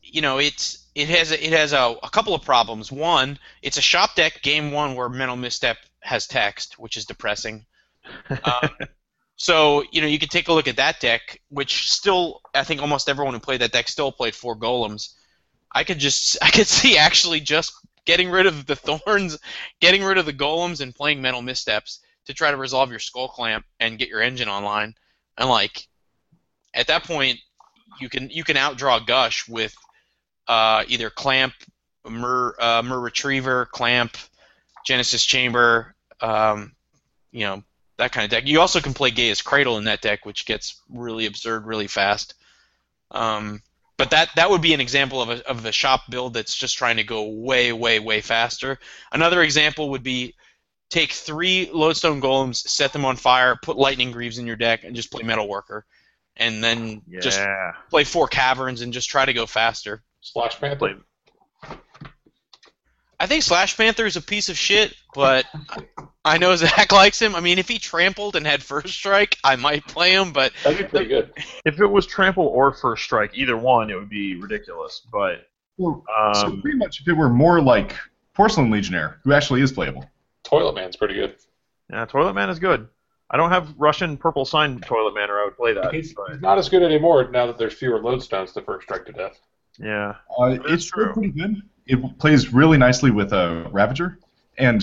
A: you know, it's it has a, it has a, a couple of problems. One, it's a shop deck game one where mental misstep has text, which is depressing. Um, *laughs* so you know you could take a look at that deck, which still I think almost everyone who played that deck still played four golems. I could just *laughs* I could see actually just getting rid of the thorns, *laughs* getting rid of the golems, and playing mental missteps to try to resolve your skull clamp and get your engine online. And like at that point, you can you can outdraw Gush with uh, either clamp, mer, uh, Myr Retriever, clamp, Genesis chamber, um, you know that kind of deck. You also can play Gaia's Cradle in that deck, which gets really absurd really fast. Um, but that that would be an example of a of the shop build that's just trying to go way way way faster. Another example would be take three lodestone golems, set them on fire, put lightning greaves in your deck, and just play metal worker, and then
B: yeah,
A: just play four caverns and just try to go faster.
C: Slash Panther.
B: Play-
A: I think Slash Panther is a piece of shit, but I know Zach *laughs* likes him. I mean, if he trampled and had first strike, I might play him, but
C: That'd be pretty good.
B: if it was trample or first strike, either one, it would be ridiculous. But
D: so
B: um,
D: pretty much if it were more like Porcelain Legionnaire, who actually is playable.
C: Toilet Man's pretty good.
B: yeah, Toilet Man is good. I don't have Russian purple sign Toilet Man, or I would play that.
C: He's,
B: But
C: he's not as good anymore now that there's fewer lodestones to first strike to death.
B: Yeah,
D: Uh, it's
B: true.
D: pretty good. It plays really nicely with a Ravager, and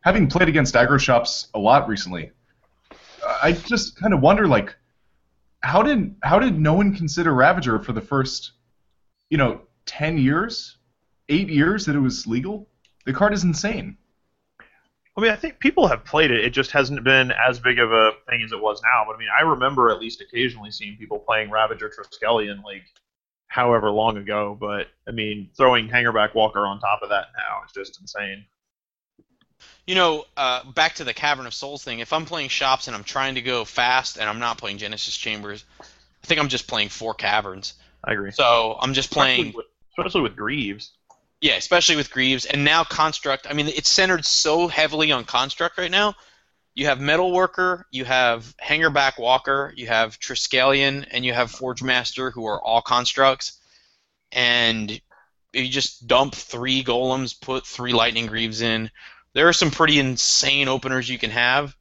D: having played against aggro shops a lot recently, I just kind of wonder like, how did how did no one consider Ravager for the first, you know, ten years, eight years that it was legal? The card is insane.
B: I mean, I think people have played it. It just hasn't been as big of a thing as it was now. But I mean, I remember at least occasionally seeing people playing Ravager Triskelion like however long ago. But I mean, throwing Hangerback Walker on top of that now is just insane.
A: you know, uh, back to the Cavern of Souls thing. If I'm playing shops and I'm trying to go fast and I'm not playing Genesis Chambers, I think I'm just playing four caverns.
B: I agree.
A: So I'm just playing
B: especially with, especially with Greaves.
A: Yeah, especially with Greaves, and now Construct. I mean, it's centered so heavily on Construct right now. You have Metalworker, you have Hangerback Walker, you have Triskelion, and you have Forge Master, who are all constructs. And if you just dump three golems, put three Lightning Greaves in. There are some pretty insane openers you can have.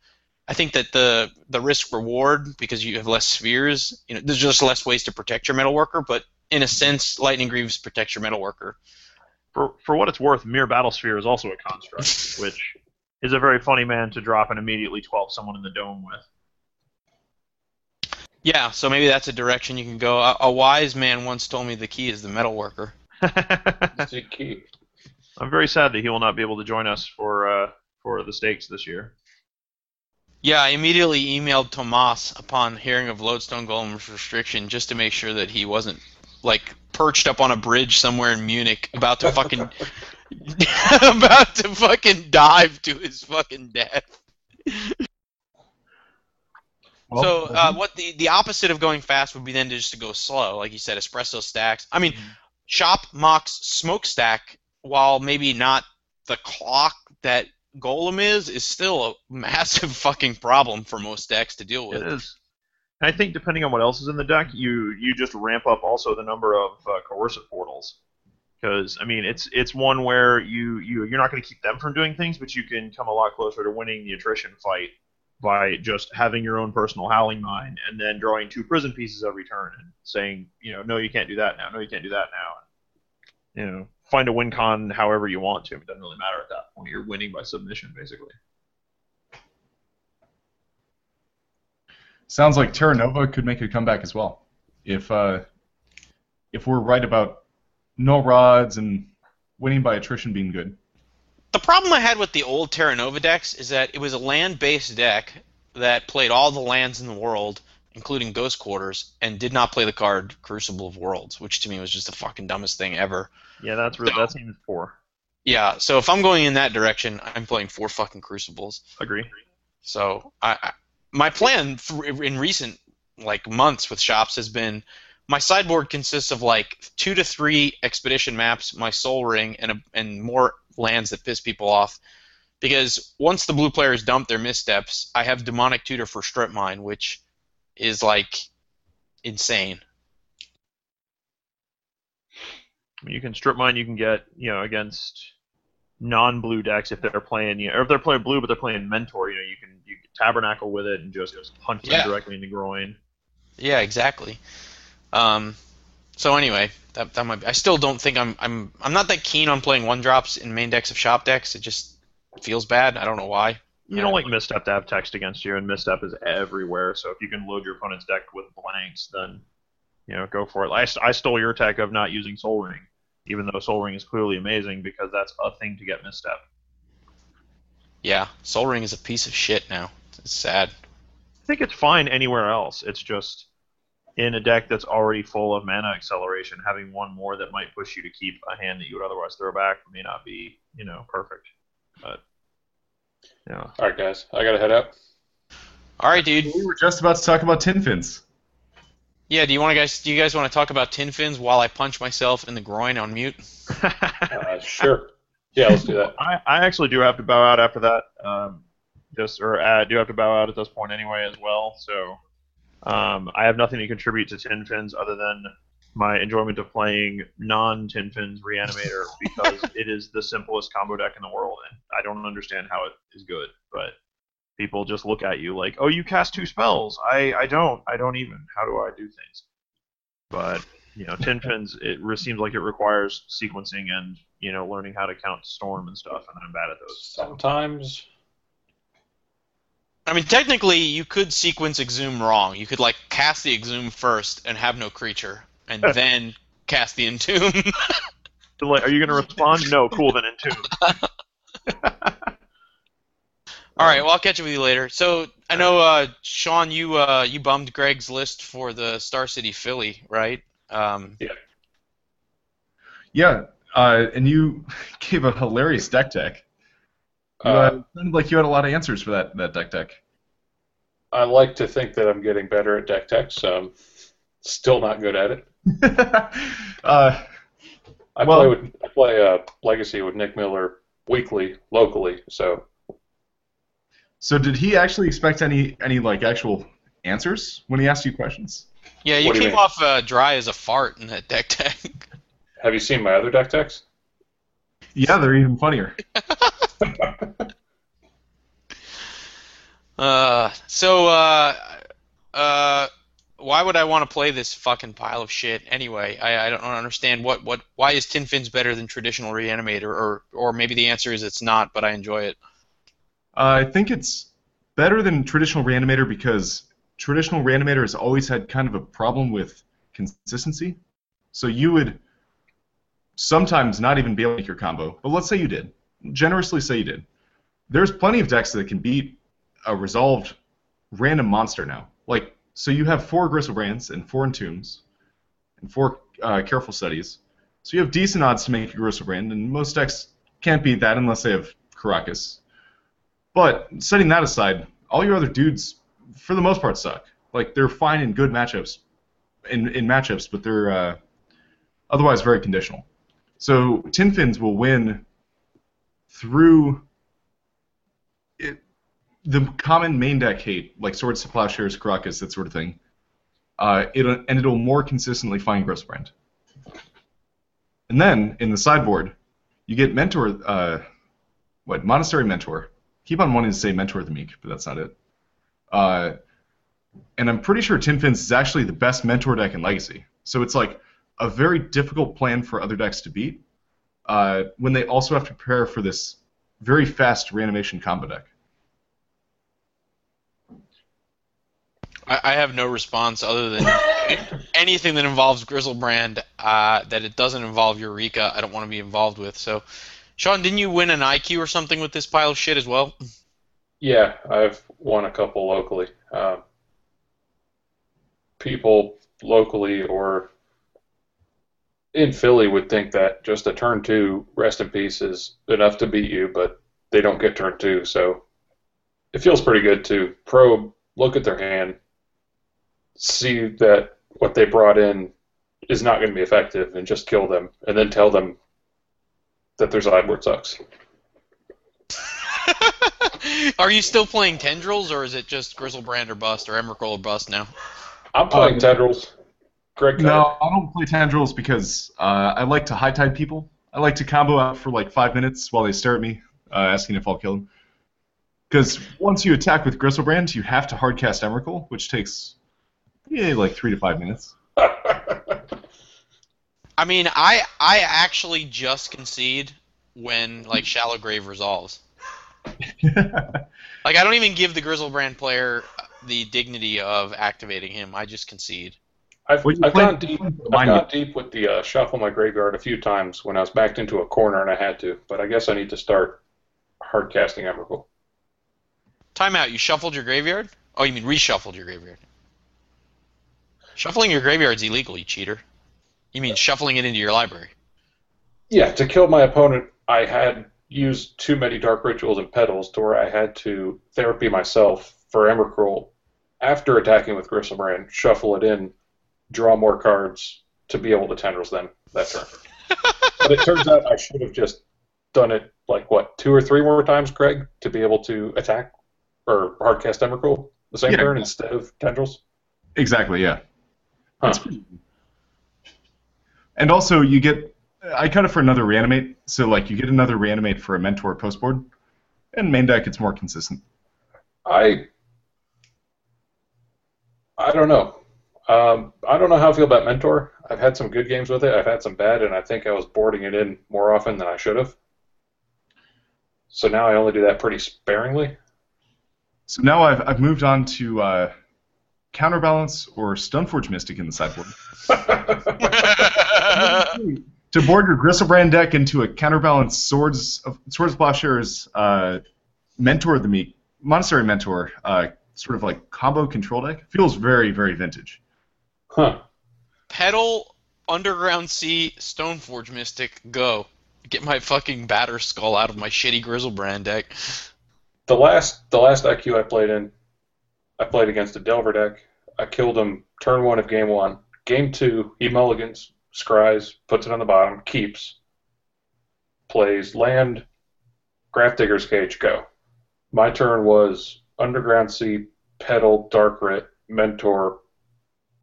A: I think that the the risk reward because you have less spheres, you know, there's just less ways to protect your Metalworker, but in a sense, Lightning Greaves protects your Metalworker.
B: For for what it's worth, Myr Battlesphere is also a construct, *laughs* which is a very funny man to drop and immediately 12 someone in the dome with.
A: Yeah, so maybe that's a direction you can go. A, a wise man once told me the key is the metal worker. *laughs*
C: That's the key.
B: I'm very sad that he will not be able to join us for uh, for the stakes this year.
A: Yeah, I immediately emailed Tomas upon hearing of Lodestone Golem's restriction just to make sure that he wasn't like perched up on a bridge somewhere in Munich about to fucking *laughs* *laughs* about to fucking dive to his fucking death.
D: Well,
A: so uh, what the the opposite of going fast would be then just to go slow, like you said, espresso stacks. I mean, shop Mox smokestack, while maybe not the clock that Golem is, is still a *laughs* massive fucking problem for most decks to deal with.
B: It is. I think depending on what else is in the deck, you you just ramp up also the number of uh, coercive portals. Because I mean, it's it's one where you you you're not going to keep them from doing things, but you can come a lot closer to winning the attrition fight by just having your own personal howling mine and then drawing two prison pieces every turn and saying, you know, no, you can't do that now. No, you can't do that now. and, You know, find a win con however you want to. It doesn't really matter at that point. You're winning by submission, basically.
D: Sounds like Terra Nova could make a comeback as well. If uh, if we're right about no rods and winning by attrition being good.
A: The problem I had with the old Terra Nova decks is that it was a land-based deck that played all the lands in the world, including Ghost Quarters, and did not play the card Crucible of Worlds, which to me was just the fucking dumbest thing ever.
B: Yeah, that's really, that seems poor.
A: Yeah, so if I'm going in that direction, I'm playing four fucking Crucibles.
B: Agree.
A: So I, I my plan for, in recent like months with shops has been my sideboard consists of like two to three expedition maps, my Soul Ring, and a, and more lands that piss people off. Because once the blue players dump their missteps, I have Demonic Tutor for Strip Mine, which is like insane.
B: You can strip mine. You can get you know against non-blue decks if they're playing you know, or if they're playing blue but they're playing mentor. You know, you can you can tabernacle with it and just punch them directly in the groin.
A: Yeah, exactly. Um, so anyway, that that might be, I still don't think I'm I'm I'm not that keen on playing one drops in main decks of shop decks. It just feels bad. I don't know why.
B: You don't like misstep to have text against you, and misstep is everywhere. So if you can load your opponent's deck with blanks, then you know go for it. I, I stole your tech of not using Soul Ring, even though Soul Ring is clearly amazing because that's a thing to get misstep.
A: Yeah, Soul Ring is a piece of shit now. It's sad.
B: I think it's fine anywhere else. It's just in a deck that's already full of mana acceleration, having one more that might push you to keep a hand that you would otherwise throw back may not be, you know, perfect. But yeah,
C: All right, guys, I gotta head out.
A: All right, dude.
D: We were just about to talk about tin fins.
A: Yeah, do you want to guys? Do you guys want to talk about tin fins while I punch myself in the groin on mute? *laughs*
C: Uh, sure. Yeah, let's do that.
B: I, I actually do have to bow out after that. Um, just or uh, do have to bow out at this point anyway as well. So um, I have nothing to contribute to Tin Fins other than my enjoyment of playing non Tin Fins Reanimator *laughs* because it is the simplest combo deck in the world, and I don't understand how it is good. But people just look at you like, "Oh, you cast two spells." I I don't. I don't even. How do I do things? But you know, Tin *laughs* Fins it re- seems like it requires sequencing and you know learning how to count storm and stuff, and I'm bad at those. So.
C: Sometimes.
A: I mean, technically, you could sequence Exhume wrong. You could like cast the Exhume first and have no creature, and then cast the Entomb. *laughs*
B: So, like, are you going to respond? no, cool. Then Entomb. *laughs* *laughs*
A: All right, well, I'll catch up with you later. So I know, uh, Sean, you uh, you bummed Greg's list for the Star City Philly, right? Um,
D: Yeah, uh, and you gave a hilarious deck deck deck. You, uh, sounded like you had a lot of answers for that, that deck deck.
C: I like to think that I'm getting better at deck tech, so I'm still not good at it. *laughs*
D: uh,
C: I
D: Well-
C: play with I play uh, Legacy with Nick Miller weekly locally, so
D: so did he actually expect any any like actual answers when he asked you questions?
A: yeah, you
C: What do you
A: came off uh, dry as a fart in that deck tech.
C: have you seen my other deck techs?
D: Yeah, they're even funnier. *laughs*
A: Uh, so, uh, uh, why would I want to play this fucking pile of shit anyway? I, I don't understand what, what why is Tin Fins better than traditional Reanimator, or or maybe the answer is it's not, but I enjoy it.
D: Uh, I think it's better than traditional Reanimator because traditional Reanimator has always had kind of a problem with consistency. So you would sometimes not even be able to make your combo, but let's say you did. Generously say you did. There's plenty of decks that can beat a resolved random monster now. Like, so you have four Gristlebrands and four Entombs and four uh, Careful Studies. So you have decent odds to make a Gristlebrand, and most decks can't beat that unless they have Karakas. But setting that aside, all your other dudes, for the most part, suck. Like they're fine in good matchups, in in matchups, but they're uh, otherwise very conditional. So Tin Fins will win through it, the common main deck hate, like Swords to Plowshares, Karakas, that sort of thing. Uh, it'll, and it'll more consistently find Gristlebrand. And then in the sideboard, you get Mentor, uh, what Monastery Mentor. Keep on wanting to say Mentor the Meek, but that's not it. Uh, and I'm pretty sure Tin Fins is actually the best Mentor deck in Legacy. So it's like a very difficult plan for other decks to beat uh, when they also have to prepare for this very fast reanimation combo deck.
A: I, I have no response other than *laughs* anything that involves Grizzlebrand uh, that it doesn't involve Eureka. I don't want to be involved with. So, Sean, didn't you win an IQ or something with this pile of shit as well?
C: Yeah, I've won a couple locally. Um, people locally or in Philly would think that just a turn two rest in peace is enough to beat you, but they don't get turn two, so it feels pretty good to probe, look at their hand, see that what they brought in is not going to be effective, and just kill them, and then tell them that their sideboard sucks. *laughs*
A: Are you still playing Tendrils, or is it just Grizzlebrand or Bust, or Emrakul or Bust now?
C: I'm playing
D: Um,
C: Tendrils. Greg,
D: No, I don't play tendrils because uh, I like to high tide people. I like to combo out for like five minutes while they stare at me, uh, asking if I'll kill them. Because once you attack with Gristlebrand, you have to hardcast Emrakul, which takes yeah, like three to five minutes. *laughs*
A: I mean, I I actually just concede when like Shallow Grave resolves. *laughs* Like I don't even give the Grizzlebrand player the dignity of activating him. I just concede.
C: I've, I've gone deep. I've gone deep with the uh, shuffle my graveyard a few times when I was backed into a corner and I had to, but I guess I need to start hard casting Emrakul.
A: Timeout. You shuffled your graveyard? Oh, you mean reshuffled your graveyard? Shuffling your graveyard's illegal, you cheater. You mean shuffling it into your library?
C: Yeah, to kill my opponent, I had used too many dark rituals and petals to where I had to therapy myself for Emrakul after attacking with Gristlebrand, shuffle it in, draw more cards to be able to tendrils them that turn. but it turns out I should have just done it like what two or three more times, Craig, to be able to attack or hardcast Emrakul the same
D: Yeah.
C: turn instead of tendrils.
D: exactly, yeah.
C: Huh.
D: And also, you get I cut it for another reanimate, so like you get another reanimate for a mentor postboard, and main deck it's more consistent.
C: I I don't know. Um, I don't know how I feel about Mentor. I've had some good games with it. I've had some bad, and I think I was boarding it in more often than I should have. So now I only do that pretty sparingly.
D: So now I've I've moved on to uh, counterbalance or Stoneforge Mystic in the sideboard. *laughs* to board your Gristlebrand deck into a counterbalance Swords of Swords Plowshares uh, Mentor of the Meek Monastery Mentor, uh, sort of like combo control deck. Feels very very vintage.
C: Huh.
A: Petal, Underground Sea, Stoneforge Mystic, go. Get my fucking Batterskull out of my shitty Grizzlebrand deck.
C: The last the last IQ I played in, I played against a Delver deck. I killed him turn one of game one. Game two, he mulligans, scries, puts it on the bottom, keeps, plays land, Grafdigger's Cage, go. My turn was Underground Sea, Petal, Dark Rit, Mentor,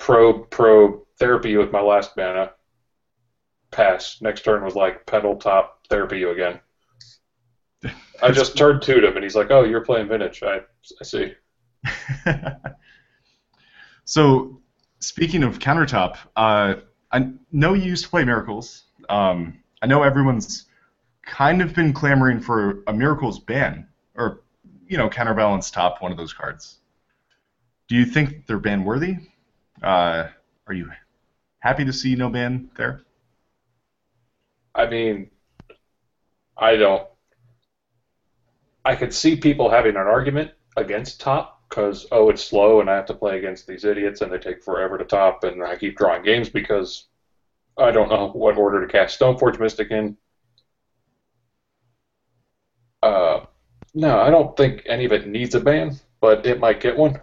C: Probe, Probe, Therapy with my last mana, pass. Next turn was like Petal, Top, Therapy you again. I *laughs* just turned to him and he's like, "Oh, you're playing vintage." I, I see. *laughs*
D: so, speaking of countertop, uh, I know you used to play Miracles. Um, I know everyone's kind of been clamoring for a Miracles ban, or you know, counterbalance top one of those cards. Do you think they're ban worthy? Uh, are you happy to see no ban there?
C: I mean, I don't. I could see people having an argument against top because oh, it's slow and I have to play against these idiots and they take forever to top and I keep drawing games because I don't know *laughs* what order to cast Stoneforge Mystic in. Uh, no, I don't think any of it needs a ban, but it might get one.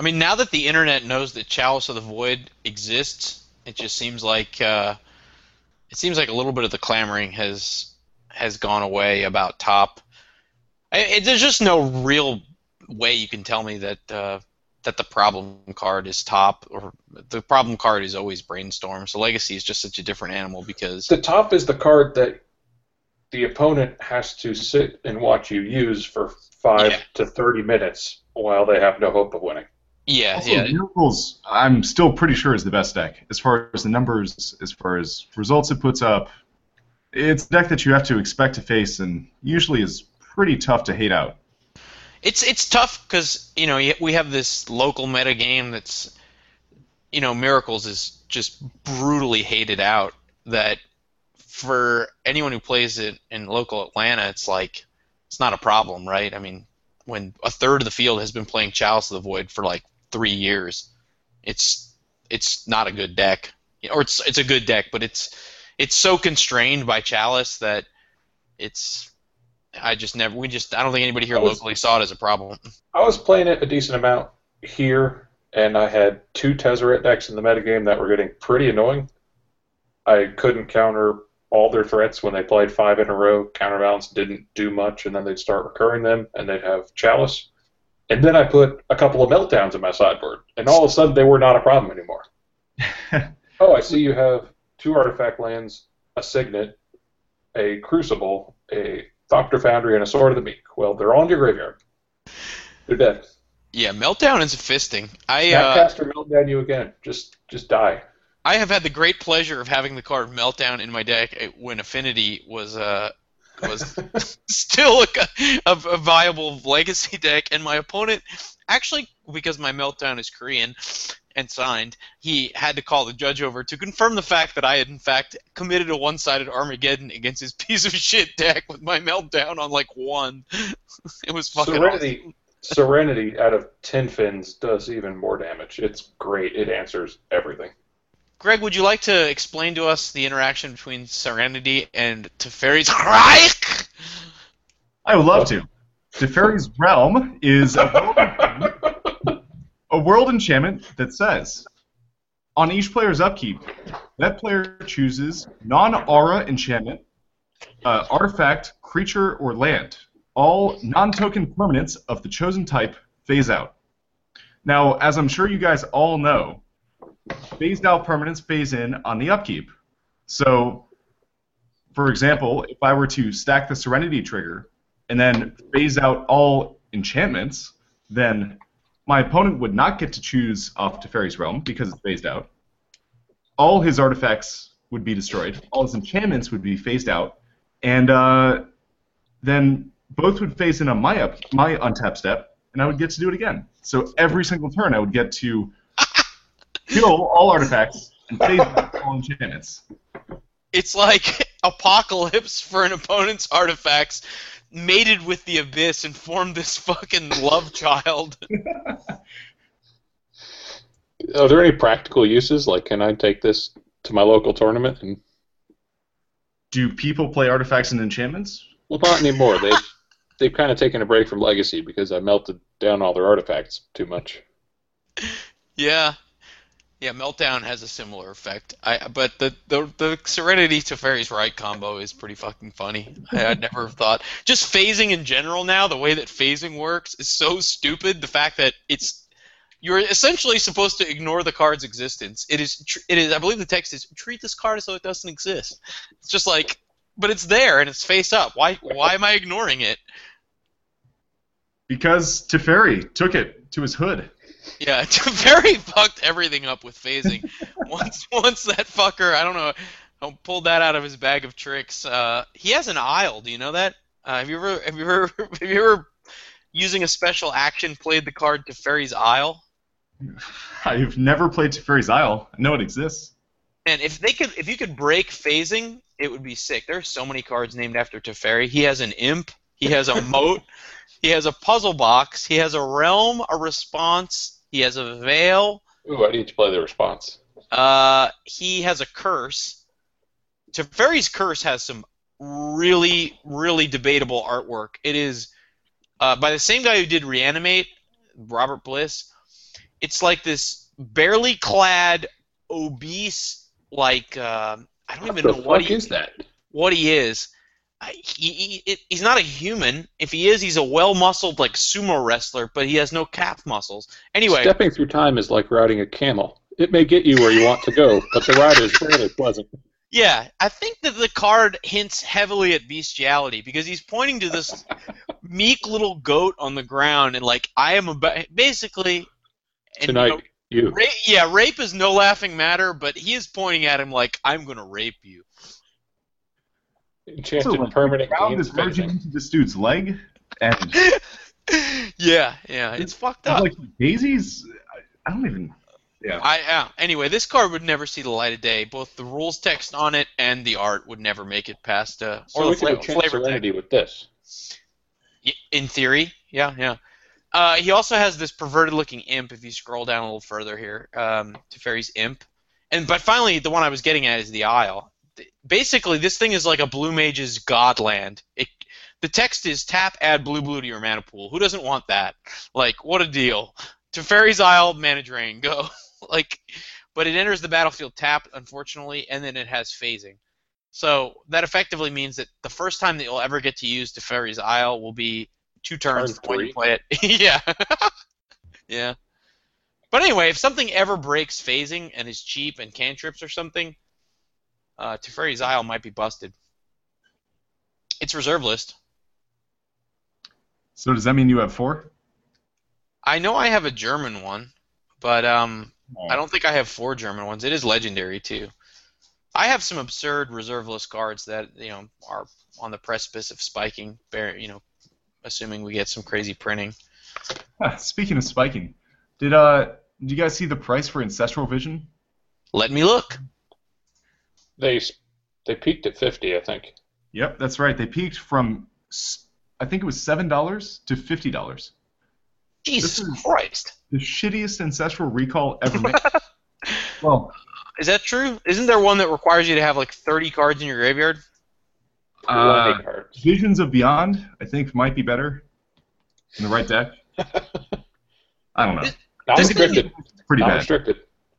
A: I mean, now that the internet knows that Chalice of the Void exists, it just seems like uh, it seems like a little bit of the clamoring has has gone away about top. I, it, there's just no real way you can tell me that uh, that the problem card is top, or the problem card is always brainstorm. So Legacy is just such a different animal because
C: The top is the card that the opponent has to sit and watch you use for five
A: Yeah.
C: to thirty minutes while they have no hope of winning.
A: Yeah,
D: Also,
A: yeah,
D: Miracles, I'm still pretty sure is the best deck as far as the numbers, as far as results it puts up. It's a deck that you have to expect to face, and usually is pretty tough to hate out.
A: It's it's tough because you know we have this local meta game that's you know Miracles is just brutally hated out. That for anyone who plays it in local Atlanta, it's like it's not a problem, right? I mean, when a third of the field has been playing Chalice of the Void for like three years, it's it's not a good deck, or it's it's a good deck, but it's it's so constrained by Chalice that it's I just never we just I don't think anybody here
C: was-
A: locally saw it as a problem.
C: I was playing it a decent amount here, and I had two Tezzeret decks in the metagame that were getting pretty annoying. I couldn't counter all their threats when they played five in a row. Counterbalance didn't do much, and then they'd start recurring them, and they'd have Chalice. And then I put a couple of meltdowns in my sideboard, and all of a sudden they were not a problem anymore. *laughs* oh, I see you have two artifact lands, a Signet, a Crucible, a Thopter Foundry, and a Sword of the Meek. Well, they're all in your graveyard. They're dead.
A: Yeah, Meltdown is fisting. I uh,
C: Snapcaster meltdown you again. Just just die.
A: I have had the great pleasure of having the card Meltdown in my deck uh, when Affinity was uh was *laughs* still a, a, a viable legacy deck, and my opponent actually because my Meltdown is Korean and signed, he had to call the judge over to confirm the fact that I had in fact committed a one-sided Armageddon against his *laughs* piece of shit deck with my Meltdown on like one. *laughs* it was fucking
C: Serenity
A: awesome.
C: Serenity out of Tin Fins does even more damage. It's great. It answers everything.
A: Greg, would you like to explain to us the interaction between Serenity and Teferi's *laughs* Reich?
D: I would love to. Teferi's Realm is a world, *laughs* a world enchantment that says, on each player's upkeep, that player chooses non-aura enchantment, uh, artifact, creature, or land. All non-token permanents of the chosen type phase out. Now, as I'm sure you guys all know, phased out permanence phase in on the upkeep. So, for example, if I were to stack the Serenity trigger and then phase out all enchantments, then my opponent would not get to choose off Teferi's Realm because it's phased out. All his artifacts would be destroyed. All his enchantments would be phased out, and uh, then both would phase in on my up my untap step, and I would get to do it again. So every single turn, I would get to kill all artifacts and phase out all enchantments.
A: It's like *laughs* Apocalypse for an opponent's artifacts mated with the Abyss and formed this fucking love child. *laughs*
C: Are there any practical uses? Like, can I take this to my local tournament? And
D: Do people play artifacts and enchantments?
C: well, not anymore. They've they've kind of taken a break from Legacy because I melted down all their artifacts too much.
A: Yeah. Yeah, Meltdown has a similar effect. I but the the, the Serenity Teferi's Realm combo is pretty fucking funny. I, I'd never have thought. Just phasing in general now, the way that phasing works is so stupid. The fact that it's you're essentially supposed to ignore the card's existence. It is it is I believe the text is treat this card as though it doesn't exist. It's just like but it's there and it's face up. Why why am I ignoring it?
D: Because Teferi took it to his hood.
A: Yeah, *laughs* very fucked everything up with phasing. *laughs* once once that fucker, I don't know, pulled that out of his bag of tricks. Uh, he has an aisle. Do you know that? Uh, have you ever have you ever *laughs* have you ever using a special action played the card Teferi's Isle?
D: I've never played Teferi's Isle. I know it exists.
A: And if they could, if you could break phasing, it would be sick. There are so many cards named after Teferi. He has an imp. He has a moat. He has a puzzle box. He has a realm, a response. He has a veil.
C: Ooh, I need to play the response.
A: Uh, he has a curse. Teferi's curse has some really, really debatable artwork. It is uh, by the same guy who did Reanimate, Robert Bliss. It's like this barely clad, obese, like uh, I don't even know what he
C: is that?
A: what he is. I- He, he, he's not a human. If he is, he's a well-muscled like sumo wrestler, but he has no calf muscles. Anyway,
C: Stepping through time is like riding a camel. It may get you where you want to go, but the ride is fairly pleasant.
A: Yeah, I think that the card hints heavily at bestiality because he's pointing to this meek little goat on the ground and like I am about basically. And, you know,
C: Tonight, you.
A: yeah, rape is no laughing matter, but he is pointing at him like I'm gonna rape you.
C: Enchanted
D: So, like,
C: permanent
D: the ground is merging into this dude's leg, and *laughs*
A: yeah, yeah, it's fucked up.
D: like daisies. I- I don't even. Yeah.
A: I yeah. Anyway, this card would never see the light of day. Both the rules text on it and the art would never make it past uh,
C: So
A: or
C: we
A: the
C: can
A: flavor,
C: enchant
A: flavor text.
C: Serenity with this.
A: In theory, yeah, yeah. Uh, he also has this perverted-looking imp. If you scroll down a little further here, um, Teferi's imp, and but finally, the one I was getting at is the Isle. Basically, this thing is like a Blue Mage's Godland. It, the text is tap, add blue blue to your mana pool. Who doesn't want that? Like, what a deal! Teferi's Isle, mana drain, go. *laughs* like, but it enters the battlefield tapped, unfortunately, and then it has phasing. So that effectively means that the first time that you'll ever get to use Teferi's Isle will be two turns
C: Turn
A: when you play it. *laughs* yeah. yeah. But anyway, if something ever breaks phasing and is cheap and cantrips or something, uh, Teferi's Isle might be busted. It's reserve list.
D: So does that mean you have four?
A: I know I have a German one, but um,
C: Oh.
A: I don't think I have four German ones. It is legendary too. I have some absurd reserve list cards that you know are on the precipice of spiking. You know, assuming we get some crazy printing. *laughs*
D: Speaking of spiking, did uh did you guys see the price for Ancestral Vision?
A: Let me look.
C: They they peaked at 50, I think.
D: Yep, that's right. They peaked from I think it was seven dollars to fifty dollars.
A: Jesus Christ!
D: The shittiest Ancestral recall ever made. *laughs* well,
A: Is that true? Isn't there one that requires you to have like 30 cards in your graveyard?
D: uh,
C: cards.
D: Visions of Beyond, I think, might be better in the right deck. *laughs* I don't know.
C: Not
A: This thing-
C: restricted.
D: Pretty
C: Not
D: bad.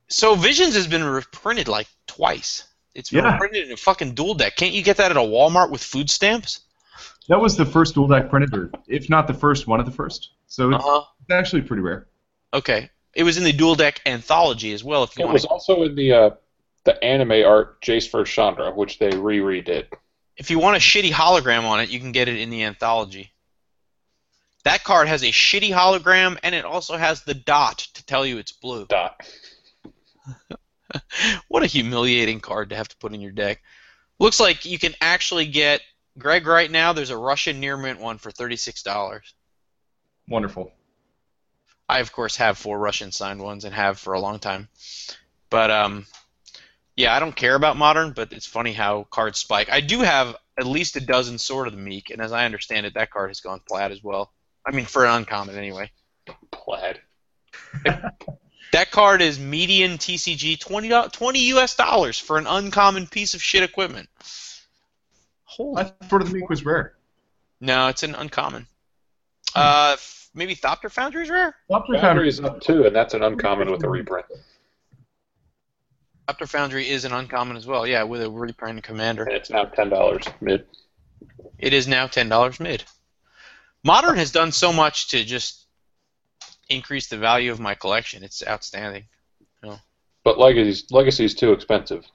A: So Visions has been reprinted like twice. It's been
D: Yeah.
A: reprinted in a fucking dual deck. Can't you get that at a Walmart with food stamps?
D: That was the first dual deck printer, if not the first, one of the first. So
A: Uh
D: it's actually pretty rare.
A: Okay. It was in the dual deck anthology as well. If you
C: It
A: want
C: was
A: to
C: also in the uh, the anime art Jace vs. Chandra, which they re-redid.
A: If you want a shitty hologram on it, you can get it in the anthology. That card has a shitty hologram, and it also has the dot to tell you it's blue.
C: Dot. *laughs*
A: What a humiliating card to have to put in your deck. Looks like you can actually get Greg right now. There's a Russian near mint one for thirty-six dollars.
D: Wonderful.
A: I of course have four Russian signed ones and have for a long time. But um, yeah, I don't care about modern, but it's funny how cards spike. I do have at least a dozen Sword of the Meek, and as I understand it, that card has gone flat as well. I mean, for an uncommon anyway.
C: Plaid. *laughs*
A: That card is median TCG 20, 20 US dollars for an uncommon piece of shit equipment. Holy
D: I thought the Meek was rare.
A: no, it's an uncommon. Uh, maybe Thopter Foundry is rare.
D: Thopter
C: Foundry is up too, and that's an uncommon with a reprint.
A: Thopter Foundry is an uncommon as well. Yeah, with a reprint commander.
C: And it's now ten dollars mid.
A: It is now ten dollars mid. Modern has done so much to just increase the value of my collection. It's outstanding.
C: But Legacy is too expensive.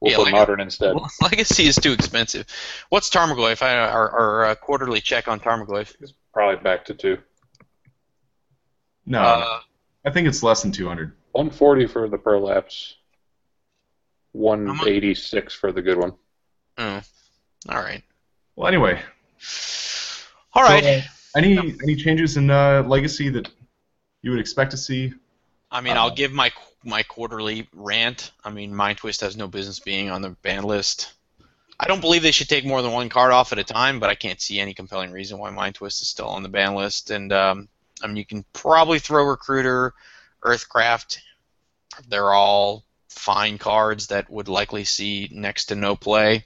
C: We'll
A: Yeah,
C: put
A: Leg-
C: modern instead.
A: Well, *laughs* Legacy is too expensive. What's Tarmogoyf? I, our our uh, quarterly check on Tarmogoyf.
C: Probably back to two.
D: No,
A: Uh,
D: I think it's less than 200.
C: One forty for the prolapse. One eighty six for the good one.
A: oh, all right,
D: Well, anyway,
A: all right.
D: So, uh, any any changes in uh, Legacy that you would expect to see?
A: I mean, I'll give my my quarterly rant. I mean, Mind Twist has no business being on the ban list. I don't believe they should take more than one card off at a time, but I can't see any compelling reason why Mind Twist is still on the ban list. And um, I mean, you can probably throw Recruiter, Earthcraft. They're all fine cards that would likely see next to no play.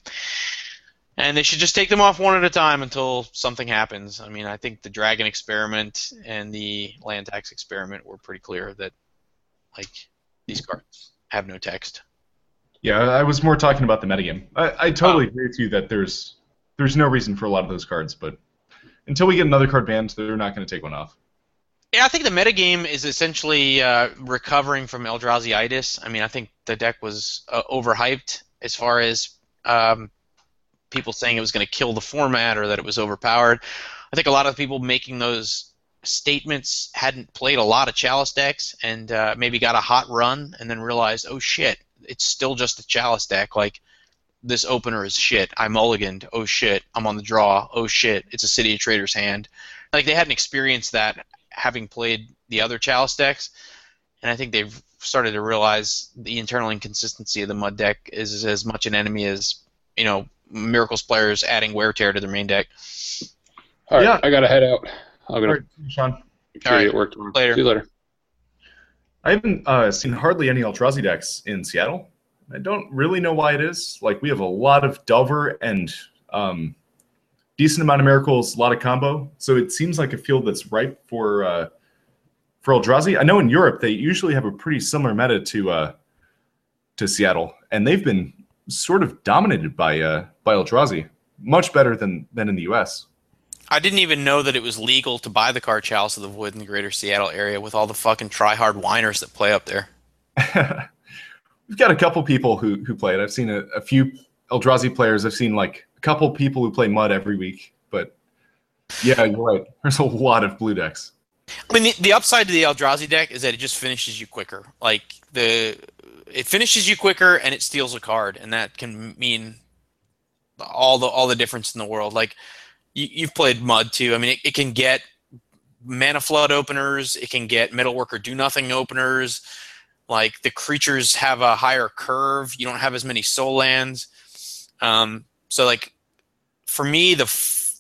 A: And they should just take them off one at a time until something happens. I mean, I think the Dragon Experiment and the Land Tax Experiment were pretty clear that like these cards have no text.
D: Yeah, I was more talking about the metagame. I, I totally
A: Oh.
D: agree with you that there's there's no reason for a lot of those cards, but until we get another card banned, they're not going to take one off.
A: Yeah, I think the metagame is essentially uh, recovering from Eldrazi-itis. I mean, I think the deck was uh, overhyped as far as um, people saying it was going to kill the format or that it was overpowered. I think a lot of people making those statements hadn't played a lot of Chalice decks and uh, maybe got a hot run and then realized, oh shit, it's still just a Chalice deck. Like, this opener is shit. I mulliganed. Oh shit, I'm on the draw. Oh shit, it's a City of Traders hand. Like, they hadn't experienced that having played the other Chalice decks, and I think they've started to realize the internal inconsistency of the Mud deck is as much an enemy as you know Miracles players adding Wear Tear to their main deck.
C: All right,
D: Yeah.
C: I gotta head out. I'm
D: All
C: gonna
D: right, Sean.
C: Make sure
A: All
C: you
A: right.
C: get work tomorrow.
A: Later.
C: See you later.
D: I haven't uh, seen hardly any Eldrazi decks in Seattle. I don't really know why it is. Like we have a lot of Delver and um, decent amount of miracles, a lot of combo. So it seems like a field that's ripe for uh, for Eldrazi. I know in Europe they usually have a pretty similar meta to uh, to Seattle, and they've been sort of dominated by uh, by Eldrazi, much better than than in the U.S.
A: I didn't even know that it was legal to buy the card Chalice of the Void in the greater Seattle area with all the fucking try-hard whiners that play up there. *laughs*
D: We've got a couple people who who play it. I've seen a, a few Eldrazi players. I've seen like a couple people who play Mud every week. But yeah, you're right. There's a lot of blue decks.
A: I mean, the, the upside to the Eldrazi deck is that it just finishes you quicker. Like the, it finishes you quicker and it steals a card, and that can mean all the all the difference in the world. Like you, you've played Mud too. I mean, it, it can get mana flood openers. It can get metal worker do nothing openers. Like the creatures have a higher curve. You don't have as many soul lands. Um, so like for me, the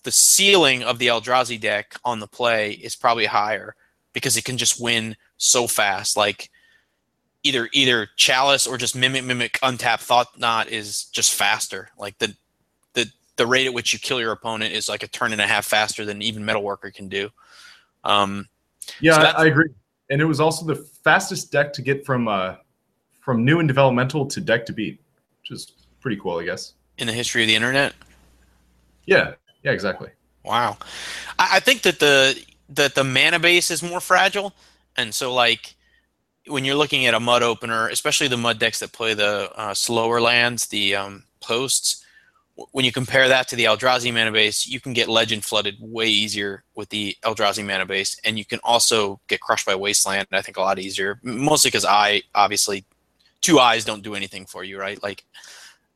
A: the ceiling of the Eldrazi deck on the play is probably higher because it can just win so fast. Like either either Chalice or just Mimic Mimic Untap Thought Knot is just faster. Like the the the rate at which you kill your opponent is like a turn and a half faster than even Metalworker can do. Um,
D: Yeah,
A: So
D: I, agree. And it was also the fastest deck to get from uh, from new and developmental to deck to beat, which is pretty cool, I guess.
A: in the history of the internet,
D: Yeah, yeah, exactly.
A: Wow, I, I think that the that the mana base is more fragile, and so like when you're looking at a mud opener, especially the mud decks that play the uh, slower lands, the um, posts, when you compare that to the Eldrazi mana base, you can get legend flooded way easier with the Eldrazi mana base, and you can also get crushed by wasteland. I think a lot easier, mostly because I obviously two eyes don't do anything for you, right? Like,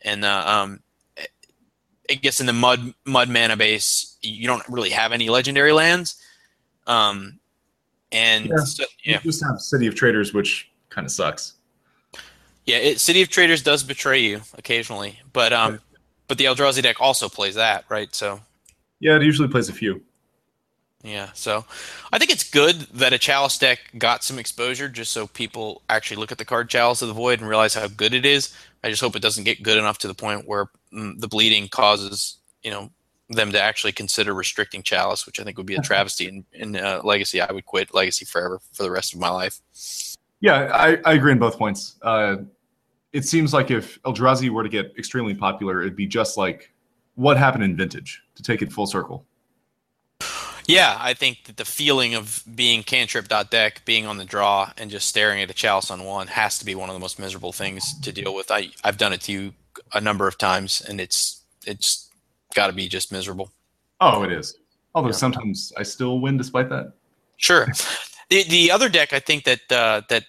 A: and uh, um, I guess in the mud mud mana base, you don't really have any legendary lands. Um, and
D: Yeah.
A: so- yeah,
D: You just have City of Traders, which kind of sucks.
A: yeah. It, City of Traders does betray you occasionally, but um, but the Eldrazi deck also plays that, right? So
D: Yeah, it usually plays a few.
A: yeah, so I think it's good that a Chalice deck got some exposure, just so people actually look at the card Chalice of the Void and realize how good it is. I just hope it doesn't get good enough to the point where mm, the bleeding causes you know them to actually consider restricting Chalice, which I think would be a travesty. In, in uh, Legacy, I would quit Legacy forever for the rest of my life.
D: Yeah, I, I agree on both points. Uh, it seems like if Eldrazi were to get extremely popular, it'd be just like what happened in Vintage to take it full circle.
A: Yeah, I think that the feeling of being cantrip dot deck, being on the draw, and just staring at a chalice on one has to be one of the most miserable things to deal with. I I've done it to you a number of times, and it's it's got to be just miserable.
D: Oh, it is. Although
A: Yeah.
D: sometimes I still win despite that.
A: Sure. the the other deck, I think that uh, that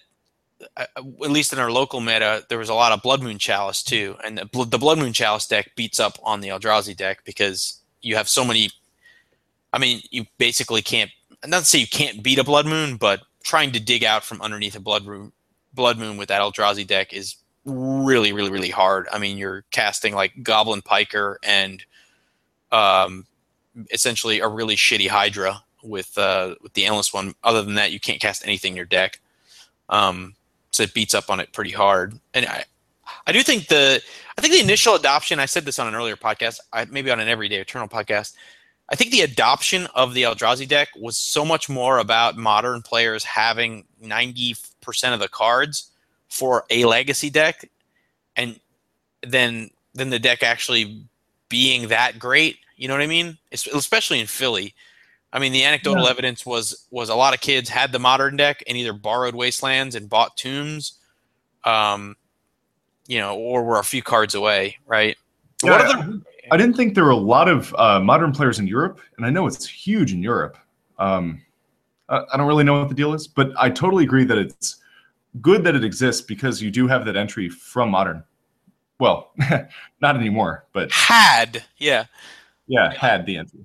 A: uh, at least in our local meta, there was a lot of Blood Moon Chalice too, and the, Bl- the Blood Moon Chalice deck beats up on the Eldrazi deck because you have so many. I mean, you basically can't. Not to say you can't beat a Blood Moon, but trying to dig out from underneath a Blood Moon, Blood Moon with that Eldrazi deck is really, really, really hard. I mean, you're casting like Goblin Piker and um, essentially a really shitty Hydra with uh, with the endless one. Other than that, you can't cast anything in your deck. Um, so it beats up on it pretty hard. And I, I do think the I think the initial adoption. I said this on an earlier podcast, I, maybe on an Everyday Eternal podcast. I think the adoption of the Eldrazi deck was so much more about modern players having ninety percent of the cards for a legacy deck, and then then the deck actually being that great. You know what I mean? Es- Especially in Philly. I mean, the anecdotal
D: Yeah.
A: evidence was was a lot of kids had the modern deck and either borrowed Wastelands and bought Tombs, um, you know, or were a few cards away, right?
D: Yeah,
A: what
D: I-
A: are the
D: I didn't think there were a lot of uh, modern players in Europe, and I know it's huge in Europe. Um, I, I don't really know what the deal is, but I totally agree that it's good that it exists because you do have that entry from modern. Well, *laughs* not anymore, but
A: had? Yeah,
D: yeah, had the entry.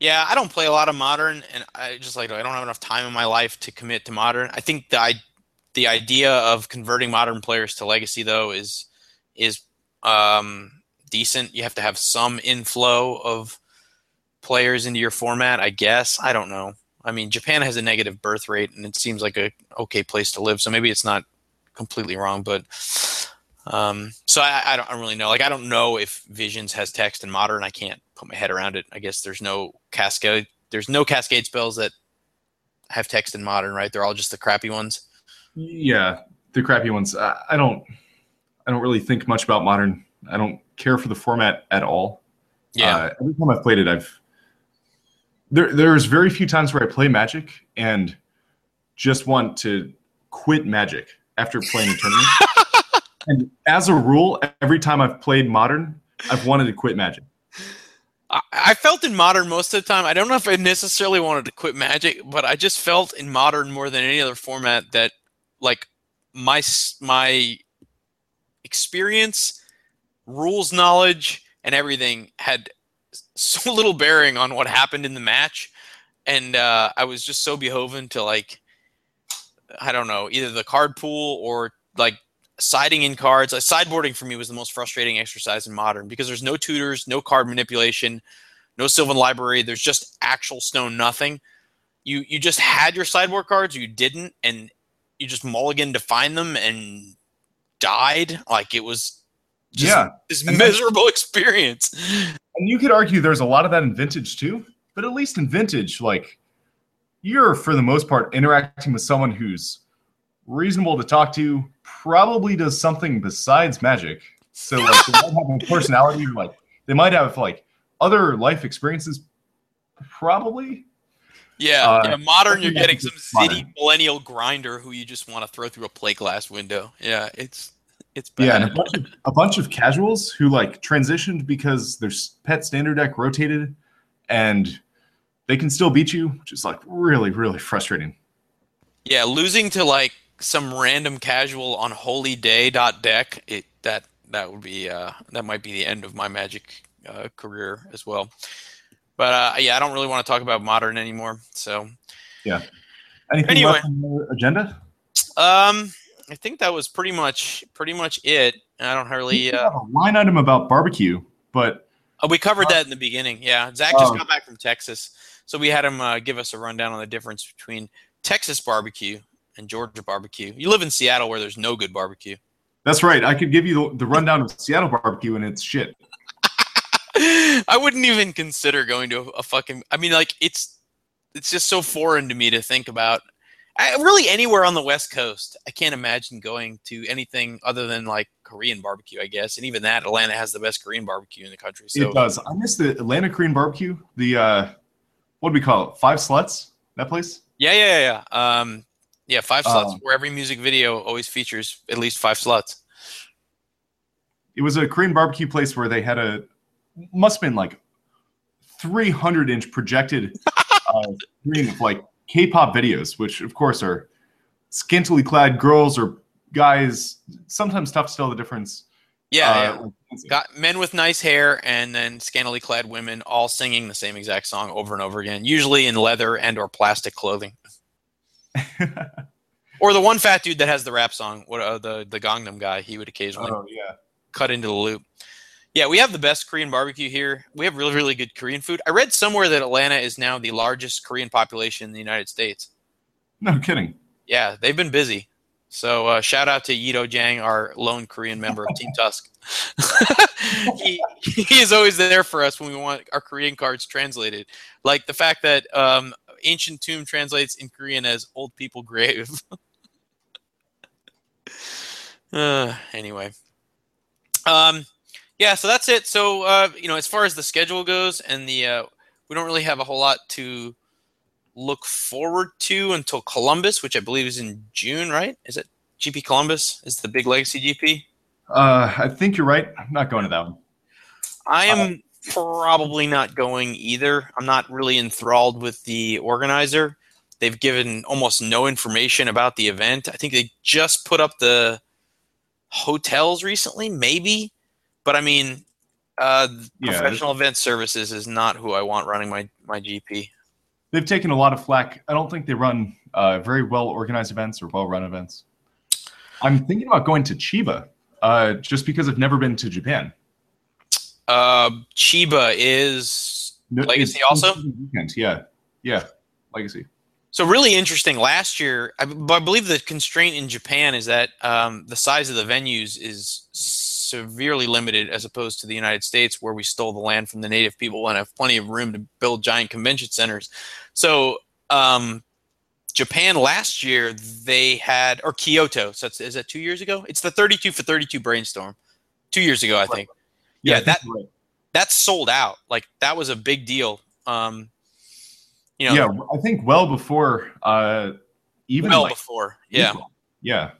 A: yeah. I don't play a lot of modern, and I just like I don't have enough time in my life to commit to modern. I think the I, the idea of converting modern players to legacy though is is um, decent. You have to have some inflow of players into your format, I guess. I don't know. I mean, Japan has a negative birth rate, and it seems like a okay place to live. So maybe it's not completely wrong, but um, so I, I don't I don't really know. Like I don't know if Visions has text in modern. I can't put my head around it. I guess there's no cascade. There's no cascade spells that have text in modern, right? They're all just the crappy ones.
D: Yeah, the crappy ones. I, I don't. I don't really think much about modern. I don't care for the format at all.
A: Yeah.
D: Uh, every time I've played it, I've there. There's very few times where I play Magic and just want to quit Magic after playing a tournament. *laughs* and as a rule, every time I've played Modern, I've wanted to quit Magic.
A: I, felt in modern most of the time. I don't know if I necessarily wanted to quit Magic, but I just felt in modern more than any other format that like my my experience, rules knowledge, and everything had *laughs* so little bearing on what happened in the match, and uh, I was just so beholden to like I don't know either the card pool or like siding in cards. Like, sideboarding for me was the most frustrating exercise in modern because there's no tutors, no card manipulation, no Sylvan library. There's just actual stone nothing. You you just had your sideboard cards, you didn't, and you just mulligan to find them and died. Like it was just
D: yeah,
A: this miserable *laughs* experience.
D: and you could argue there's a lot of that in Vintage too. But at least in Vintage, like you're for the most part interacting with someone who's reasonable to talk to, probably does something besides magic. So like they might have a personality, like they might have like other life experiences, probably.
A: Yeah,
D: Uh,
A: yeah modern, you're getting some
D: modern.
A: city millennial grinder who you just want to throw through a plate glass window. Yeah, it's it's bad.
D: Yeah, and a bunch, of, a bunch of casuals who like transitioned because their pet standard deck rotated, and they can still beat you, which is like really, really frustrating.
A: Yeah, losing to like some random casual on holy day dot deck, it that that would be uh that might be the end of my magic uh, career as well. But uh, yeah, I don't really want to talk about modern anymore. So yeah,
D: Anything
A: Anyway.
D: left on your agenda?
A: um I think that was pretty much pretty much it. I don't really uh,
D: have a line item about barbecue, but
A: Oh, we covered that in the beginning. Yeah, Zack just
D: Oh.
A: got back from Texas, so we had him uh, give us a rundown on the difference between Texas barbecue and Georgia barbecue. You live in Seattle, where there's no good barbecue.
D: that's right. I could give you the, the rundown of Seattle barbecue, and it's shit. *laughs*
A: I wouldn't even consider going to a, a fucking. I mean, like it's it's just so foreign to me to think about. I, really, anywhere on the West Coast, I can't imagine going to anything other than like Korean barbecue. I guess, and even that, Atlanta has the best Korean barbecue in the country. So
D: it does. I miss the Atlanta Korean barbecue. The uh, what do we call it? Five sluts. That place.
A: Yeah, yeah, yeah. yeah. Um, yeah, five sluts.
D: Um,
A: where every music video always features at least five sluts.
D: It was a Korean barbecue place where they had a must have been like 300 inch projected *laughs* uh, screen of like K-pop videos, which of course are scantily clad girls or guys. Sometimes tough to tell the difference.
A: Yeah,
D: Uh,
A: yeah. Got men with nice hair and then scantily clad women all singing the same exact song over and over again, usually in leather and or plastic clothing. *laughs* Or the one fat dude that has the rap song, what uh, the the Gangnam guy, he would occasionally
D: oh yeah.
A: cut into the loop. Yeah, we have the best Korean barbecue here. We have really really good Korean food. I read somewhere that Atlanta is now the largest Korean population in the United States.
D: No kidding.
A: Yeah, they've been busy. So uh, shout out to Yito Jang, our lone Korean member of Team Tusk. *laughs* he, he is always there for us when we want our Korean cards translated. Like the fact that um, Ancient Tomb translates in Korean as Old People Grave. *laughs* uh, anyway. Um, yeah, so that's it. So, uh, you know, as far as the schedule goes, and the uh, we don't really have a whole lot to look forward to until Columbus, which I believe is in June, right? Is it GP Columbus? Is the big legacy GP?
D: Uh, I think you're right. I'm not going to that one.
A: I am probably not going either. I'm not really enthralled with the organizer. They've given almost no information about the event. I think they just put up the hotels recently, maybe. But I mean, uh,
D: Yeah.
A: professional event services is not who I want running my, my GP.
D: They've taken a lot of flack. I don't think they run uh, very well organized events or well run events. I'm thinking about going to Chiba uh, just because I've never been to Japan.
A: Uh, Chiba is
D: No-
A: Legacy also?
D: Weekend. Yeah, yeah, Legacy.
A: So really interesting. Last year, I, b- I believe the constraint in Japan is that um, the size of the venues is severely limited as opposed to the United States, where we stole the land from the native people and have plenty of room to build giant convention centers. So um, Japan last year they had or Kyoto. So it's, is that two years ago? It's the 32 for 32 brainstorm. Two years ago, I think. Yeah,
D: think
A: that-
D: right.
A: That's sold out. Like that was a big deal. Um, you know,
D: yeah, I think well before uh, even
A: well
D: like,
A: before. Yeah.
D: April. yeah,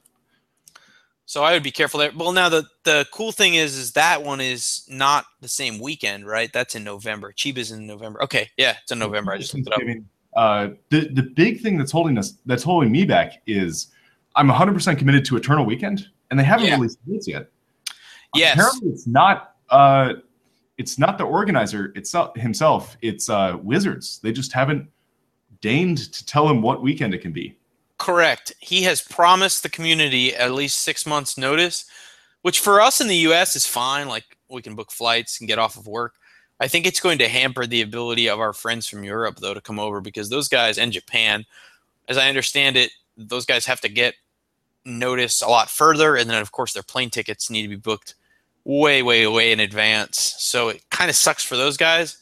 A: So I would be careful there. Well, now the the cool thing is, is that one is not the same weekend, right? That's in November. Chiba's in November. Okay, yeah, it's in November. I just looked it up.
D: Uh, the the big thing that's holding us that's holding me back is I'm 100 percent committed to Eternal Weekend, and they haven't
A: Yeah.
D: released dates yet.
A: Yes.
D: Apparently, it's not. Uh, it's not the organizer itself himself. It's uh, Wizards. They just haven't deigned to tell him what weekend it can be.
A: Correct. He has promised the community at least six months' notice, which for us in the U.S. is fine. Like we can book flights and get off of work. I think it's going to hamper the ability of our friends from Europe, though, to come over because those guys and Japan, as I understand it, those guys have to get notice a lot further, and then of course their plane tickets need to be booked way, way, way in advance. So it kind of sucks for those guys.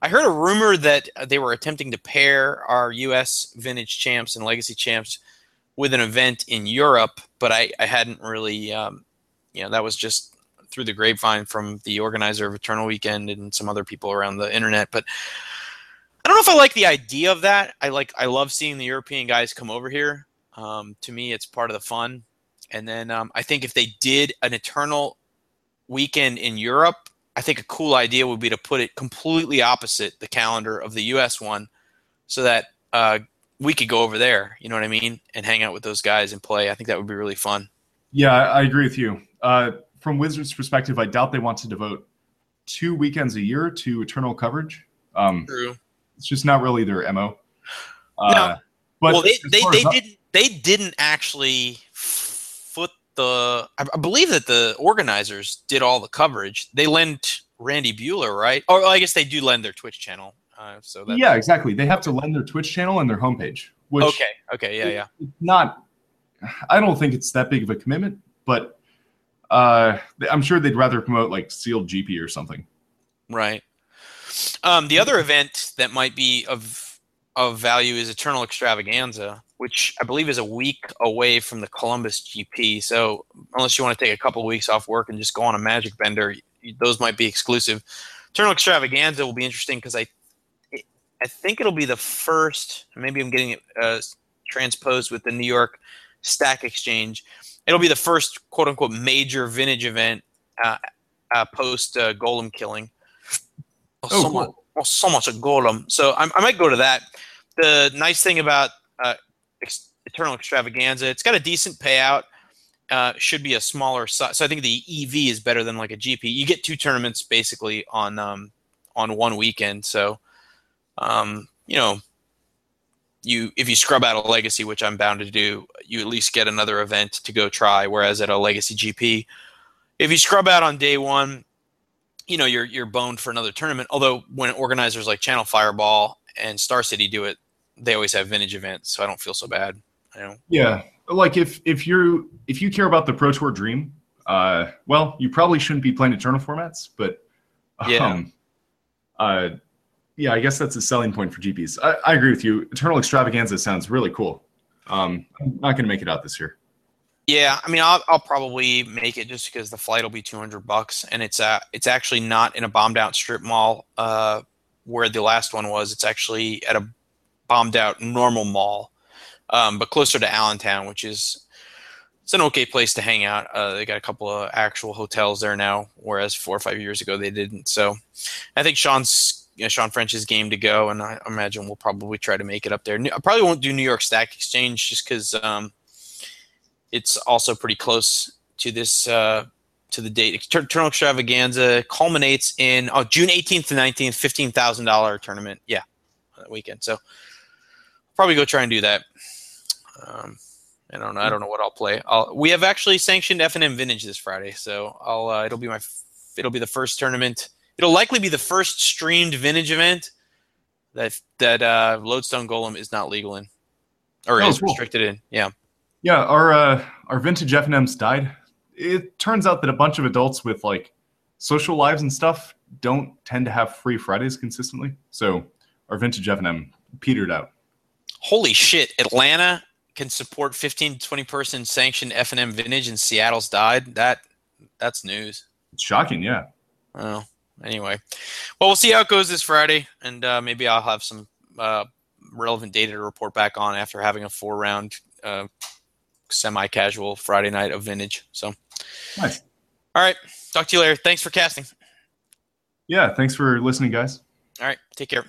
A: I heard a rumor that they were attempting to pair our U.S. vintage champs and legacy champs with an event in Europe, but I, I hadn't really, um, you know, that was just through the grapevine from the organizer of Eternal Weekend and some other people around the internet. But I don't know if I like the idea of that. I like, I love seeing the European guys come over here. Um, to me, it's part of the fun. And then um, I think if they did an Eternal Weekend in Europe, I think a cool idea would be to put it completely opposite the calendar of the U.S. one, so that uh, we could go over there. You know what I mean, and hang out with those guys and play. I think that would be really fun.
D: Yeah, I, agree with you. Uh, from Wizards' perspective, I doubt they want to devote two weekends a year to Eternal coverage. Um,
A: True.
D: it's just not really their mo. Uh,
A: No.
D: But
A: well, they they, they didn't they didn't actually the. I, believe that the organizers did all the coverage. They lent Randy Buehler, right? Or I guess they do lend their Twitch channel. Uh, so that,
D: Yeah, exactly. They have to lend their Twitch channel and their homepage, which
A: Okay. Okay. Yeah. Yeah.
D: it's not. I don't think it's that big of a commitment, but uh, I'm sure they'd rather promote like sealed GP or something.
A: Right. Um, the other event that might be of of value is Eternal Extravaganza, which I believe is a week away from the Columbus GP. So unless you want to take a couple weeks off work and just go on a Magic Bender, those might be exclusive. Eternal Extravaganza will be interesting because I I think it'll be the first. Maybe I'm getting it uh, transposed with the New York Stack Exchange. It'll be the first quote unquote major vintage event uh, uh, post uh, Golem killing. Oh,
D: Oh,
A: so, much, oh, so much a Golem. So I, I might go to that. The nice thing about uh, Eternal Extravaganza, it's got a decent payout. Uh, should be a smaller size. So I think the EV is better than like a GP. You get two tournaments basically on um, on one weekend. So um, you know, you if you scrub out a legacy, which I'm bound to do, you at least get another event to go try. Whereas at a legacy GP, if you scrub out on day one, you know you're you're boned for another tournament. Although when organizers like Channel Fireball and Star City do it, they always have vintage events, so I don't feel so bad. I don't.
D: Yeah, like if if you if you care about the Pro Tour dream, uh, well, you probably shouldn't be playing Eternal formats, but
A: Yeah.
D: um, uh, yeah, I guess that's a selling point for GPs. I, I agree with you. Eternal Extravaganza sounds really cool. Um, I'm not going to make it out this year.
A: Yeah, I mean, I'll, I'll probably make it just because the flight will be two hundred bucks, and it's uh it's actually not in a bombed out strip mall uh, where the last one was. It's actually at a bombed out normal mall, um, but closer to Allentown, which is it's an okay place to hang out. Uh, they got a couple of actual hotels there now, whereas four or five years ago they didn't. So, I think Shawn's you know, Shawn French's game to go, and I imagine we'll probably try to make it up there. I probably won't do New York Stack Exchange just because. Um, it's also pretty close to this uh, to the date. Eternal Extravaganza culminates in oh June 18th to 19th, fifteen thousand dollar tournament. Yeah, that weekend. So probably go try and do that. Um, I don't know. I don't know what I'll play. I'll, we have actually sanctioned F and M Vintage this Friday, so I'll uh, it'll be my f- it'll be the first tournament. It'll likely be the first streamed Vintage event that that uh, Lodestone Golem is not legal in. or
D: Oh,
A: is
D: cool.
A: restricted in. Yeah.
D: Yeah, our uh, our vintage FNMs died. It turns out that a bunch of adults with like social lives and stuff don't tend to have free Fridays consistently. So our vintage FNM petered out.
A: Holy shit! Atlanta can support 15 to 20 person sanctioned F and M vintage, and Seattle's died. That that's news.
D: It's shocking, yeah.
A: Oh, anyway, well, we'll see how it goes this Friday, and uh, maybe I'll have some uh, relevant data to report back on after having a four round uh, semi casual Friday night of vintage. So,
D: Nice.
A: all right, talk to you later. Thanks for casting.
D: Yeah, thanks for listening, guys.
A: All right, take care.